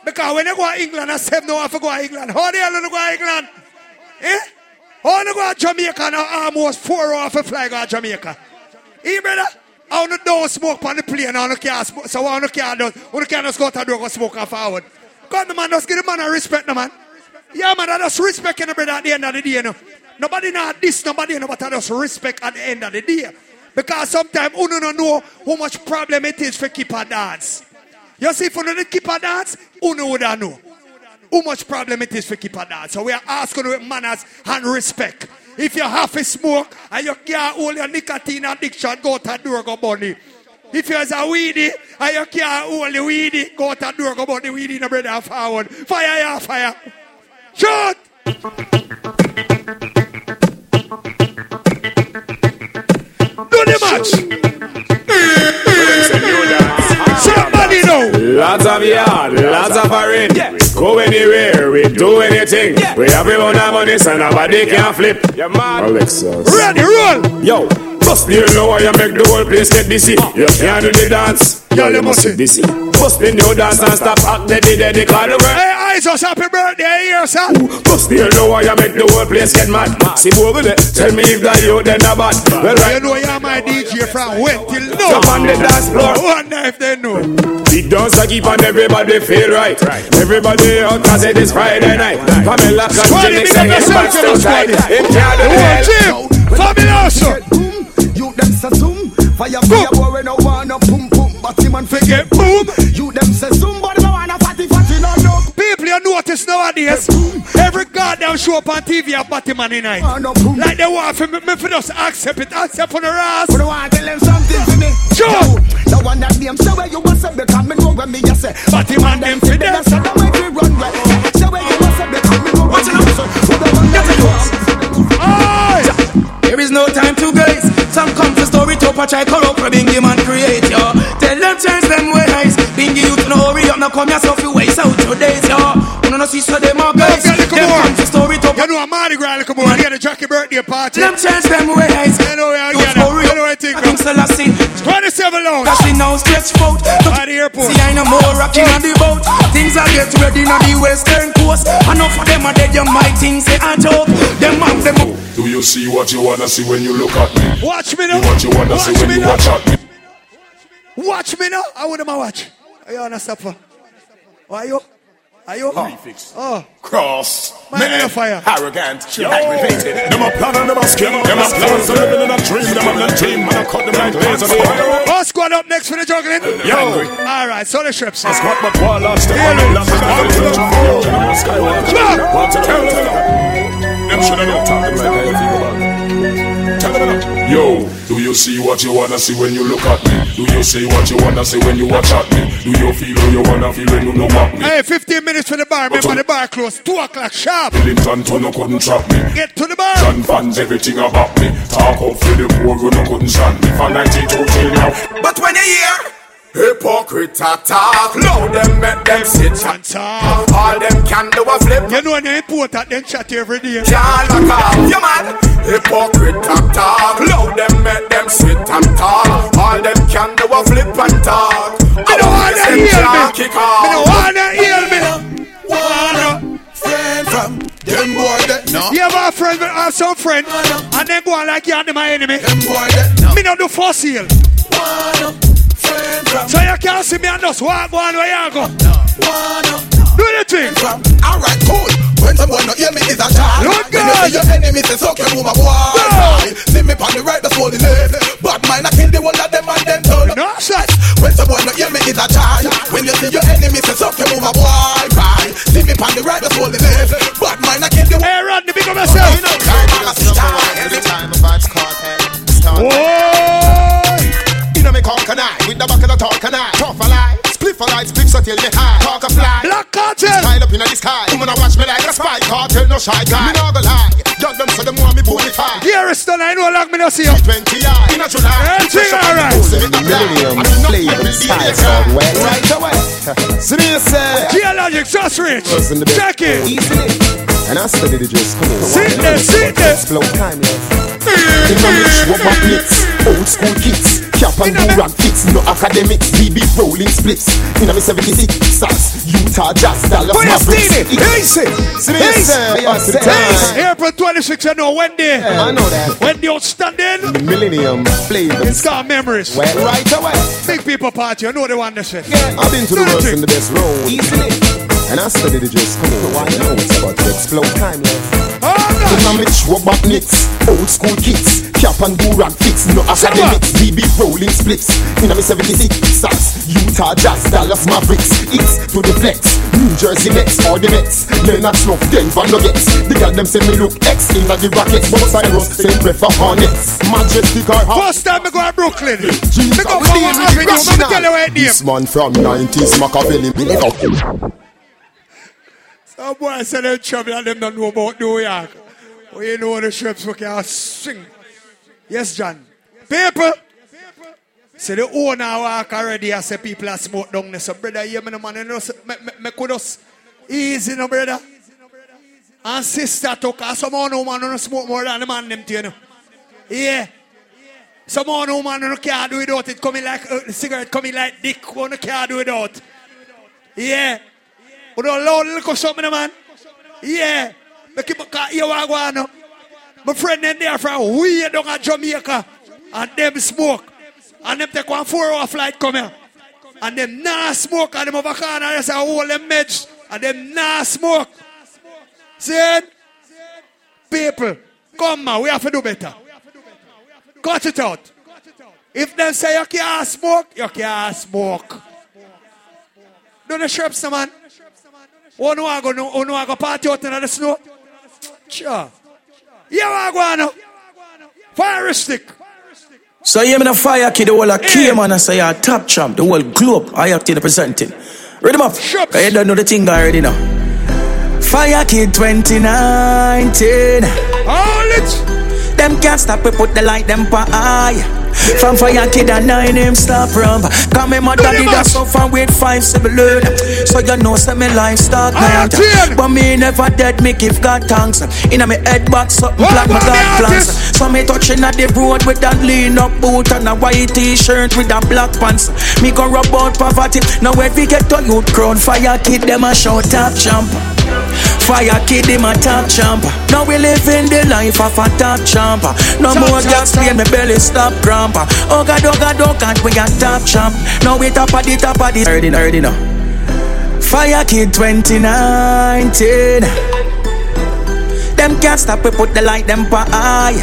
Because when you go to England, I seven hours to go to England. How the hell you go to England? Eh? How do you go to Jamaica and almost four hours to fly to Jamaica? Eh, brother? I to don't smoke on the plane. I to can't smoke. So I want to can't do. I to can't just go to the door and smoke and forward. God, the man, just give the man a respect, no man. Yeah, man, I just respect you, brother, at the end of the day, you know. Nobody not this, nobody, you know, but I just respect at the end of the day. Because sometimes you don't know how much problem it is for keep a dance. You see, if you don't keep a dance, you know would know. how much problem it is for keep a dance. So we are asking with manners and respect. If you have a smoke and you can't hold your nicotine addiction, go to door, go bunny. If you're a weedy and you can't hold the weedy, go to door, go bunny weedy in the bread and forward. Fire, yeah, fire. Shoot! Lots of yard, lots of foreign. Go anywhere, we do anything. We have our own money, so nobody can flip. Yeah, man. Alexis. Ready, roll. Yo, Bust you know why you make the whole place get busy. Uh. You can't do the dance, y'all you must be busy. Bust the new dance and stop act the dead the call the world. Hey, I just happy birthday here, sir. Bust you know why you make the whole place get mad. See over there, tell me if that you then a bad. Well, right. You know you're my DJ from when till now. Jump on the dance floor. Wonder if they know. Big dance I keep on everybody feel right. Everybody out cause it is Friday night. Pamela Squad, Conjunic big up back you know, outside. squad. It can't do Who hell. Jim? Fabuloso. You them say zoom, fire fire boy we no wanna boom boom, but him and forget boom. You them say you notice nowadays, every goddamn show up on TV a Batman in night. Like they want for me, me for just accept it, accept for the ass. But I want to tell them something for me. Sure. The one that them say where you must say because me know when me just say. Batman them for them. Say the way we run way. Say where you must say because me know when me just say. So the one that There is no time to grace. Some come to story to patch I corrupt for Bingy man create yo. Tell them change them ways. Bingy no see so them are guys. Them come to story to You know a Mardi Gras, look more. You get a Jackie birthday party. Them change them ways. You know where I You get hurry it. You up. know where I think I think Selassie. 27 lounge. Cause she now stretch out At the airport. See I know more rocking on the boat Things are get ready on the western coast Enough of them are dead, you might think say I joke Them man, them Do you see what you wanna see when you look at me? Watch me now. What you wanna see Watch when me you now. watch at me? Watch me now. I want my watch. Are you on a stopper? Are you? Are you? Oh. Cross, Man, on fire. arrogant, aggravated. Them a plan and them a scheme. Them a plans and living in a dream. Them a the dream and I cut them like laser beam. Oh, squad up next for the juggling. Yo. All right, so the strips. I squat my ball last step on the lamp and I feel the to tell them. Should have not talked like I Yo, do you see what you wanna see when you look at me? Do you see what you wanna see when you watch at me? Do you feel what you wanna feel when you know what me? Hey, 15 minutes for the bar. Remember the bar close, 2 o'clock sharp. Clinton to no couldn't trap me. Get to the bar. John fans everything about me. Talk up for the poor, you no couldn't stand me. For 92 till now. But when you hear hypocrite talk talk, loud them make them sit and talk. All them can do a flip. You know when you important, then chat every day. Can't lock off, you man. Hypocrite talk talk, loud them make them sit and talk. All them can do a flip and talk. I don't wanna them hear me. I don't wanna hear me. Wanna. Friend from them boy that no. You have a friend, but have some friend, and then go on like you're my enemy. Them boy that no. Me not do for sale. So you can't see me and just walk one where you go. Do the thing. Alright, cool. When someone not hear me is a child. Look When you good. see your enemy say so can move a boy. Right. See me on the right, that's all the left. But mine I kill the one of them and then turn. No shot. When someone not hear me is a child. When you see your enemy say so can move a boy. Right. See me on the right, that's all the left. But mine I kill the one. Hey, Rodney, big up yourself. Every time the vibes cartel. Whoa. You know me conquer night with the back of the talk and I talk for life. Split for life, split so till me high. Talk a fly. Black cartel. Style up in the sky. You wanna watch me like a spy. Cartel no shy guy. Me not go lie. Y'all them so them want me bonify. Dearest son, I know like me not see you. 20 eye. In a July. Everything alright. Millennium flavor style called well. Right away. See me say, Geologic, just rich. Listen to this. Check it. easily. And I study the just come on. Sit there, sit there. Explode timeless. In a rich robot mix, old school kits, cap and do rag fits, no academics, BB rolling splits. In a me 76 stars, Utah Jazz, Dallas Mavericks. Easy. Easy. the. April 26, I know Wendy. I know that. Wendy outstanding. The Millennium flavor. It's called memories. Well, right away. Big people party, I know the one that's it. I've been to the worst and the best road. Easily. And I study the just come on. Why you know it's about to explode timeless. Oh, In a rich robot mix, Old school kids, cap and do rag fix. No academics, BB rolling splits. In a me 76 socks, Utah Jazz, Dallas Mavericks. It's to the flex, New Jersey Nets all the Mets. Leonard Slough, Denver Nuggets. The girl them say me look X in the Rockets. But Cyrus, same prefer Hornets. Majestic or First time me go to Brooklyn. Me go for one the avenue. Me tell you what rational. This man from 90s Machiavelli. Me Some boy say them trouble and them don't know about New York. We you know the shrimps we can sing. Yes, John. People. Say the owner walk already. I say people are smoke down there. So brother, you me no man. You know, me, me, me could just easy no brother. And sister took us some man who no smoke more than the man them to you know. Yeah. Some more no man no can't do without it coming like uh, cigarette coming like dick no can't do it without. Yeah. Don't loud little man. Yeah. On. now. My friend them there from way down at Jamaica. And them smoke. And them take one four hour flight come here. And them nah smoke. And them over corner just a hold them meds. And them nah smoke. See? People, come man, we have to do better. Cut it out. If them say you can't smoke, you can't smoke. Do the no, man. Oh, no, I go, no, oh, no, I go party out in the snow. Sure. Yeah, I go. Fire stick. So you mean a fire kid, the whole of Cayman and say you're a top champ, the whole globe, I have to presenting. Read them up. You don't know the thing already now. Fire Kid 2019. All it. Them can't stop, we put the light them pa eye. From Fire Kid and nine him stop rump. Come me mother did a suffer with five sibling. So you know say me life stagnant. But me never dead, me give God thanks. Inna me head back something like my God plans. So me touching at the road with that lean up boot and a white t-shirt with a black pants. Me go rub out poverty. Now we get to youth crown, Fire Kid them a shout top champ. Fire kid him a top champ. Now we living the life of a top champ. No Top more gas pain, me belly stop cramp. Oh God, oh God, oh God, we a top champ. Now we top of the top of the. Already, already now. Fire Kid 2019. Them can't stop, we put the light them pa eye.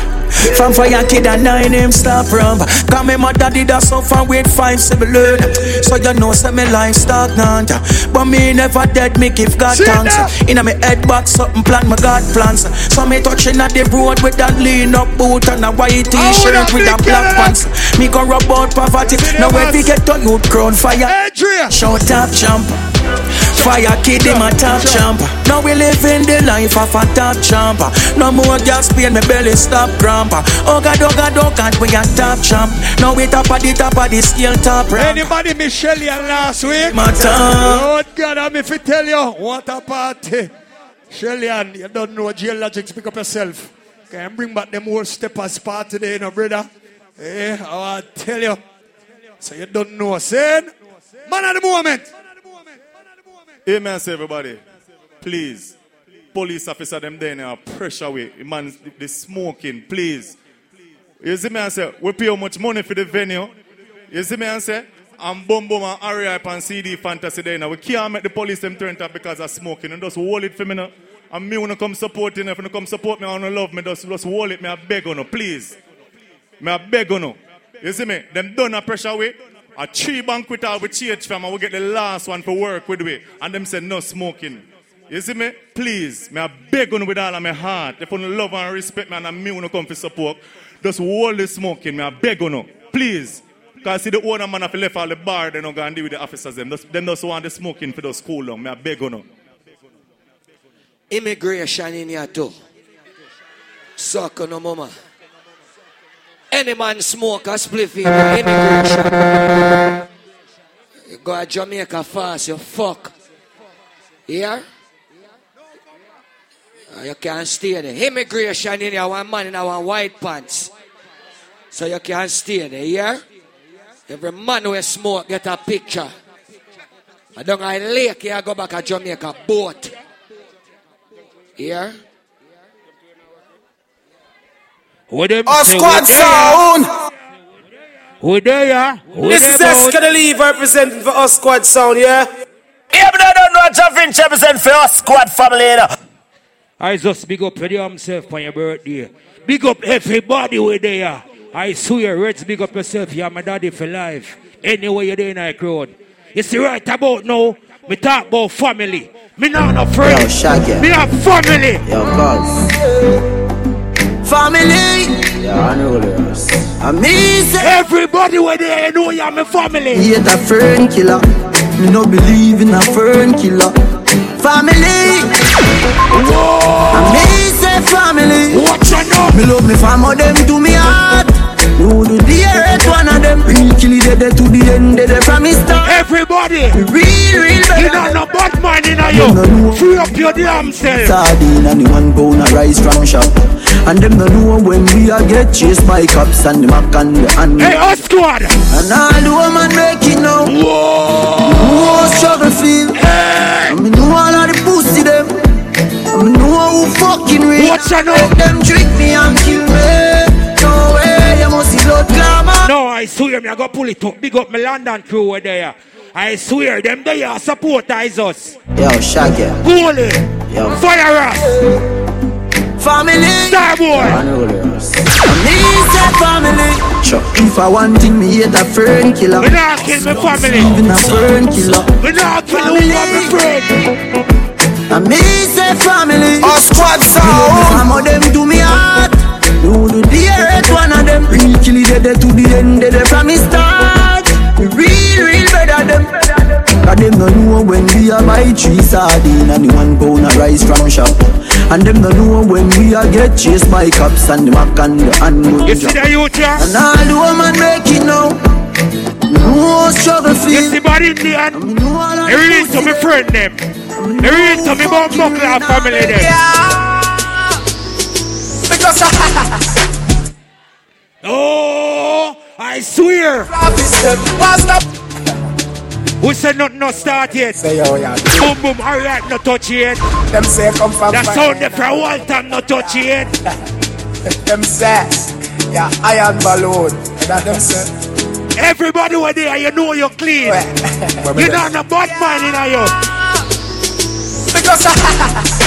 From Fire Kid and nine him stop rump. Cause me mother did a suffer with five sibling. So you know say me life stagnant. But me never dead, me give God See thanks. that? Inna me head back something plan my God plans. So me touching at the road with that lean up boot and a white t-shirt with a black pants. Me go rub out poverty. Now when we get to youth crown fire. Show top champ. Fire kid him a top champ. Now we living the life of a top champ. No more gas pain, me belly stop cramp. Oh God, oh God, oh God, we a top champ. Now we top of the top of the scale top rank. Anybody and last week? Matter. Lord God, I'm if I tell you, what a party. Shelly and you don't know jail logic, pick up yourself. Can bring back them whole steppers party today, you know, brother. Eh, I tell you. So you don't know, saying? Man of the moment. Amen, say everybody. Please. Police officer them there now pressure way. Man, the smoking, please. You see me and say, we pay how much money for the venue. You see me and say, and boom boom and up and CD fantasy there now. We can't make the police them turn up because of smoking. And just hold it for me now. And me wanna come support you. If you come support me, I wanna love me. Just, just hold it. Me I beg on you, please. Me I beg on you. You see me? Them done a pressure way. A three banquet out with church and we get the last one for work with we. And them say no smoking. You see me? Please, me I beg on with all of my heart. If you love and respect me and me wanna come for support, just hold the smoking. Me I beg you. Please. Because see the owner man he left all the bar, they not gonna deal with the officers them. Them just want the smoking for the school down. Me I beg on. Immigration in here too. Suck on no mama. Any man smoke a spliff in immigration. You go to Jamaica fast, you fuck. Here? Uh, You can't stay there. Immigration in here, one man in our white pants. So you can't stay there, yeah? Every man who smoke get a picture. I don't I lake here, go back to Jamaica boat. Here? Who them Our squad sound. Who there, yeah? This is there, bout? Eska the Leave representing for us squad sound, yeah? Yeah, but I don't know what Jeff represent for us squad family. You know. I just big up for you himself on your birthday. Big up everybody with there. I swear, Reds, big up yourself. You're my daddy for life. Anyway you're there in that crowd. You see right about now, me talk about family. Me not no friend. Yo, Shaggy. Me have family. Yo, cuz. Family. Yeah, I know this. I mean, say. Everybody with they you know you're my family. Hate a fern killer. Me no believe in a fern killer. Family. I mean, say family. Watch out now. Me love me family, them to me heart. You do the earth, one of them real kill it dead to the end, dead from me start. Everybody, real, real. You don't know bad man in you. Free up your damn self. Sardine and the one pound of rice from shop. And them no know when we a get chased by cops and the mac and the hand. Hey, us squad. And all the woman make it now. Whoa. Whoa, struggle feel. Hey. I mean, know all of the pussy them. I mean, know who fucking real. Watch out now. Make them trick me and kill me. No way, you must blood glamour. No, I swear me, I go pull it up. Big up my London crew over there. I swear, them there supportize us. Yo, Shaggy. Cool it. Yo. Fire us. Family. Starboy. I know this. Family. Sure. If I want thing, me hate a fern killer. We not kill my family. Even a fern killer. We not kill who my friend. And me say family. A squad sound. Some of them do me heart. Do the earth, one of them. Real kill it dead to the end, dead from me start. Real, real better them. Cause them no know when we a buy three sardine and the one pound of rice from shop. And them no know when we a get chased by cops and the mac and the animal. You see the youth here? And all the woman make it now. No struggle feel. You see body Indian? They release to me friend them. They release to me about Buckler family them. Because Oh, I swear. Who said nothing not start yet? Say yo, yeah. Boom boom, up, not touch yet. Them say come from That sound there for one time, not touch yet. them say, yeah, iron balloon. That them say. Everybody were there, you know you're clean. you not no bad man in you. Because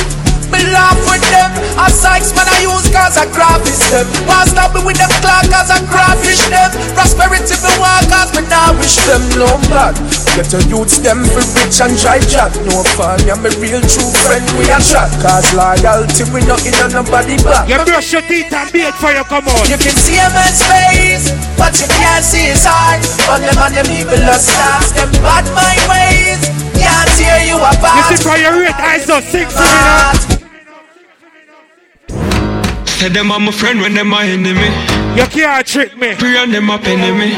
me laugh with them. A sykes man I use cause I graphish them. Why stop me with them clock cause I graphish them. Prosperity me want cause me now wish them no bad. Get your youths them for rich and dry chat. No fun, yeah, me real true friend we a chat. Cause loyalty we not in on nobody back. You brush your teeth and beat for you come on. You can see a man's face, but you can't see his heart. But them and them evil stars, them bad my ways. Can't tear you apart. You see for your rate, I saw six me now. Say them are my friend when them my enemy. You can't trick me. Free and them up enemy.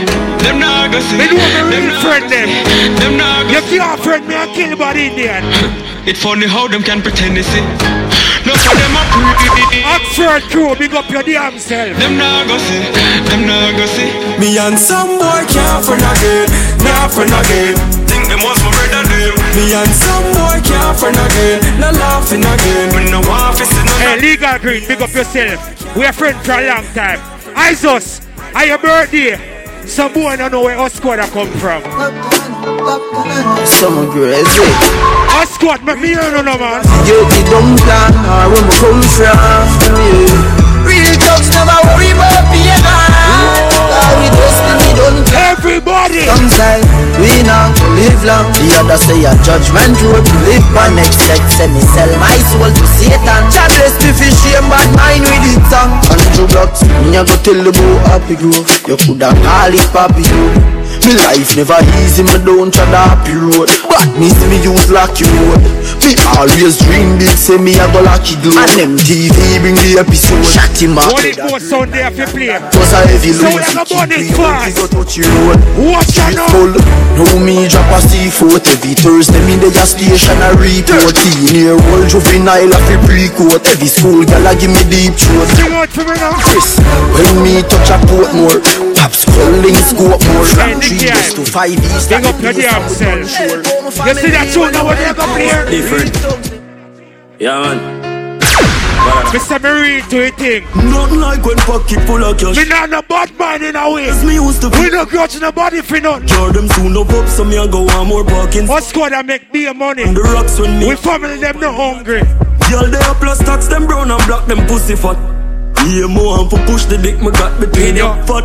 Them not go see. Me know me real not friend go them. see. Them not go You can't friend me and kill body Indian. It funny how them can pretend they see. No for them a pretty. Oxford crew, big up your damn self. Them not go see. Them not go see. Me and some boy can't friend again, not friend again. Think them was my brother them. Me and some boy can't friend again, not laughing again. When no one fi see. Hey, Legal Green, big up yourself. We are friends for a long time. Eyesus, are your birthday? Some boy don't know where us squad come from. Some crazy. Us squad, make me hear no no man. You the dumb plan or where me come from. Real thugs never worry about being Cause care. Everybody. Sometimes we not to live long. The other say a judgment road to live by next sex. Say me sell my soul to Satan. God bless me for shame, bad mind with it tongue. Andrew blocks, me a go tell the boy happy grow. You coulda call it papi. Me life never easy, me don't try the happy road. But me see me use lucky road. Me always dream big, say me a go lucky glow. And them TV bring the episode. Shot him up. What it was Sunday if you play? Was a heavy So load. we have a bonus class. Go touch your road. Watch out now. Full. Now me drop a C4 every Thursday. Me the gas station a report. Teenage old juvenile a fi pre-coat. Every school gal a give me deep throat. Sing out for me now. Chris, when me touch a port more, pops calling scope more. Hey, From three yeah. days to five east. Big up your damn self. You see that tune now when they go here? Different. Yeah man. Mr. Marine to a thing. Nothing like when pocket full of cash. Me not no bad man in a way. As me used to We no grudge nobody for nothing. Cure them soon up up, so me a go on more parking. Us squad that make beer money. And the rocks when me We family them no hungry. Girl, they a plus tax them brown and black them pussy fat. Yeah, more for push the dick me got between your foot.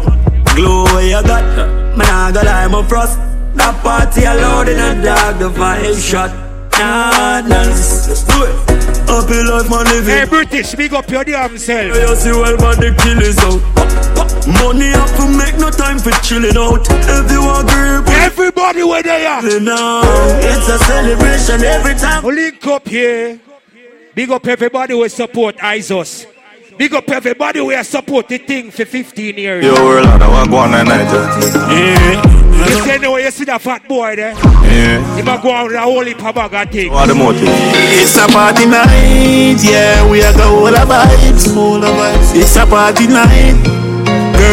Glow where you got. Man, I got lie, my frost. That party allowed in a dog, the fire shot. Nah, nah, let's do it. Happy life, man, living. Hey, British, big up your damn self. You see well, man, the kill is out. Money have to make no time for chilling out. If you agree, everybody where they are. Now, uh, it's a celebration every time. We link up here. Big up everybody who support Eyesus. Big up everybody who support the thing for 15 years. Yo, we're a lot of go on night. Yeah. You see anyway, you see that fat boy there? Yeah. He might go out with a whole heap of bag of things. What the motive? It's a party night, yeah, we are go all the vibes, all the vibes. It's a party night.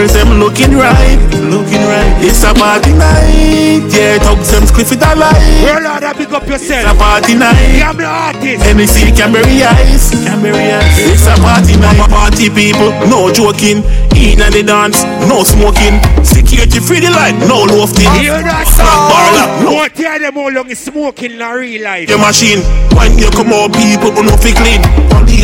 Girls, them looking right, looking right. It's a party night, yeah. Thugs, them squiff it alive. Roll out and big up yourself. It's a party night. Yeah, me artist. NEC Canberry Ice, Canberry Ice. It's a party night. Party people, no joking. In and the dance, no smoking. Security free the light, no lofting. You hear that sound? No. Don't tell them how long is smoking in real life. Your machine, when you come out, people no fi clean.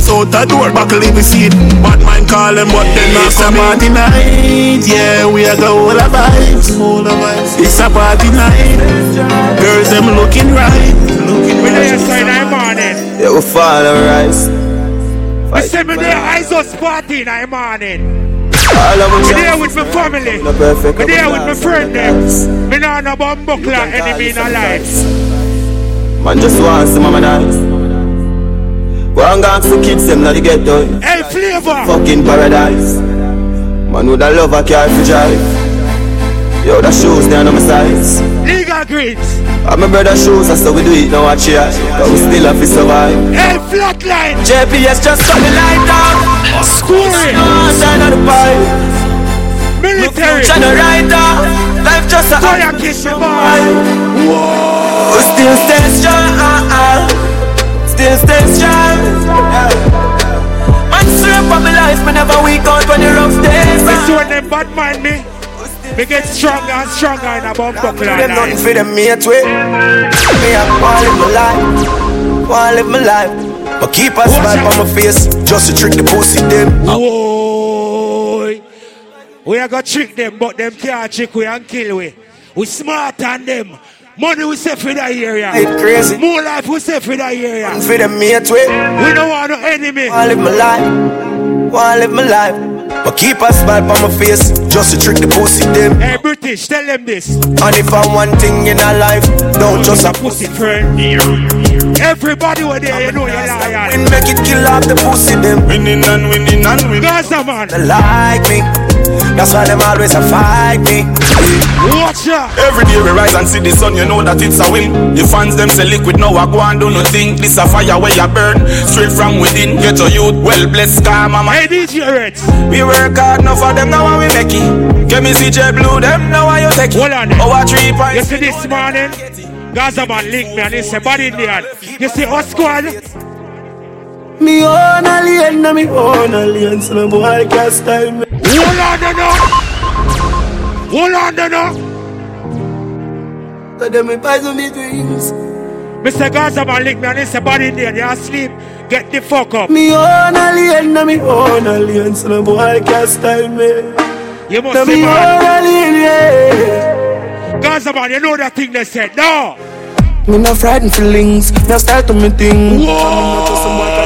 Police out the door, buckle in the seat. Bad mind call them, but they not It's a party night, yeah. We are go all the vibes, all the vibes. It's a party night. Girls them looking right, looking We right. there inside the morning. Yeah, we fall and rise. We say me there Eyesus party in the morning. All of Me there with my family. No perfect, Me there with my last friend them. Me nah no bomb buckler enemy in our life. Man just want some mama dance. Go ask the kids them now the ghetto. Hey, flavor. Fucking paradise. Man with a love a car for drive. Yo, the shoes down on my sides. Legal greens. I'm my brother shoes, that's how we do it now watch here. But we still have to survive. Hey, flatline. JPS just cut the light down. School it. Shine on the pipe. Military. Shine the right down. Life just a Fire kiss your boy. We still stay strong. Still stay strong. Man, straight from my life, me never weak out when the rough days. This when them bad mind me. Me get stronger and stronger in a bomb buckler. Them nothing for them mate way. Me I wanna live my life, wanna live my life. But keep a smile on my face, just to trick the pussy them. Whoa. We are gonna trick them, but them can't trick we and kill we. We smart on them. Money we save for that area. It crazy. More life we save for that area. For them mate way. We don't want no enemy. Wanna live my life, wanna live my life. But keep a smile on my face, just to trick the pussy them. Hey British, tell them this. And if I one thing in a life, don't just a pussy friend. Everybody were there, you know you're liar. Win make it kill off the pussy them. Winning and winning and winning. Gaza man. They like me, that's why them always a fight me. Watch out. Every day we rise and see the sun, you know that it's a win. The fans them say liquid, now I go and do nothing. This a fire where you burn, straight from within. Get a youth, well blessed, car mama. Hey DJ Reds. We work hard, enough for them, now we make it. Get me CJ Blue, them, now are you take it. Hold on. Eh. Oh, Our three You see this morning? Eh? Gaza man link me and he say body in the hand. You see us squad? Me own alien, na me own alien, so no boy can't style me. Hold on there now. Hold on there now. So them me poison me dreams. Mr. Gaza man link me and he say body in the hand. Asleep? Get the fuck up. Me own alien, na me own alien, so no boy can't style me. You must say me own alien, yeah. Gaza man, you know that thing they said. No. Me no frightened feelings, no start to me thing.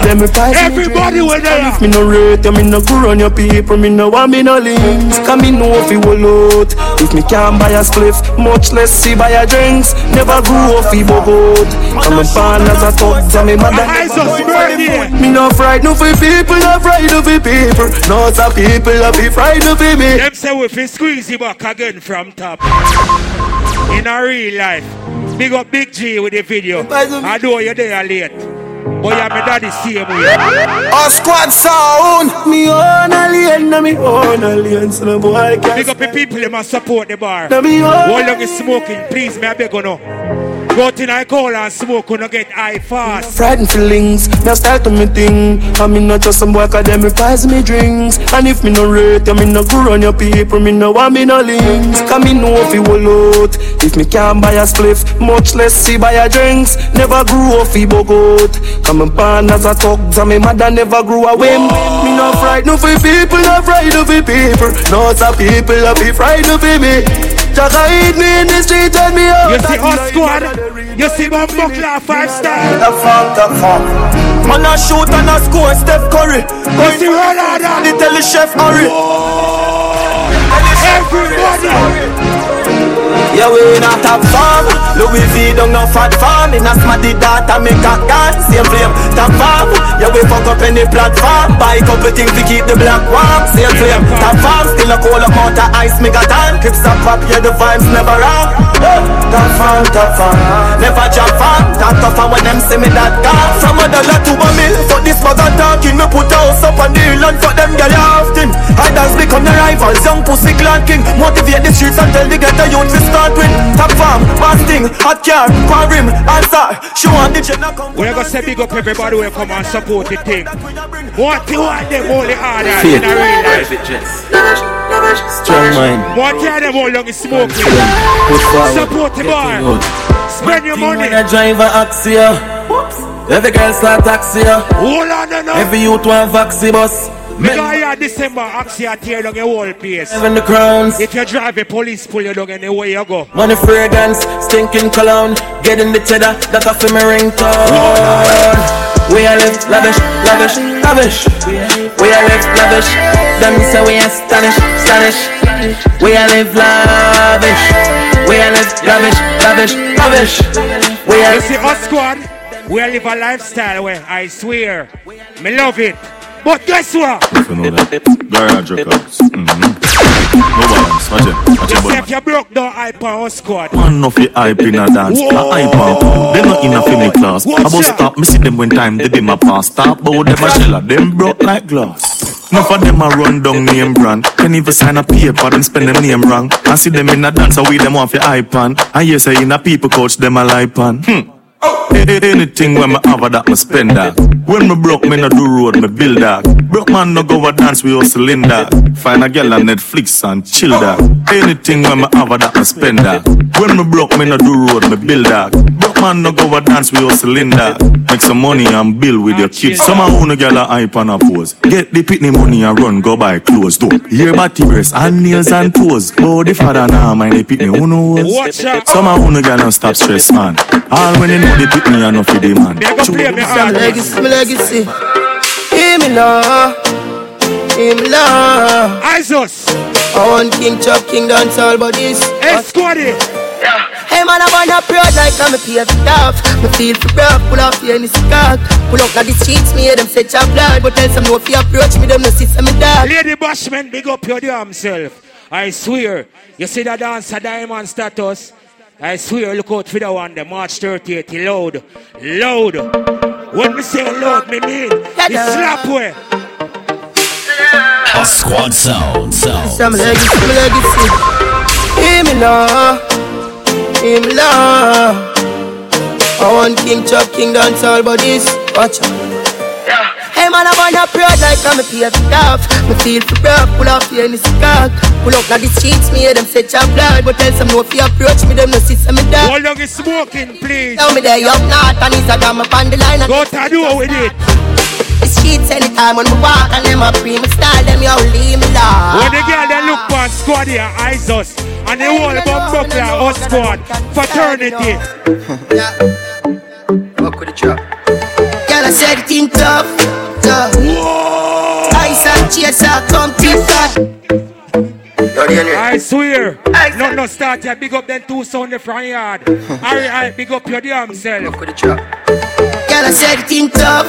Them me fight Everybody there. And If me no rate you, me no go run your people, me no want me no links. Cause me know if you will out. If me can't buy a spliff, much less see buy a drinks. Never grew up fi bogot. I'm a born as a thug, so me mother eyes never are go smirking. for Me no frightened for people, no frightened for people. No a people, I be frightened for me. Them say we fi squeeze you back again from top. In a real life. Big up Big G with the video. I know you're there late. But yeah, my daddy see him with A squad sound. Me own alien, na me own alien, so no boy can't Big up the people that must support the bar. Na me own How long is smoking? Please, me I beg you no. Go to I call and smoke, gonna get high fast. Frightened feelings, now start to me thing. I mean not just some boy academic prize me drinks. And if me no rate, I mean no go on your people, me no want me no links. Cause me know if you will out. If me can't buy a spliff, much less see buy a drinks. Never grew up fi bogot. Come and born as a talk, and me mother never grew a whim. Me no frightened for people, no frightened for people. No some people, I be frightened for me. Jaga hit me in the street and me out. You see us squad? You see my buckler five star? The fuck, the fuck. Man a shoot and a score, Steph Curry. You see Ronaldo? The tell the chef hurry. Everybody. Yeah, we in a top farm Louis V don't no Phat Farm. In a smarty data make a gun. Same flame, top farm. Yeah, we fuck up any platform. Buy couple things to keep the black warm. Same flame, top farm. Still a cold up out of ice Make a time, kicks up pop Yeah, the vibes never wrong. Top farm, top farm. Never jump farm. Top tough and when them see me that gone. From a dollar to a mill Fuck this bag of talking Me put a house up on the hill And fuck them girl often. Hiders become the rivals Young pussy clan king Motivate the streets And tell the ghetto youth to start with Top farm, basting, hot car, pan rim, answer Show on the jet come We're gonna say big up everybody who come and support the thing What you want them all the harder in a real life Strong mind. What you them all long is smoking Support the bar Spend your money. When I drive a Axio Every girl start taxi Hold on now Every youth want vaxi bus Because yeah, December, I tear down the whole place. Even the crowns. If you drive a police, pull you down anywhere you go. Money fragrance, stinking cologne. Get in the cheddar, that a me ringtone. We are live lavish, lavish, lavish. We are live lavish. Them say we are stanish, stanish. We are live lavish. We are live lavish, lavish, lavish. We are. You see, us squad, we live a lifestyle where I swear, me love it. But guess what? You know that. Garage records. Mm-hmm. No balance. Watch it. Watch it, if you broke down hype on us squad. Man, no fi hype in a dance. A hype on come. They not in a film class. I bust stop. Me see them when time they be my past. Stop, but them a shell. Them broke like glass. Enough of them a run down name brand. Can even sign a paper, them spend them name wrong. I see them in a dance, I we them off your on. And you say in a people coach, them a lipe on. Hmm. Anything when me have a that me spend that. When me broke, me no do road, me build that. Broke man no go a dance with hustle in that. Find a girl on Netflix and chill that. Anything when me have a that me spend that. When me broke, me no do road, me build that. Broke man no go a dance with hustle in that. Make some money and build with your kids. Some a own a girl a hype and a pose. Get the pitney money and run, go buy clothes. Door. Hear body breasts and nails and toes. Oh, the father now mind the pitney, who knows? Some a own a girl no stop stress man. All when you know the pitney and no for the man. My legacy, my legacy. Hear me now. Hear me now. Eyesus. I want king chop, king dance all but this. Hey, squaddy. Hey man, I wanna proud like I'm a pay for tough. Me feel for rough, pull off your any cock. Pull up now the streets, me hear them say chop blood. But tell some no if you approach me, them no see some dog. Lady Bashman, big up your damn self. I swear, you see that dancer diamond status? I swear, look out for the one, the March 30th, he loud, loud. When we say loud, me mean, it's slap way. A squad sound, sound. Some legacy, my legacy. Hear me now. Hear me now. I want king chop, king dance all but this. Watch out. Hey man, I want a proud like I'm a pay for tough. Me feel for rough, pull off your any cock. Pull up now the streets, me hear them say chop blood. But tell some no if you approach me, them no see some dog. Hold on, it's smoking, please. Tell me they up north and it's a damn up on the line. Go to do with it. The streets anytime when we walk and them a pre me style, them yo leave me low. When the girl they look for squad here, eyes us. And the whole about buckler, us squad, fraternity. Fuck with the trap. Girl, I said it in tough, tough. Ice and chaser, come tip that. I swear, no, no start here. Big up them two sound the front yard. Alright, alright, big up your damn self. Girl, I said it in tough,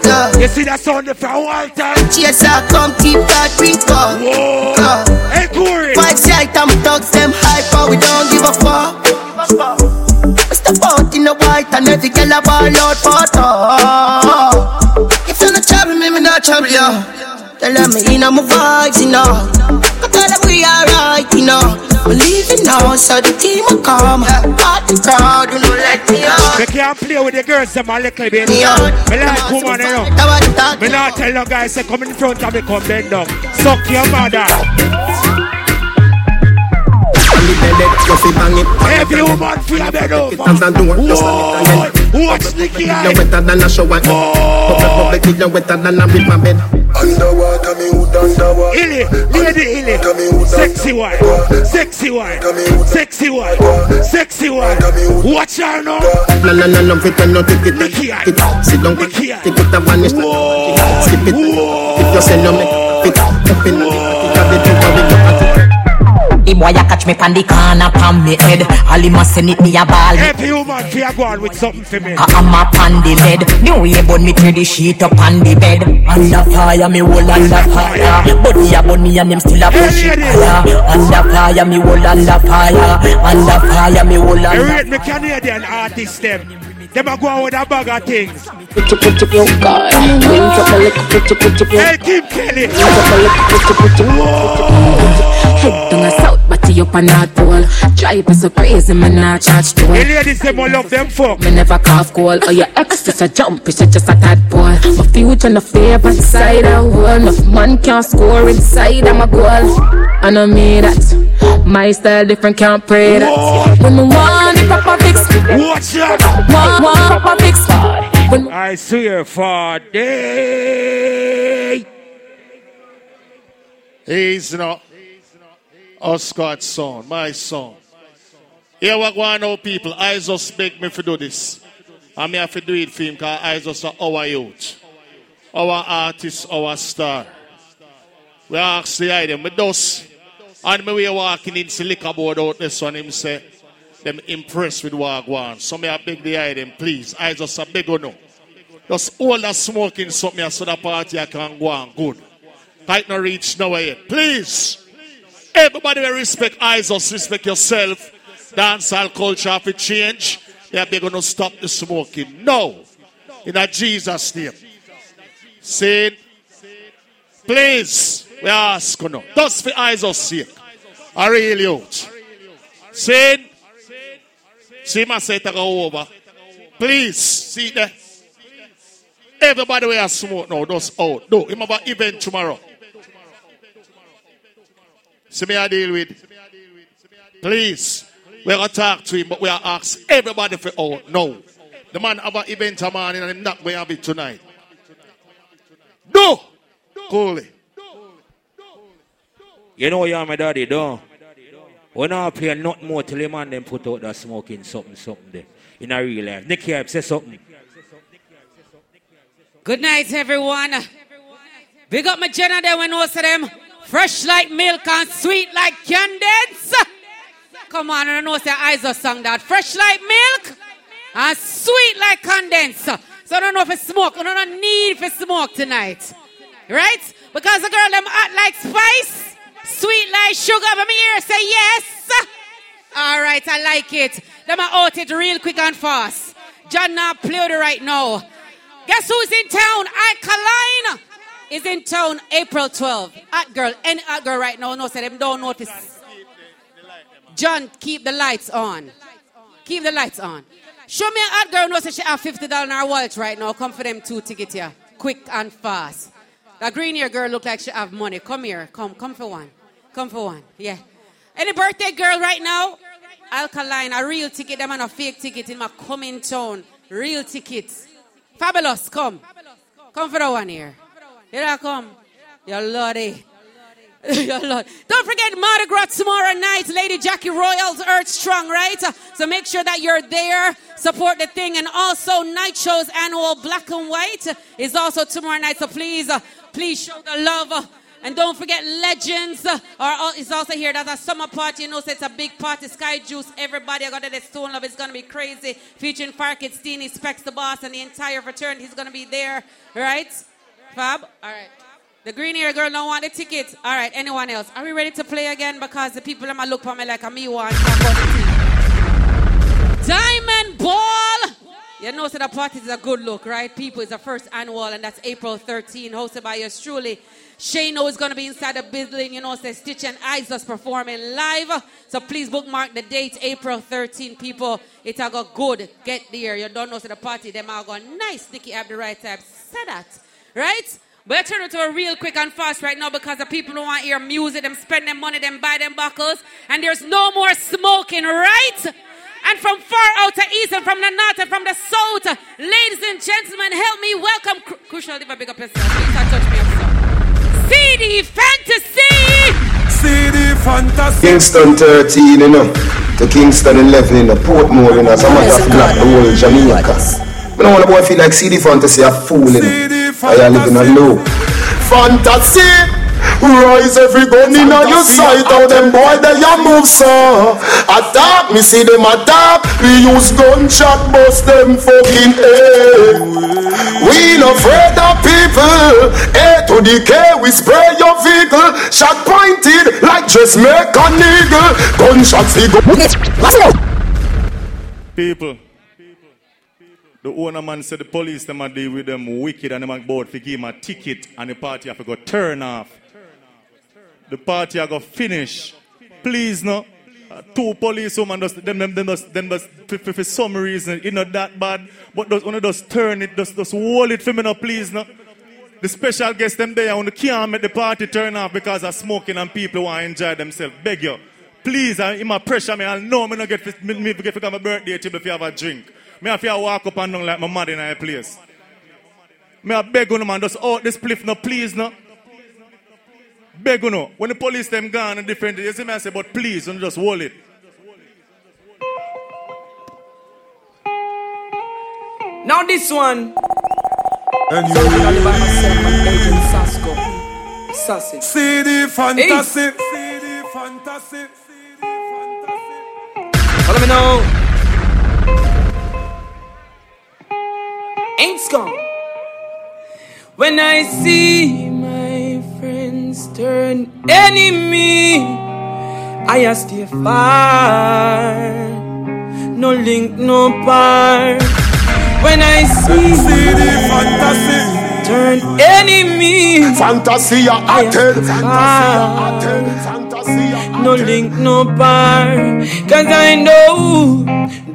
tough. You see that sound the front wall time? Chaser, come tip that drink up. Whoa. Hey, Corey. Five sight and thugs, them hyper, we don't give a fuck. Step out in the white and every girl a ball out talk. If you not trouble me, me not trouble you. Tell them me in my vibes, you know. I tell them we alright, you know. We leaving now, so the team will come. Got the crowd, you know, let me out. They can't play with the girls, them a little bit. Me out. Me like woman, you know. Me not tell no guys, say come in front of me, come bend down. Suck your mother. Every woman feel a bed over. Whoa, watch Nicky eye. You're wetter than a shower. Public, public, you're wetter than a river bed. Underwater, me hood underwater. Illy, lady Illy, sexy one, sexy one, sexy one, sexy one. Watch her now. No, no, no, no, fit and no take it. Take it. Sit down, take it, have one, skip it. If you say no, make it. Up in the, have it, have it, have it. The boy a catch me pan the corner pan me head. All him a send it me a ball. Every woman feel go on with something for me. I am a pan the bed. The way burn me through the sheet up on the bed. Under fire me whole under fire. Body a burn me and them still a push it higher. Under fire me whole under fire. Under fire me whole I under. rate me Canadian artists them. Them a go on with a bag of things. Put your put your God. When a little put your put Hey, Kim Kelly. When drop a little put your put Head down a south, body up a north pole. Drive us so crazy, man, not charge toll. The ladies them all love them fuck. Me never cough call. Or oh, your ex just a jump, it's just a tadpole. My future no favorite side of wall. Enough man can't score inside of my goal. And I know me that. My style different, can't pray that. When me want the proper fix. Watch out. Want, want proper fix. When I swear for day. He's not Oscar's son, my son. Here we go on people. I just beg me to do this. And me have to do it for him because I just are our youth. Our artist, our star. We ask the item with us. And me we are walking in liquor board out this one, him say, them impressed with what Wagwan. So me I beg the item, please. I just a beg you no. Just all that smoking something so the party I can go on good. Might not reach nowhere yet. Please. Everybody will respect eyes Eyesus, respect yourself. Dancehall culture have to change. They are going to stop the smoking. No. In a Jesus name. Say, please, we ask you now. Just for Eyesus sake. I really out. Say, see my say to go over. Please, see there. Everybody will smoke now. Just out. No, him an event tomorrow. See me I deal with. Please. We're going to talk to him, but we are ask everybody for out. No. The man have an event tomorrow and I'm not going to have it tonight. No. Coolly. You know you're my daddy, don't? We I play nothing more till the man them put out that smoking something, something there. In a real life. Nicky Hype, say something. Good night, everyone. Big up my Jenna there when most of them fresh like milk and sweet like candidates. Come on, I know say eyes are sung that. Fresh like milk and sweet like condense. So I don't know if it's smoke. I don't need for smoke tonight. Right? Because the girl them hot like spice, sweet like sugar. But me here say yes. All right, I like it. Them are out it real quick and fast. John now play it right now. Guess who's in town? I Alkaline is in town April 12. Hot girl, any hot girl right now, no, say them don't notice. John, keep the lights on. Keep the lights on. Show me a hot girl, no, say she have $50 in her wallet right now. Come for them two tickets here. Quick and fast. That green hair girl look like she have money. Come here. Come, come for one. Come for one. Yeah. Any birthday girl right now? Alkaline, a real ticket, them and a fake ticket in my coming town. Real tickets. Fabulous, come. Come for the one here. Here I come. You're lordy. Your Lord. Don't forget Mardi Gras tomorrow night. Lady Jackie Royals, Earth Strong, right? So make sure that you're there. Support the thing. And also, Night Show's annual Black and White is also tomorrow night. So please, uh, please show the love. And don't forget Legends are is also here. That's a summer party. You know, so it's a big party. Sky Juice, everybody. I got it. Stone Love It's going to be crazy. Featuring Farkid, Steenie, Specs the Boss, and the entire fraternity is going to be there. Right? Fab? All right. The green hair girl don't want the ticket. All right, anyone else? Are we ready to play again? Because the people a look for me like a me team. Diamond Ball You know, so the party is a good look, right? People, it's the first annual, and that's April 13, hosted by yours truly. Shano is going to be inside the building, you know, so Stitch and Isis performing live. So please bookmark the date, April 13, people. It's a go good. Get there. You don't know, so the party, them are going nice. Nicky have the right time. Say that, right? But I turn it to a real quick and fast right now because the people don't want to hear music, them spend their money, them buy them buckles, and there's no more smoking, right? And from far out to east and from the north and from the south, ladies and gentlemen, help me welcome Cru- Crucial Diva, big up yourself. Please don't touch me up, so. CD Fantasy! CD Fantasy. Kingston 13, you know, to Kingston 11 in the Portmore, you know, some of that black the whole Jamaica. But I want to boy feel like CD Fantasy a fool, you know. I am living a low. Fantasy. Rise every gun in your sight How them boy they a move so Attack me see them attack. We use gunshot bust them fucking head. We no afraid of people. A to the K we spray your vehicle. Shot pointed like just make a nigga Gunshots we go. People. The owner man said the police them a deal with them wicked and them about to give him a ticket and the party have to go turn off. The party are go finish. Please no. Uh, two police women just them them them just, them just for, for, for some reason it not that bad but just wanna just turn it just just hold it for me no please no. The special guests them there on the can't make the party turn off because of smoking and people want to enjoy themselves. Beg you. Please, I, in my pressure, me, I know me not get me, me get for my birthday table if you have a drink. Me have to walk up and down like my mother in a place. Me I beg you, man, just out this spliff, no, please, no. Beg you, no. When the police them gone and different, you see me I say, but please, don't just hold it. Now this one. And So you know the by myself and Agent Sasco. Sassy. CD Fantasy. Hey. CD Fantasy. Follow me now. Ain't gone. When I see my friends turn enemy, I stay far. No link, no part. When I see CD Fantasy. turn enemy, Fantasy a acted far. No link, no bar. Cause I know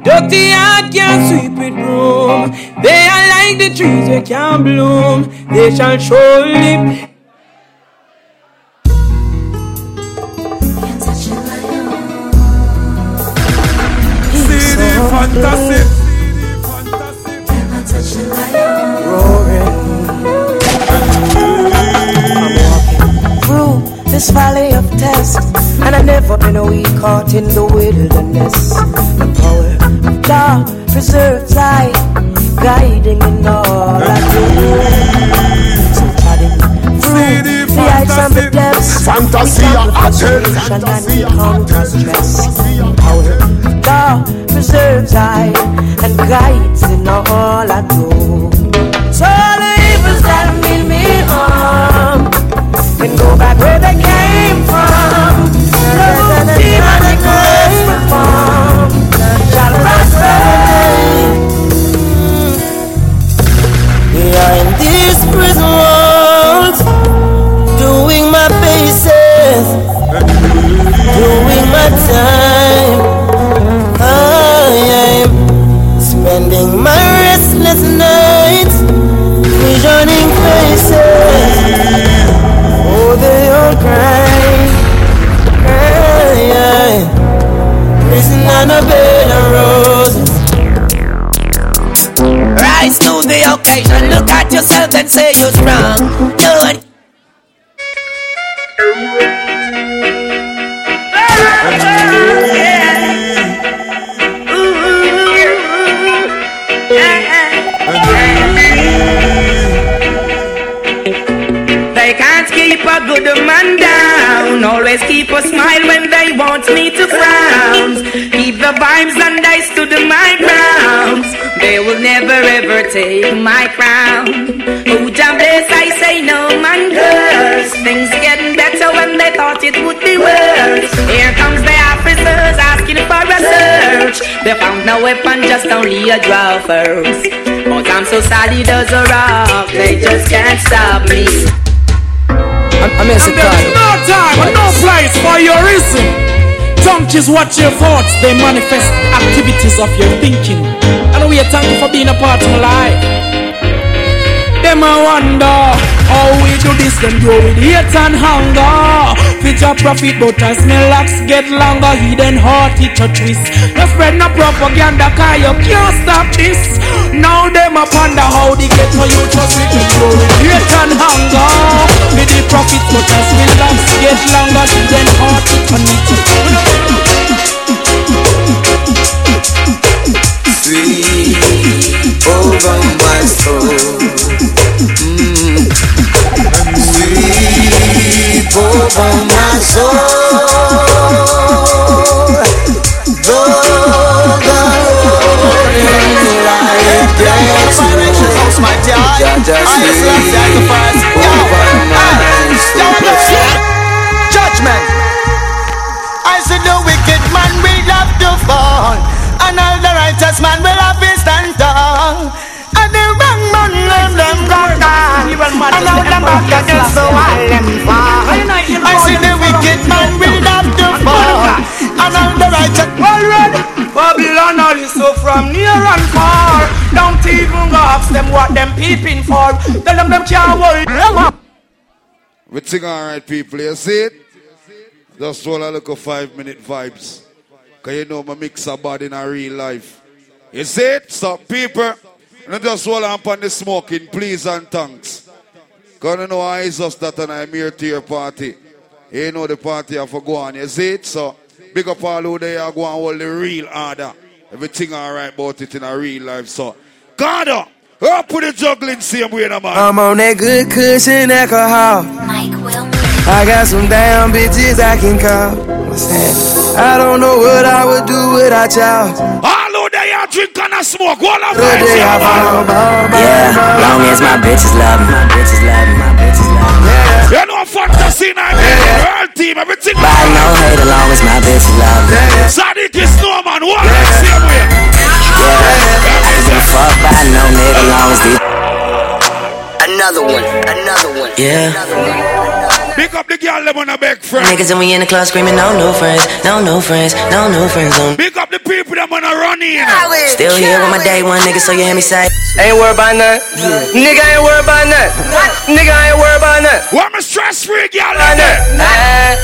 dirty heart can't sweep it room. They are like the trees that can't bloom. They shall surely. Fantasy. through this valley of tests, and I've never been a week caught in the wilderness. The power of God preserves I, guiding in all I do. So treading through the heights and the depths, Fantasy we a conquer acted and we conquer stress. Power of God preserves I, and guides in all I do. So the evils that mean me harm can go back where they time. Oh, I am spending my restless nights, visioning faces. Oh, they all cry. Oh, Prison on a bed of roses. Rise to the occasion. Look at yourself and say you're strong. No one. A good man down. Always keep a smile when they want me to frown. Keep the vibes and I stood my ground. They will never ever take my crown. Oh, Jah bless, I say no man curse. Things getting better when they thought it would be worse. Here comes the officers asking for a search. They found no weapon, just only a draw first. But I'm so solid as a rock, they just can't stop me. I'm, I'm There's no time and no place for your reason. Junkies watch your thoughts, they manifest activities of your thinking. And we thank you for being a part of my life. Them I wonder how we do this, them do with hate and hunger. Your profit, but as my locks get longer, hidden heart it a twist. No spread no propaganda, cause you can't stop this. Now them a ponder how they get for you just with them do with hate and hunger. With the profit, but as my locks get longer, hidden heart it a Sweet over my soul. Mm. Sweep over my soul. Though the rolling light gets Just sweep over my and all the bad guys so all them fall. I said the wicked man will have to fall, and all the righteous already. Babylon all is so from near and far. Don't even go ask them what them peeping for. Tell them them can't hold them up. We think alright, people. You see it? Just roll a little five minute vibes. Cause you know my mix a bad in a real life. You see it? So people, not just roll up on the smoking, please and thanks. Cause you know I is us that and I'm here to your party. You know the party have to go on. You see it? So big up all who they are going hold the real order. Everything alright about it in a real life. So God up. Up with the juggling same way, no, man. I'm on that good cushion alcohol. I got some damn bitches I can call. What's that? I don't know what I would do without y'all. All who they are drink and a smoke. All of Good day, I fall, ball, ball, Yeah, long as my bitches love me, my bitches love me, my bitches love me. You know fantasy now, yeah. world team, everything. I know hate long as my bitches love me. Sadiq is no man, what yeah. same way. Yeah, I give a fuck by no nigga long as these. Another one, another one. Yeah. Pick up the girl them on a big friend. Niggas and we in the club screaming, no new friends, no new friends, no new friends on. Pick up the people that wanna run in. Still here with my day one nigga, so you hear me say. Ain't worried about nothing. Nigga ain't worried about nothing. Nigga ain't worried about nothing. What my stress free girl I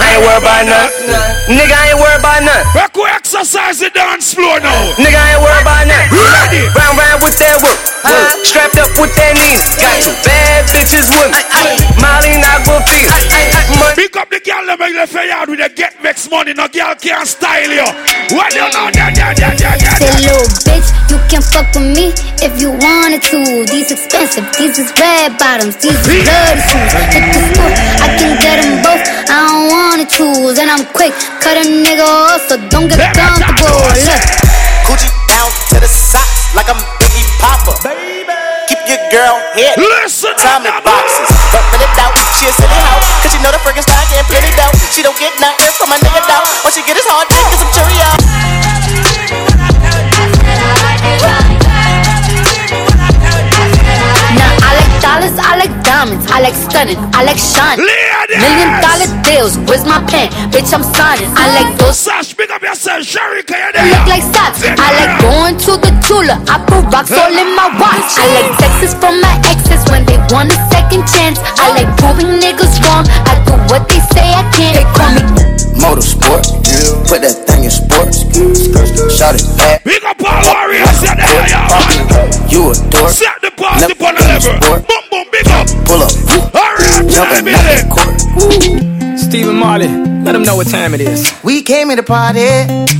ain't worried about nothing. Nigga ain't worried about nothing. We go exercise the dance floor now. Nigga ain't worried about nothing. Ready. Round round with that whoop. whoop. Strapped up with that Nina. Got two bad bitches with me. Molly not go feel. Pick up the girl that make the fair yard with the get vex money. No girl can't style you. What you know? Yeah, yeah, yeah, yeah, yeah. Say, little bitch, you can fuck with me if you wanted to. These expensive, these is red bottoms, these is bloody shoes. Hit the school, I can get them both. I don't wanna choose, and I'm quick, cut a nigga off, so don't get comfortable. Look. Coochie down to the socks like I'm Biggie Popper. Baby. Keep your girl head. Listen Tommy boxes. But when it doubt, she a silly hoe. Cause she know the friggin' style can't play it out. She don't get nothing from a nigga doubt. What she get is hard dick and some Cheerios. Dollars, I like diamonds, I like stunning, I like shining. Million dollar deals, where's my pen? Bitch, I'm signing. I like those. Sash, pick up yourself, Sherry, can you Look like socks. I like going to the Tula. I put rocks all in my watch. I like texts from my exes when they want a second chance. I like proving niggas wrong. I do what they say I can't. They call me Motorsport. Put that thing in sports. Shot it back. Big up all warriors, yeah, there, yeah. You a dork. Set the party on the level. Boom, boom, big up. Pull up. Alright, Jumping out the court. Stephen Marley, let them know what time it is. We came here to party.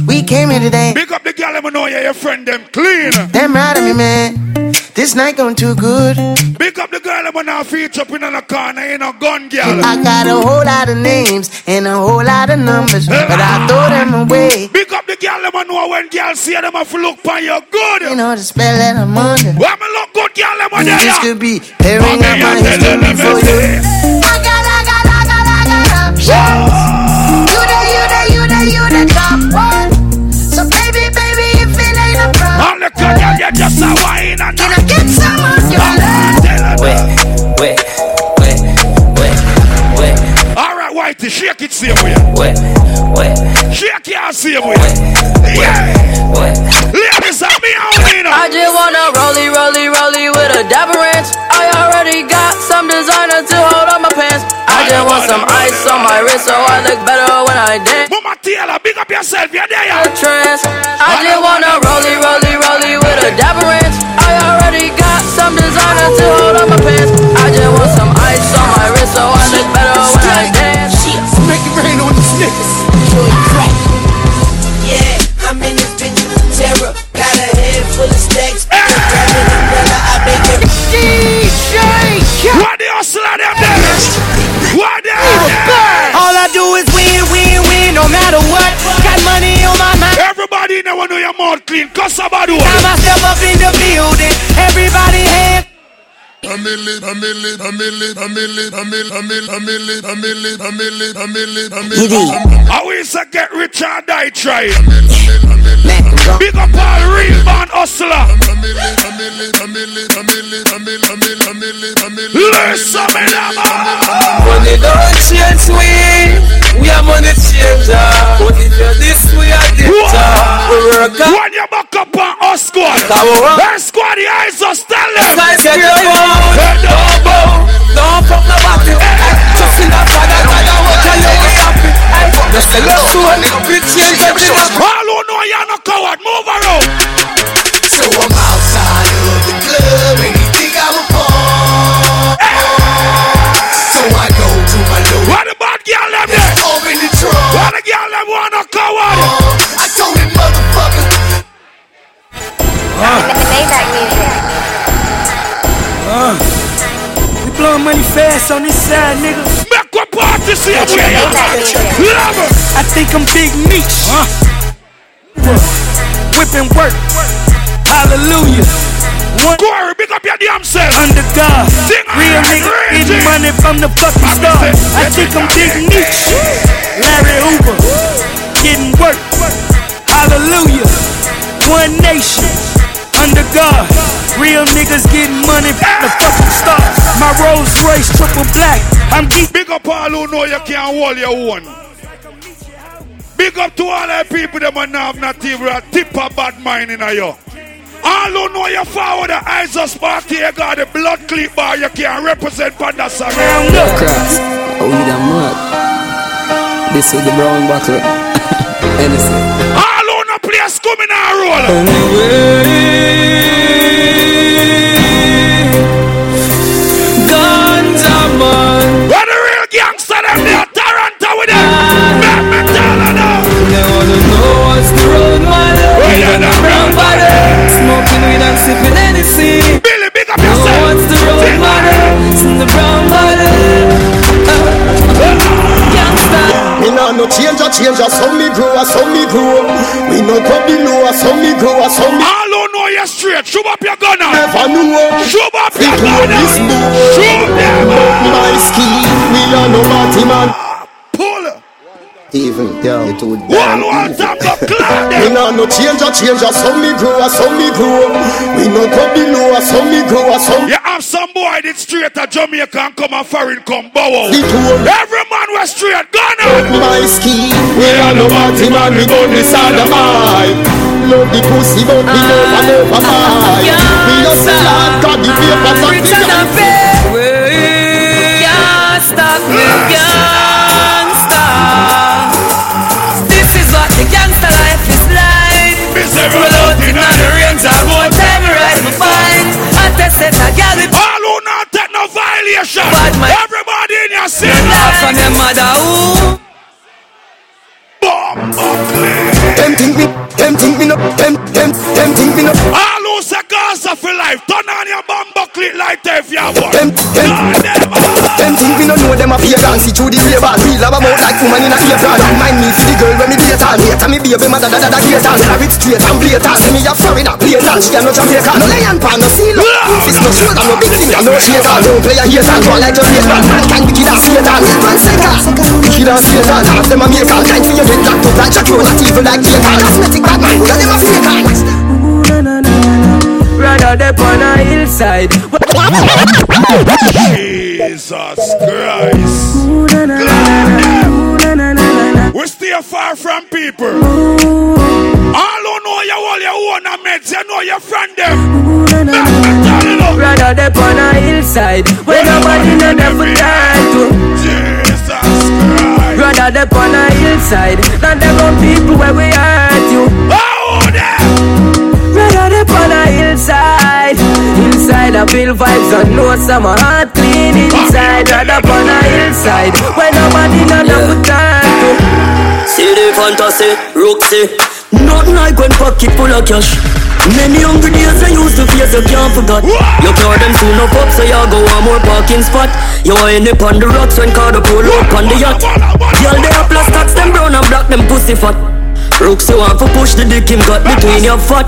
We came here today. Big up the girl, let me know you're your friend, them clean. Damn right of me, man. This night going too good. Big up the girl, let me know feet up in the corner, you know, gun girl. I got a whole lot of names and a whole lot of numbers, but I throw them away. Big up the girl, let me know when girls see them, if you look on you good. You know the spell that I'm under. When me look good, girl, let me know This could be tearing up my history for you. I got, I got, I got, I got options. You the, you the, you the, you the top one. So baby, baby, if it mighty. Shake it same way. Wet, wet. Shake same way. Yeah. Ladies, I me out here. I just wanna rollie, rollie, rollie with a dapper ranch. I already got some designer to hold on my pants. I, just want some ice on my wrist so I look better when I dance. Mama Taylor, big up yourself, you're there. Yeah. I, I just wanna rollie, rollie, rollie with a dapper ranch. I already got some designer to hold on my pants. I just want some ice on my wrist so I full of stacks. I make it. Ah! DJ What the hustle of them there? What the All I do is win, win, win, no matter what. Got money on my mind. Everybody know know your mouth clean. Cuss about it. Time I step up in the building, everybody hands. I will say get rich or die trying. Big up all real man hustler. Money don't change we. We are money changer. But if you're this, we are this. When you back up on us squad, our squad, the eyes are standing them. Guys, get your phone. Don't fuck nobody. Just in the father, God, I will tell you what's happening. Just sell your soul. We change everything up. All who know you're not coward, move around. So I'm outside of the club and you think I'm a pawn. So I go to my low. What girl them there? The trunk. What the girl them want no coward? We blowing money fast on this side, nigga. Make a party, see Love it. I think I'm Big Meech. Whipping work. Hallelujah. One Corey, big up your damn self. Under God. Sing Real alright, nigga getting money from the fucking start. I think I'm Big Meech. Larry Hoover. Getting work. Hallelujah. One nation. Under God. Real niggas getting money from the fucking start. My Rolls Royce triple black. I'm geek. Big up all who know you can't hold your own. Big up to all the people that man have not even a tip of bad mind in you. All who know you forward the eyes of party, you got the blood clip bar, you can't represent for that song. Cross. Oh, you the mud. This is the brown bottle. Anything. All who know players coming and roll. Ganja man. What the real gangster them there, Toronto with them. Make me tell her now. They wanna know what's the road, man. Well, you know, brown body. Smoking weed and sipping anything. Billy, big up Know what's the road, man. It's in the brown body. No change a change a some me grow a some me grow. We no go below a some me grow a some me. All who know you straight, shoot up your gun now. Never know. Shoot up your It gun was this now. boy. Shoot them My ski, we are no party man. Pull. Even, yeah, you too One damn one evil. time the clock Me nah no change a change a some me grow a some me grow. We no go below a some me grow a some. You have some boy that straight to Jamaica and come and foreign come bow out. The tour. Every man was straight, gone out. My skin, we are no party man. We go this other my. Love the pussy, but we never never buy. We just the Lord God the ah, papers and Rich the and a fair. Can't stop me, can't stop. This is what the gangster life is like. Roll out in on the range, I tested, I got it. All who not take no violation. Everybody in your sin. Laugh on your mother, who. Them think me, them think me no, them, them, them think me no. All who say Gaza for life. Turn on your bucklet like that if you want. Them, them, them think me no know them a pay dance through the. Real have a mouth like woman in a apron. Don't mind me for the girl when me date on. Later me baby mother da da da gate on. Tell her it's straight and blatant. See me a Florida blatant. She a no Jamaica. No lion pan, no seal. No fist, no shoulder, no big finger, no shaker. Don't play a hater. Go like Jamaican. Man can wicked and Satan. Man second. Wicked and Satan. Half them a make all kind for your head Top like Jack evil like Cosmetic bad man, you never fake na na Jesus Christ Ooh, na na na na We stay far from people. All who know you all your own and mates, you know your friend them. Ooh, na na na Rather on a hillside Where nobody never them to. Brother, they on a hillside, not them on people where we hurt you. Oh, Brother, they on a hillside, hillside I feel vibes and know some heart clean inside. Brother, on a hillside where nobody know them for time to. See the fantasy, Roxy. Nothing like when pocket full of cash. Many hungry days I used to face, you can't forget. You car them soon up up, so you go one more parking spot. You end up on the rocks when car the pull up on the yacht. Girl, they have plastics, them brown and black, them pussy fat. Rooks, you want to push the dick him got between your foot.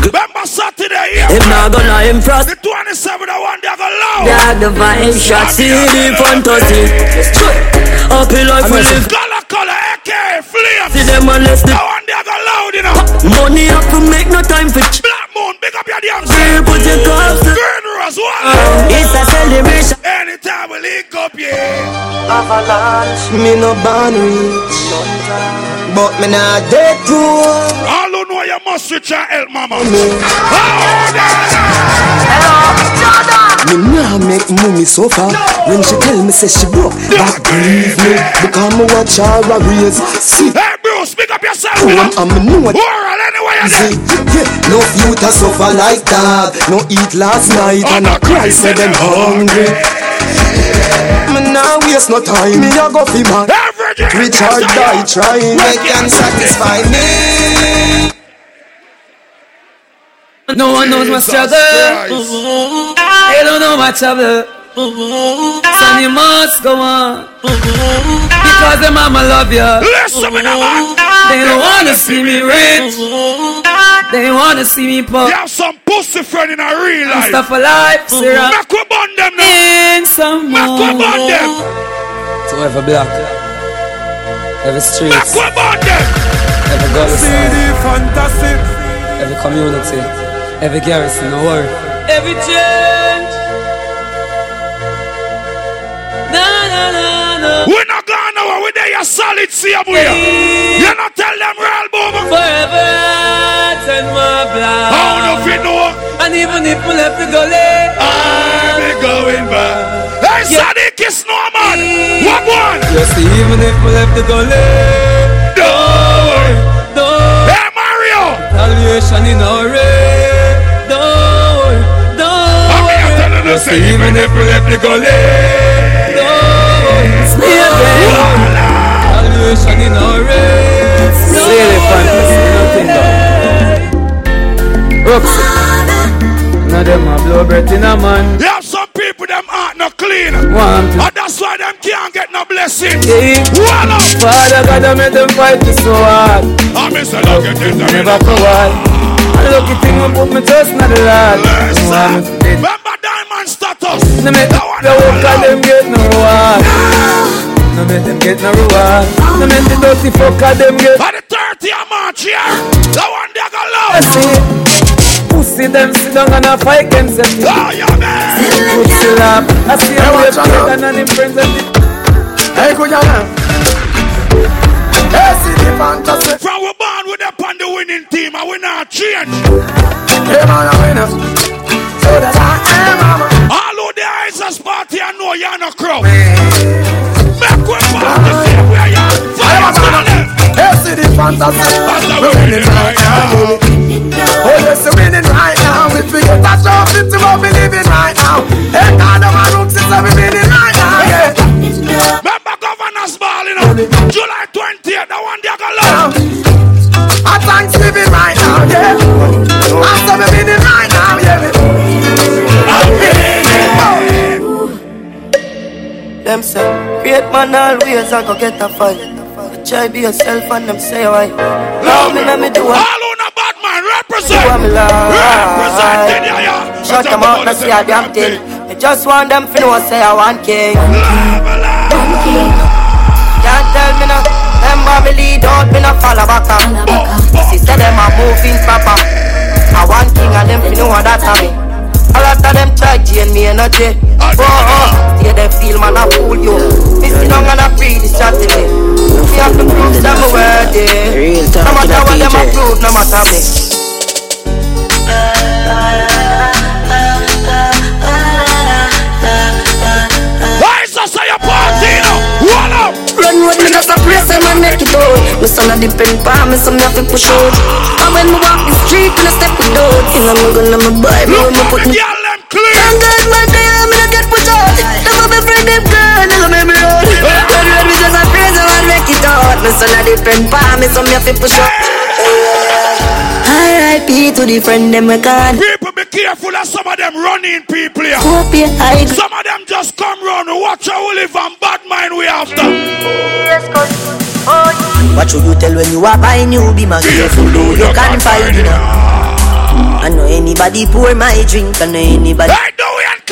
Remember Saturday, yeah. Him not gonna impress. The 27 I want they go loud. Yeah, the vibe shot, see the fantasy. Happy life we live. Color, color, AK, flame. See them unless the I want they go loud, you know. money up to make no time for. ch- Black Moon, big up your damn Girl, self. put your cups to- Green Rose, what? Uh, it's a celebration. Anytime we link up, yeah. Avalanche. Me no born rich, but me not dead poor. All who know you must switch and help mama. Me nah make mommy suffer When she tell me say she broke That grieve me. Because me watch her raise. See Hey Bruce, speak up yourself Oh, you know. I'm, I'm it Oral anyway yeah, no youth a suffer like that. No eat last night oh, and I cry say them hungry. Me nah waste no time Me a go fi man Richard die trying They can satisfy me No one knows my struggle. They don't know my trouble. Son, you must go on. Because the mama love you. Listen me now, man. They don't wanna see me rich. They wanna see me poor. You have some pussy friend in a real life. Stuff for life, Sarah. Make we burn them now. In some Make we burn them. To every block, every street, Make we them. every girl CD fantasy. every community, every garrison, no worry. Every change. Na na na na. We not gone now. we're there. You solid see boy. You not tell them real boom. Forever turn my blood. How no fi know? And even if we left the gully, I'll be going back. Hey, Sadiq is no man. What one? You see, even if we left the gully, don't worry. Don't Hey, Mario. Salvation in our way. Don't don't I'm worry. here telling you, say, even if we left the gully. Don't worry. Stay there. Salvation in our way. See the fantasy, nothing done. Roxy, now them a blow breath in a man. You Want to- And that's why them can't get no blessing. Yeah. Voila. Father God, I made them fight me so hard. I miss a look at it. Never forward. And lucky thing will put me trust in the Lord. No one me dead. Remember diamond status. No make the work and them get no reward. Ah. No make them get no reward. No make the dirty fuck and them get. By the 30 of March here, the one they go I low. See them sit down and a fight. Oh, man. Pussy lap. I see a way better than them friends and the Hey, good young Hey, see the fantasy. From we born with up on the winning team, and we not change. Hey, man, winner. So that I am, mama. All who the eyes is party, I know you're not crow. Make we born the same way you are. Fire left. Hey, see the fantasy. We're winning. Oh, yes, we're winning job, it's what we living right now. Hey, God, of my roots is we're winning right now. Yeah. Remember governor's ball, you know. July 20th, the one they go low. A Thanksgiving right now, yeah. I'm we're winning right now, yeah. Them say, great man always I go get a fight. But try be yourself and them say why. Love me, let me do All it. who no bad man, represent. Represent, yeah, yeah. Shut them out, not see a damn thing. I just want them to know say I want king. Can't tell me no. Them me lead out, me no follow back up. She said them a moving proper. I want king and them to know what that a me. A lot of them try Jane me energy. Oh, oh, stay they feel man I fool you. Me sit down and I free this strategy. Me have to prove that I'm worthy. No matter what them approve, no matter me. Uh, Is us your party now? What up? Run with me, just a place and man make it out. Me son a depend pa me, so me have to push out. And when me walk the street, me step without. You know me gonna me buy me when me put me. Girl, them clean. God my day, me no get push out. A be friend them girl, they me me out. Run with me, just a place and man make it out. Me son a depend pa me, so me have to push out. R.I.P. to the friend them we gone. People be careful of some of them running people here. Hope you hide. Some of them just come round watch how we live and bad mind we after. What should you tell when you are buying new be my careful though you can find it I know anybody pour my drink I know anybody I know we and corner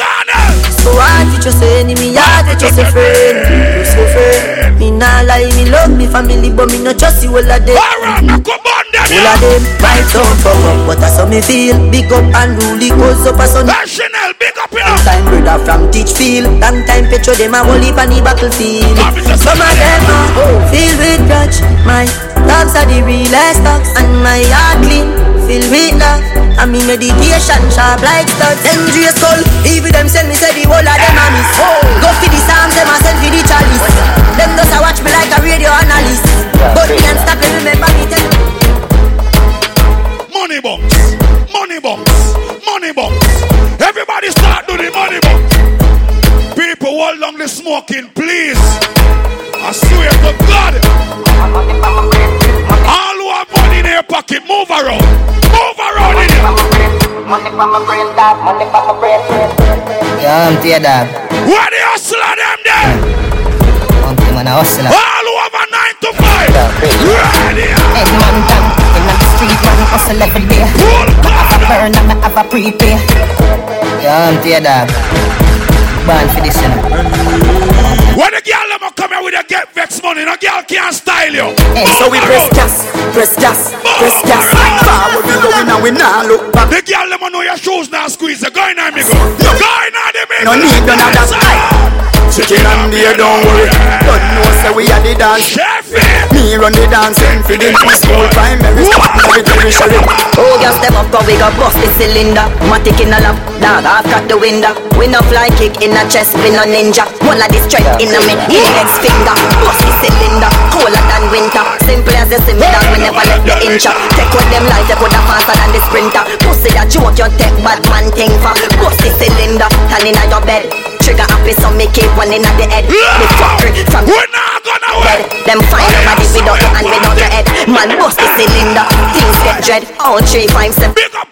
So I teach you say enemy I teach you say friend. You say friend. Me nah lie me love me family but me not trust you all of them. Alright me come on then All of them right down for up But that's how me feel. Big up and rule it goes up a sun Chanel big up you Long time brother from Teachfield Long time petro them a whole heap on the battlefield. Some of them uh, filled with grudge. My dogs are the realest dogs And my heart clean Filled with love And me meditation sharp like studs. Dangerous skull. Even them send me say the whole of them a miss. Go for the psalms them a send for the chalice. Them just a watch me like a radio analyst. But me and stop it remember me tell Money box, money box, money box. Everybody start do the money box. Hold on the smoking, please. I swear to God. All who have money in their pocket, move around. Move around in here. Money from my brain, dog. Money from my brain. Yeah, I'm tear dog. Where the hustler them there? I'm the man a hustler. All who have a nine to five. Ready. Every man in the street, man hustle every day. I have a burn I have a prepay. Yeah, I'm tear dog. Born for this, you know. When the girl them a come here with a get vex money, no girl can't style you. Hey, so we press gas, press gas, press gas. Forward we going and we nah look back. The girl them a know your shoes now squeeze. Go in and me go. Go in and the me No need none of that. Chicken and beer, don't worry. Don't know say we are the dance. Me run the dancing for the new school primary school. Every tertiary. Oh, girl, step up, cause we got bust the cylinder. Matic in a lap, dog, I've got the window. We no fly kick in a chest, we no ninja. One of the strength in a me index finger. Bust the cylinder, colder than winter. Simple as the see me dog, we never let the inch up. Take with them light, they put a faster than the sprinter. Pussy that joke, you take bad man thing for. Bust the cylinder, turn in your bed. Trigger happy, so me keep one in the head. Me fucker from We're not gonna wait. Them find nobody without your hand, without your head. Man, bust the cylinder, things get dread. All three, five, seven. Big up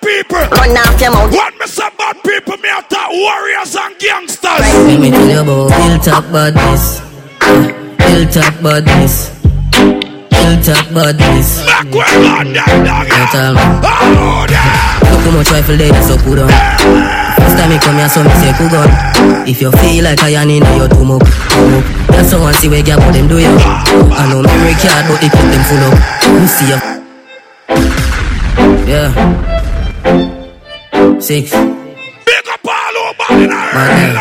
people. Run off your mouth. What me say bad people, me attack warriors and gangsters. Let me me tell you about hilltop badness. Hilltop badness. Hilltop badness. Back where on them dog. You tell me. Oh, Look how much rifle they so put on. First time me come here, so me say cool gun. If you feel like I am in your tomb up, tomb up. That's someone see where gap what them do you. I know memory card, but they keep them full up. You see ya. Yeah. Six. Big up all over in Man,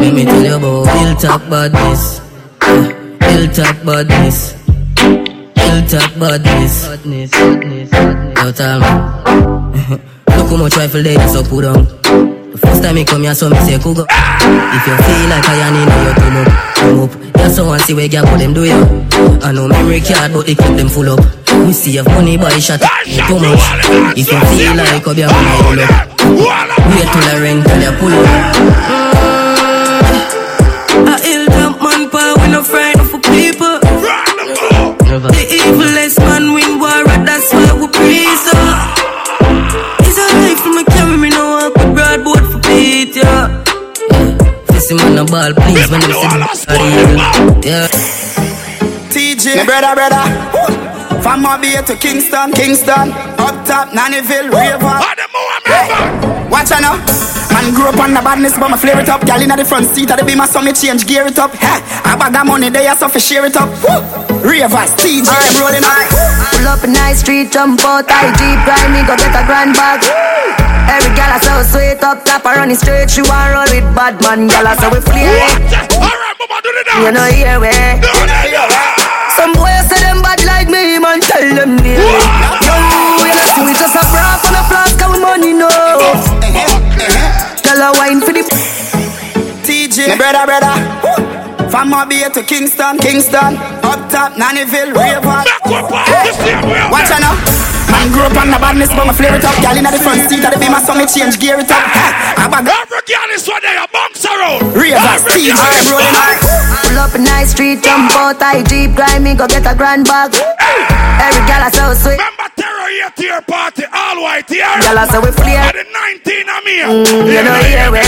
Let me tell you about hilltop badness. Hilltop badness. Hilltop badness. Badness, badness, badness. You tell me. Look how much rifle they so put on. The first time me come here, so me say Kugo. If you feel like I am in your come up, come up. Yeah, someone see where gap what them do you. I know memory card, but they keep them full up. We see if money buy shot too much. If you feel like up your money pull up. Wait till the rent till you pull up. A hilltop man power, we no frightened for people. The evilest man win war, that's why we praise up. It's a life from a carry me no walk with broadboard for Pete, yeah. Fissy man a ball, please, when you see the Yeah. TJ, my brother, brother. From Mobile to be here to Kingston, Kingston, up top, Nannyville, Raven. Watch out now. Man grew up on the badness, but my flare it up. Gal inna the front seat I the beamer, so me change gear it up. Hey, I bag that money there, so fi share it up. Woo! Ravers, TJ, rolling on. Pull up a nice street, jump out, IG prime, me go get a grand bag. Every gal so sweet up top her on the street. She want roll with bad man. Gal so we flare it. Alright, mama, do the dance. You know here we. Some boys say them bad like me, man. Tell them nearly. Yo, you know see we just a bra on a flask of money, no. Gal a wine for the. TJ, my brother, brother. From Mobile to Kingston, Kingston, up top, Nannyville, Raven. Watch out now. Man grew up on the badness, but my flare it up. Girl in the front seat of the beamer, so me change gear it up. I bag Every girl is one day a bounce around. Ravers, TJ, rolling on. Pull up a nice street, jump out, I jeep, grind me, go get a grand bag. Every gal a so sweet. Remember terror here to your party, all white here. Gal a so we flare. At the 19 of me. Mm, you know here we.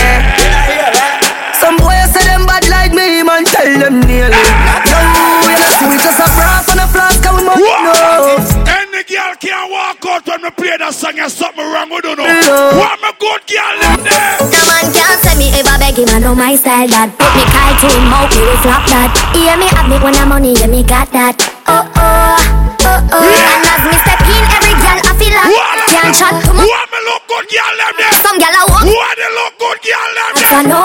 Some boys say them bad like me, man. Tell them nearly. Yo, you know see we just a bra on a flask of money, no. Any girl can't walk out when me play that song and something wrong with you know. No. What me good girl in there? No man can't say me ever beg him, I know my style that Put me kite to him, mouth me we flop that Hear me have me when I'm money, yeah me got that Oh oh, oh oh And as me step in, every girl I feel like Can't chat to me What me look good girl them there? Some girl I walk What they look good girl them there? a no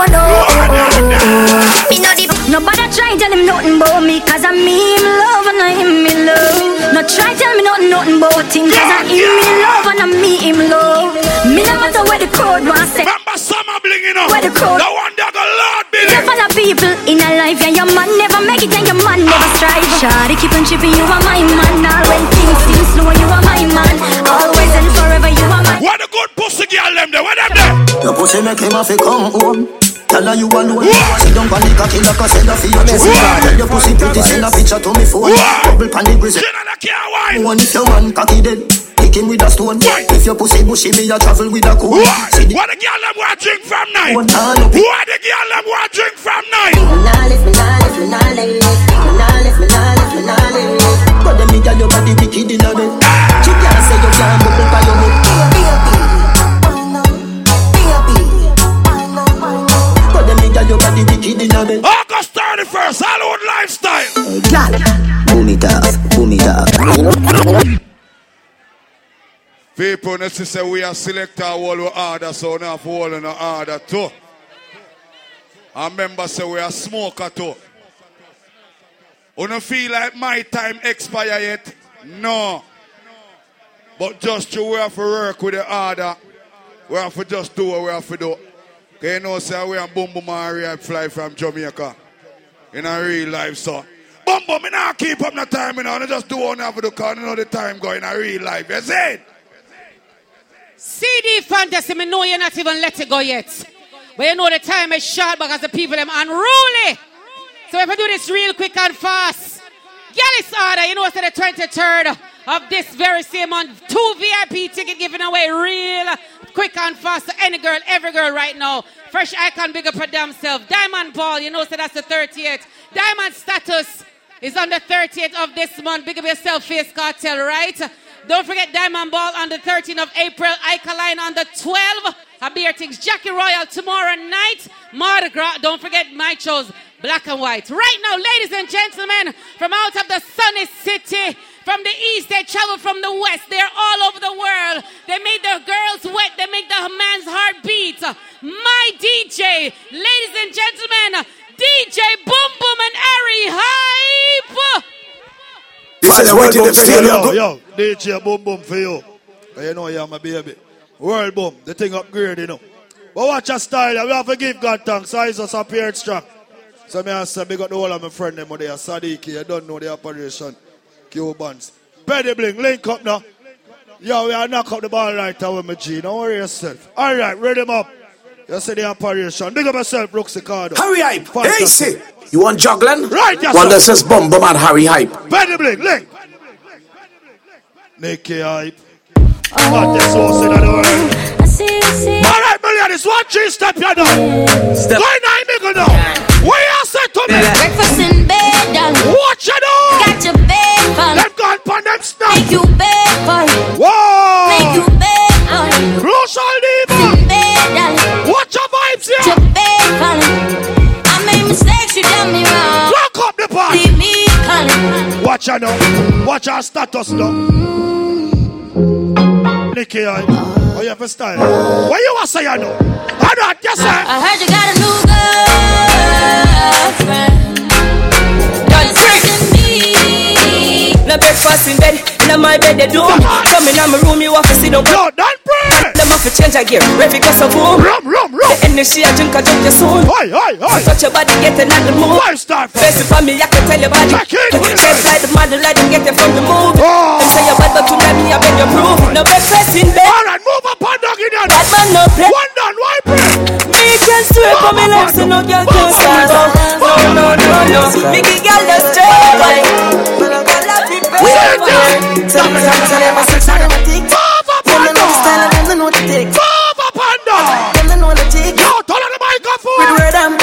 Me know the Nobody try tell him nothing about me Cause I'm me him love and I him me love No try tell me nothing, nothing about him Cause I'm him me love and I'm me him love Me no matter where the crowd want say Remember summer blinging up. Where the crowd The one that got Lord Billy. You follow people in a life And your man never make it and your man never strive Shawty keep on tripping, you are my man All when things seem slow, you are my man Always and forever, you are my man What the good pussy girl them there? What them there? Your pussy make him have to come home. Tell her you alone. Sit down on the cocky like a seller for your pussy. Tell your pussy pretty, send a picture to me phone. Bubble pan the grizzly. One if your man cocky dead. Pick him with a stone. If your pussy bushy, me a travel with a cone. What the girl them want drink from night? One hand up. What the girl them want drink from night? Me nah lift, me nah lift, me nah lift. Me nah lift, me nah lift, me nah lift. But them me girl your body wicked in a bed. She can't say you can't bubble by your your body wicked in a bed. August 31st, Hollywood lifestyle. Girl, boom it up, boom it up. People, let's say we are select our whole order, so now for all in the order too. And members say we are smoker too. You don't feel like my time expire yet? No. But just you we have to work with the order. We have to just do what we have to do. You know, say we are boom boom and fly from Jamaica. In a real life, so. Boom boom, me not keep up no time, you know. I just do one I have to do, cause I know the time going in a real life. You see it? CD fantasy, me know you're not even let it go yet. But you know the time is short because the people them unruly. So if I do this real quick and fast, Gallus order, you know it's the 23rd of this very same month. Two VIP ticket giving away real quick and fast to any girl, every girl right now. Fresh icon, big up for themselves. Diamond Ball, you know, so that's the 38th. Diamond status is on the 30th of this month. Big up yourself, Face Cartel, right? Don't forget Diamond Ball on the 13th of April. Ike on the 12th. Habir Things. Jackie Royal tomorrow night. Mardi Gras. Don't forget my shows. Black and white. Right now, ladies and gentlemen, from out of the sunny city, from the east, they travel from the west. They're all over the world. They make the girls wet. They make the man's heart beat. My DJ, ladies and gentlemen, DJ Boom Boom and Ari Hype. This is what you feel. Yo, yo, DJ boom boom for you. 'Cause You know you're my baby. World boom, the thing upgrade, you know. But watch your style, we have to give God thanks. So it's just appeared strong. So me I say, big up the whole of my friend them, they are Sadiki. You don't know the operation. Cubans. Petty Bling, link up now. Yo, we are knock up the ball right away, my G. Don't worry yourself. All right, ready them up. You see the operation. Big up yourself, Brooks Ricardo. Hurry hype. Fantastic. Easy. You want juggling? Right, yes, One sir. that says bum bum and Harry hype. Petty Bling, link. Nicky hype. What the sauce in the world? All right, million, it's one G step you know. Step. Why not nigga now? Where you say to me? Breakfast in Make you bed for Whoa. Make you bed for Crucial diva. In bed. Watch your vibes here. Your bed for I made mistakes, you done me wrong. Lock up the part. Leave me calling. Watch her now. Watch our status now. Nicky. Oh, you have a style. What you want to say, I know? I know, yes, sir. I heard you got a new girlfriend. Breakfast in bed, in my bed they do. Come in my room, you have to sit down. No, don't pray. Them have to change a gear. Ready go some boom. Rum, rum, rum. The energy I drink, I drink you soon. Oi, oi, oi. Touch your body, get in the mood. Five star. Face for me, I can tell your body. Shape like the model, like them get it from the move. Oh. Them say you're bad, but to me, I beg you prove. No breakfast in bed. All right, move up on dog in there. Bad man no play. One done, why pray? Me can swear for me lips, so no girl can stand up. No, no, no, no. Me give girl the straight We a sex and them a tick. Them they know the know the the. Yo, the. With red and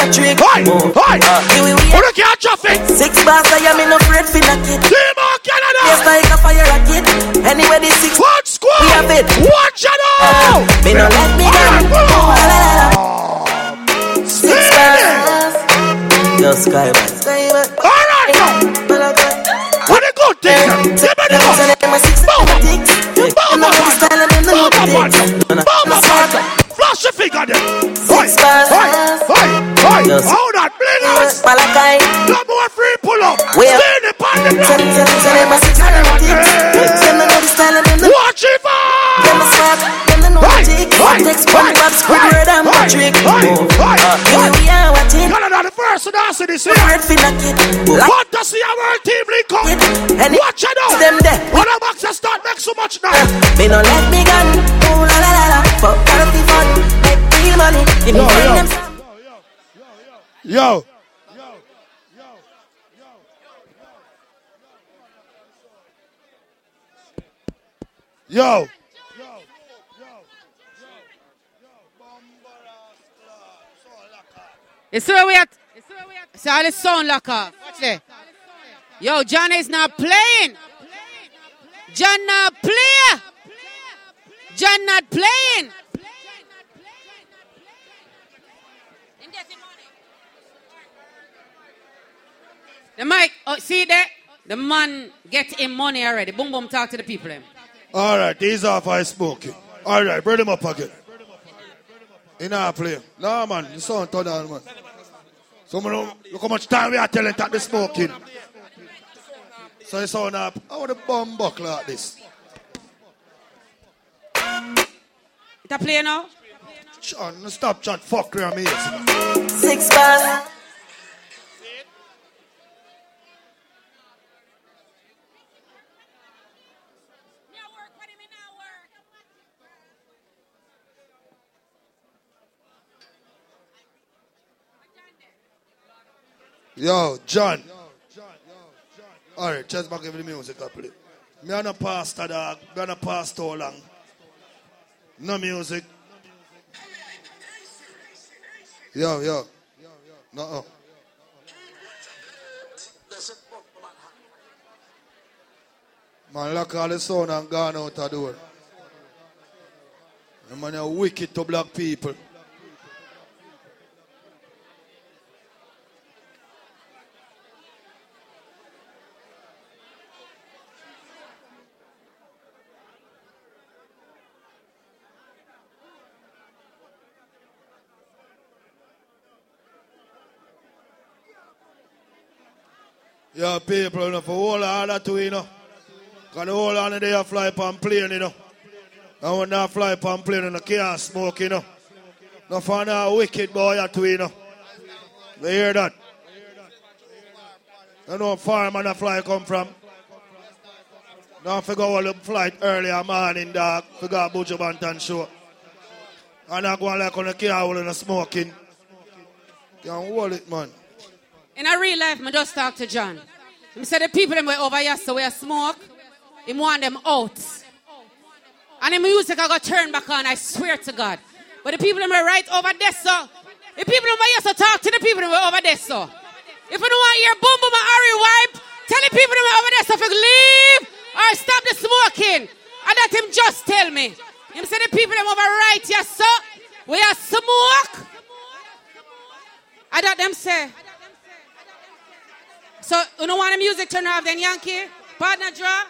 we look at traffic? Six bars afraid knock it. Canada. Fire rocket. Anyway, this six. What squad? We have it. It out. Me no let me down. Oh. Six bars. Style and them they know the tick. Bomb up on Flash your finger there. Oi, oi, oi, oi. Hold on, blingers. Malachi. No more free pull up. Stay in the pan the Say them- say them- say tick. Text SpongeBob, Squidward and Patrick. Here uh, we are watching. Canada the first dance in this for knock it. Like Want to see our team link up? Watch it out. them there. When the boxers start make so much noise. Uh, me no let me gun. Oh la la la la. Fuck gotta be fun. Make real money. If me Yo, find yo. them. Yo. Yo. At? See all the sound. Watch there. Yo, John is not playing. John not play. John not playing. The mic, oh, see there? The man get him money already. Boom, boom, talk to the people. Him. All right, these off I smoking. All right, bring them up again. In our play. No, man, the sound turn down, man. So, man, look how much time we are telling that the smoking. So, it's on up. I want a bomb buckle like this. It a play now? John, stop chat fuckery on me. Six bars. Yo, John. All right, just back every music up play. Me on a pastor, dog. Me on a pastor long. No music. Yo, yo. No. Man, lock all the sound and gone out the door. The man are wicked to black people. Yeah, people, you know, for all of that too, you know. Because the whole of the day I fly upon plane, you know. And when I fly upon plane, you know, can't smoke, you know. No for a wicked boy at you know. You hear that? You know far man a fly come from. Now figure all the flight earlier morning, dog. Figure Buju Banton show. And I go like on the car hole and smoking. Can't hold it, man. In a real life, I just talk to John. He said the people them were over here, so we are smoke. He want them out. And the music I got turned back on, I swear to God. But the people them were right over there, so. The people them were here, so talk to the people them were over there, so. If you don't want to hear boom boom and Harry wipe, tell the people them were over there, so if you leave or stop the smoking. And that him just tell me. Him said the people them over right here, so. We are smoke. I that them say. So, you don't want the music turn off then, Yankee? Partner draw?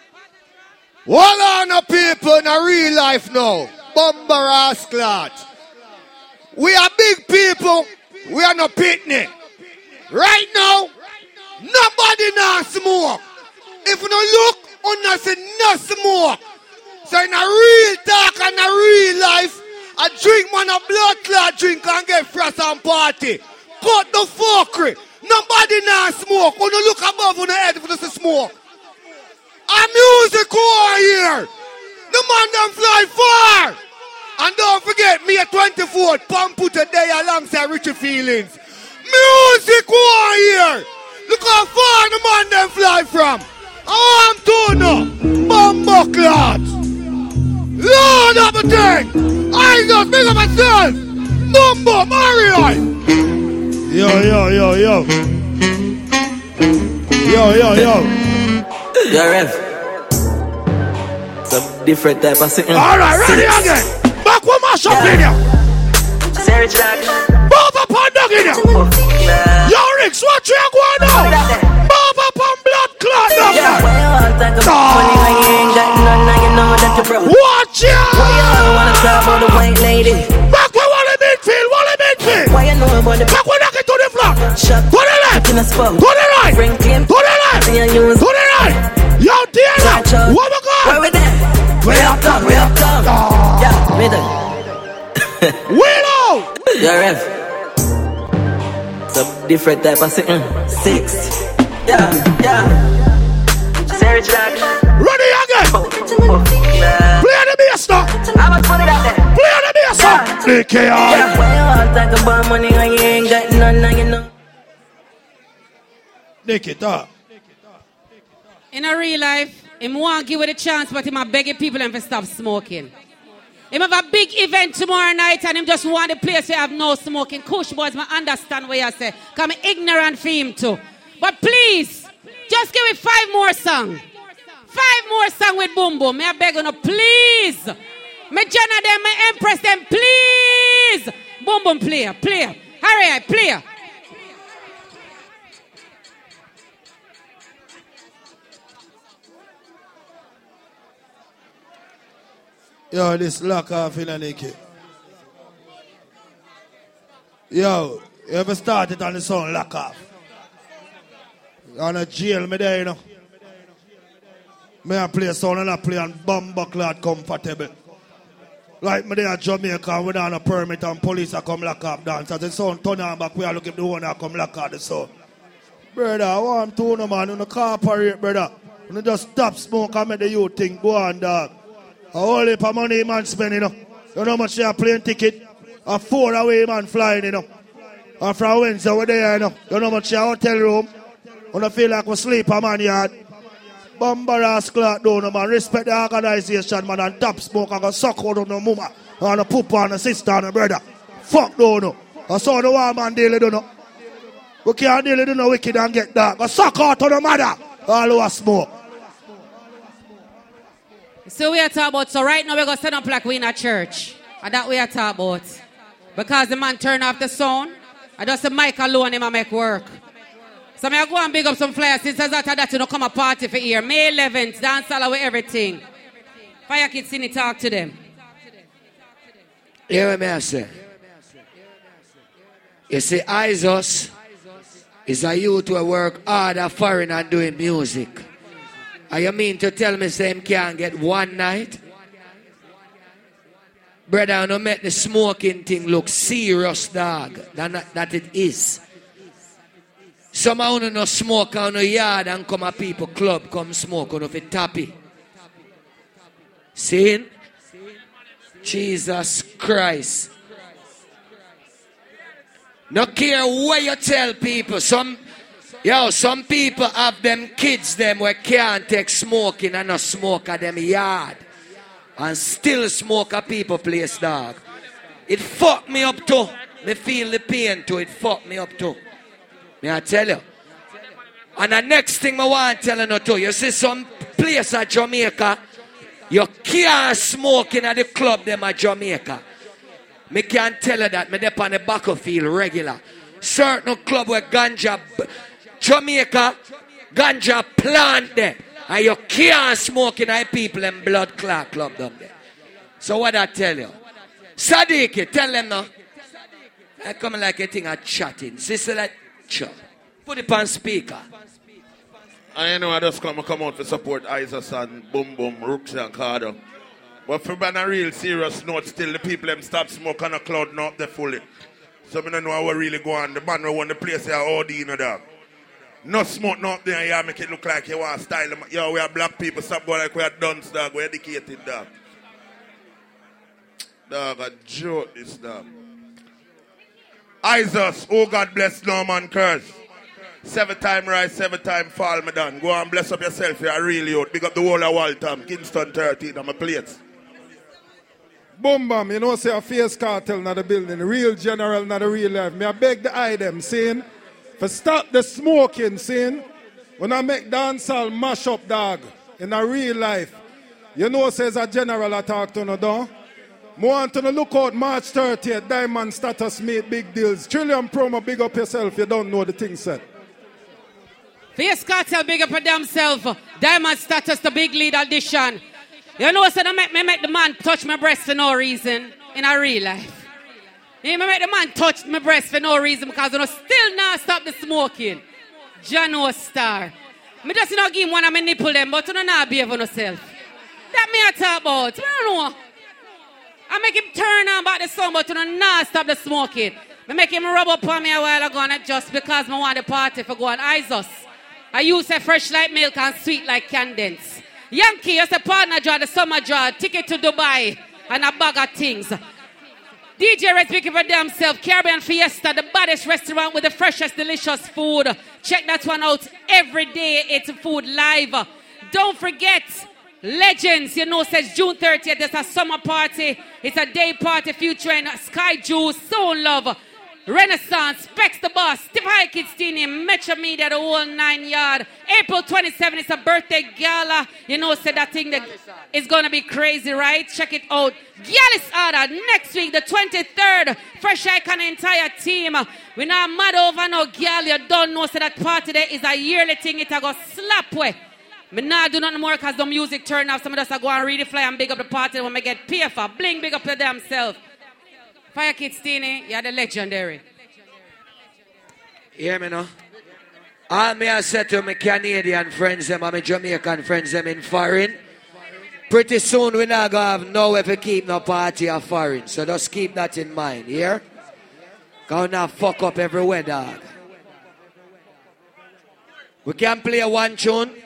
Hold on, no people in a real life now. Bumba Rasclat. We are big people. We are no picnic. Right now, nobody now smoke. If you don't look, you not see no smoke. So in a real talk and a real life, a drink man a blood clot drink and get frost and party. Cut the fuckery. Nobody now smoke. When you look above on the head for the smoke. A music war here. The man them fly far. And don't forget, me a 24th, Pump put a day alongside Richie Feelings. Music war here. Look how far the man them fly from. Oh, I'm doing now. Bumbo clot. Lord of a thing. I just big up myself. Bumbo Mario. Yo, yo, yo, yo. Yo, yo, yo. Yo, Rev. Some different type of thing. All right, ready again. Back one mash up in ya. Sarah Jack. Bob up on dog in ya. Yo, Ricks, what you going on? Bob up on blood clot dog Watch ya. Why you wanna talk about the white lady? Back wall in midfield, in midfield. Why you know about the Back knock it to the floor. Shot. To the left. To the right. Go To the left. To the right. Yo, Diana. What we got? Where we at? We up top. We up top. Ah. Yeah, middle. Willow. Your rev. Some different type of sitting. Six. Yeah, yeah. Sarah Jack. Ready again. Play the bass now. I'm a yes, sir. Yeah, you all talk about money and you ain't got none, you know. It. In a real life, him want give it a chance, but him a begging people and to stop smoking. Him have a big event tomorrow night and him just want a place where have no smoking. Kush boys, I understand what you say. Come ignorant for him too. But please, just give me five more songs. Five more songs song with Boom Boom. May I beg you, no, please. Me Jenna them, me Empress them, please. Boom Boom, play, play. Hurry, play. Yo, this lock off in a Nicky. Yo, you ever started on the song lock off? On a jail me there, you know. Me I play sound and I play on bumbo clad comfortable. Like me there at Jamaica without a permit and police are come lock up dance. As the sound turn on back, we are looking the one that come lock up the sound. Brother, I want to know man, you know cooperate, brother. You just stop smoke and make the youth think go on dog. A whole heap of money man spend, you know. You know how much they are plane ticket? A four away man flying, you know. And from Wednesday we're there, you know. You know how much your hotel room? You don't feel like we sleep a man yard. Bumbaras clock down, no, man. Respect the organization, man. And top smoke and go suck out on the mama. And the poop on the sister and the brother. Fuck no, no. I saw the one man daily, do no. We can't deal with no wicked and get that. Go suck out on the mother. All over smoke. So we are talking about, so right now we're going to set up like we in a church. And that we are talking about. Because the man turn off the sound. I just the mic alone him a make work. So me I go and big up some flyers since that that you know come a party for here. May 11th, dance all with everything. Fire kids in it, talk to them. Hear me I say? You see, Eyesus is a youth who work hard at foreign and doing music. Are you mean to tell me same can't get one night? Brother, I don't make the smoking thing look serious, dog. That, that it is. Some of you no smoke on the yard and come a people club, come smoke on the tappy. See? Jesus Christ. No care what you tell people. Some yo, some people have them kids them where can't take smoking and not smoke at them yard. And still smoke at people place dog. It fuck me up too. Me feel the pain too. It fuck me up too. May I tell you? And the next thing I want to tell you too, you see some place at Jamaica, you can't smoke in at the club them at Jamaica. Me can't tell you that. Me dep on the battlefield regular. Certain club where ganja, Jamaica, ganja plant there. And you can't smoke in our people and blood clot club there. So what I tell you? Sadiq, tell them now. I come like a thing of chatting. Sister like chat. Put it on speaker. You know I just come come out to support Eyesus and Boom Boom, Rooks and Cardo. But for a real serious note, still the people them stop smoking the cloud not the fully. So I don't know how we really go on. The man who won the place here, OD, you know that. No smoke, not there, yeah, make it look like you want style them. Yo, we are black people, stop going like we are dunce, dog. We educated, dog. Dog, a joke, this dog. Eyesus, oh God bless Norman Curse. Seven time rise, seven time fall, my done. Go and bless up yourself, you're a real. Big up the whole of Waltham, Kingston 13, I'm a plates. Boom bam, you know, say a face cartel not a building, real general not a real life. Me I beg the item, saying, for stop the smoking, saying, when I make dancehall mash up dog in a real life, you know, says a general I talk to no door. More want to look out March 30th, Diamond Status made big deals. Trillion promo, big up yourself, you don't know the thing said. Face Cartel big up for themselves. Diamond Status, the big lead audition. You know, so I make me make the man touch my breast for no reason in a real life. Me make the man touch my breast for no reason because I still not stop the smoking. Jano Star. Me just not give him one of my nipple them, but you don't not behave on yourself. That me I talk about. I don't know. I make him turn on back the song, but you don't stop the smoking. Me make him rub up on me a while ago, and just because I want the party for go on Eyesus. I use a fresh like milk and sweet like Candence. Yankee, you say partner draw the summer draw, ticket to Dubai, and a bag of things. DJ Red speaking for themselves. Caribbean Fiesta, the baddest restaurant with the freshest, delicious food. Check that one out every day. It's food live. Don't forget, Legends, you know, says June 30th. There's a summer party. It's a day party featuring Sky Juice, Soul Love, Renaissance, Specs the Boss, Steve High Kids Metro Media, the whole nine yard. April 27th, it's a birthday gala. You know, said that thing that is gonna be crazy, right? Check it out. Ada, next week, the 23rd. Fresh Icon entire team. We're not mad over no gal. You don't know, so that party there is a yearly thing. It a go slap way. Me not do nothing more because the music turn off. Some of us are go and read the fly and big up the party when we get for. Bling big up to themselves. Fire Kids Teeny, you're the legendary. Hear me now? All me I said to my Canadian friends them and my Jamaican friends them in foreign. Pretty soon we're not gonna have nowhere to keep no party or foreign. So just keep that in mind, here. Gonna fuck up everywhere, dog. We can play one tune.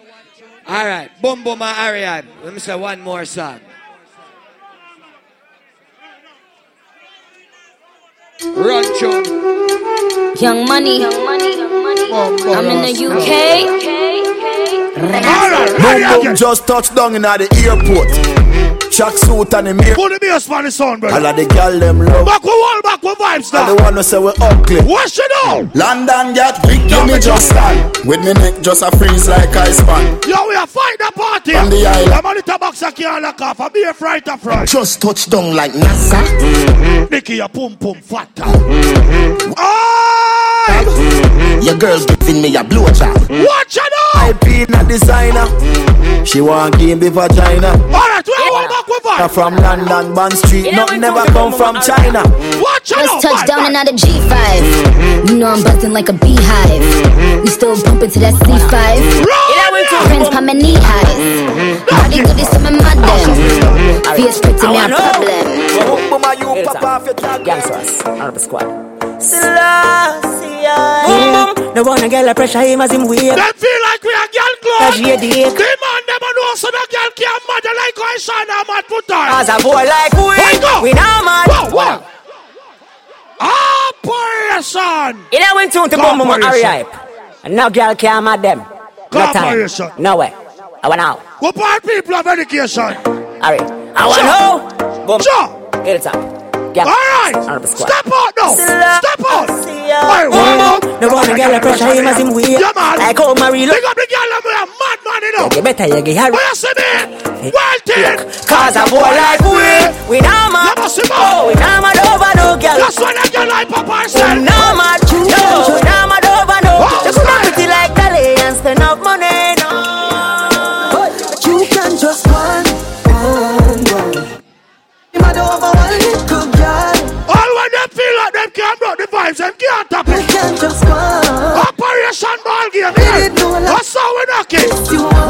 Alright, boom boom and Ariane. Let me say one more song. Run tune. Young money, young money, young money. I'm in the UK. Boom boom just touched down in the airport. Chuck suit and the mirror. Put the bass on the sound, brother. All of the gal them love. Back with wall, back with vibes now. All the one who say we ugly. Wash it out. London get big, give me just stand. With me neck just a freeze like ice pan. Yo, we are fight the party. From the island. I'm on the tabax can't lock off. I be a fright of front. Just touch down like NASA. Mm-hmm. Nicky, your pum pum fatter. Mm-hmm. Mm-hmm. Your girl's giving me a blowjob. Watch it out. I been a designer. She want give me vagina. Alright, we are all back with Her vibes. from London, Bond Street. You know Nothing when never come come from on, China. Watch it Just out. touched down vibe, and out of G5. You know I'm buzzing like a beehive. We still bumping to that C5. Friends pa my knee highs. Body good is some of my them. Face pretty me a problem. Mama, you pop off. Gangsters, out the squad. Selassie. Boom, boom. The one a girl a pressure him as him wave. Them feel like we are girl Cause clone. she a dick. The man them a know so the girl can't mother like how Shana mad put on. As a boy like Wake up. we, we not mad. Whoa, whoa. Operation. You know when tune to boom boom hurry Corporation. hype. And no girl can mad them. No time. No way. I want out. What part people of education? Hurry. I want out. Boom. Sure. Get it up. Yeah. Alright. Out squad. Step out now. Step out. Boom what? boom. The one a girl a pressure him as him wave. Yeah, man. Like how Marie look. Big up the girl we are mad man, you know. You better you get her. What you see me? Wild thing. Cause a boy like we, we not mad. You must see Oh, we not mad over no girl. That's why that girl like Papa not. No, vibes, them can't tap it. can't just one. Operation ball game. Yeah. That's how we knock it.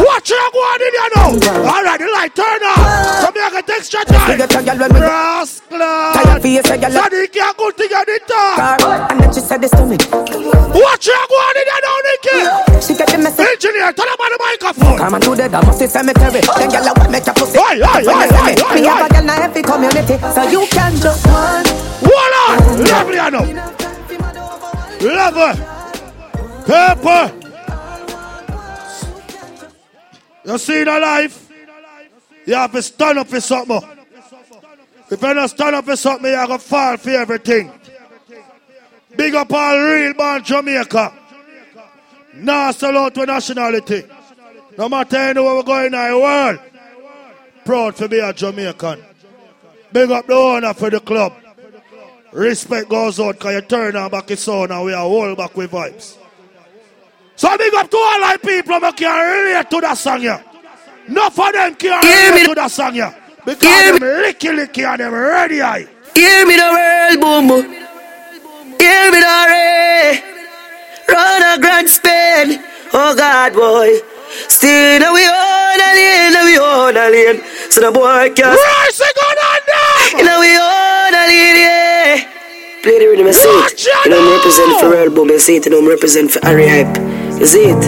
Watch it go on in here now. All right, the light turn on. So me I can take extra time. Rascal. Sadiq, you good thing on the top. And then she said this to me. Watch it go on in here now, Nicky. She get the message. Engineer, turn up on the microphone. Come and do the dance, the cemetery. Then girl, I want make your pussy. Aye, When aye, you see me, have a girl in every community, so you can just one. Hold on. Lovely, I know. Lover. Pepper. You see the life? You have to stand up for something. If you don't stand up for something, you're going to fall for everything. Big up all real born Jamaica. Now sell out to nationality. No matter anywhere we're going in the world. Proud to be a Jamaican. Big up the owner for the club. Respect goes out because you turn on back his son and we are all back with vibes. So big up to all our people who can relate to that song here. Enough of them can relate to that song here. Because them licky licky and them ready eye. Hear me the world boom boom. Hear me the ray. Run a grand spin. Oh God boy. Still now we own a lane, now we own a lane. So the boy can't. Rise it on them. Now we own a lane, yeah. Play the rhythm, I see it. You know, I'm represent for World Boom, I see it. You I'm represent for Harry Hype. See it?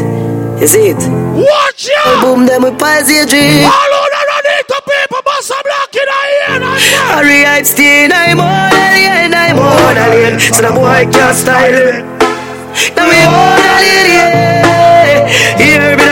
See it? Watch out! Boom, them with positive dream. All on around it to people, but some black in the ear. Harry still, I'm on a lane, I'm on a lane. So the boy can't style it. Now we own a lane, yeah.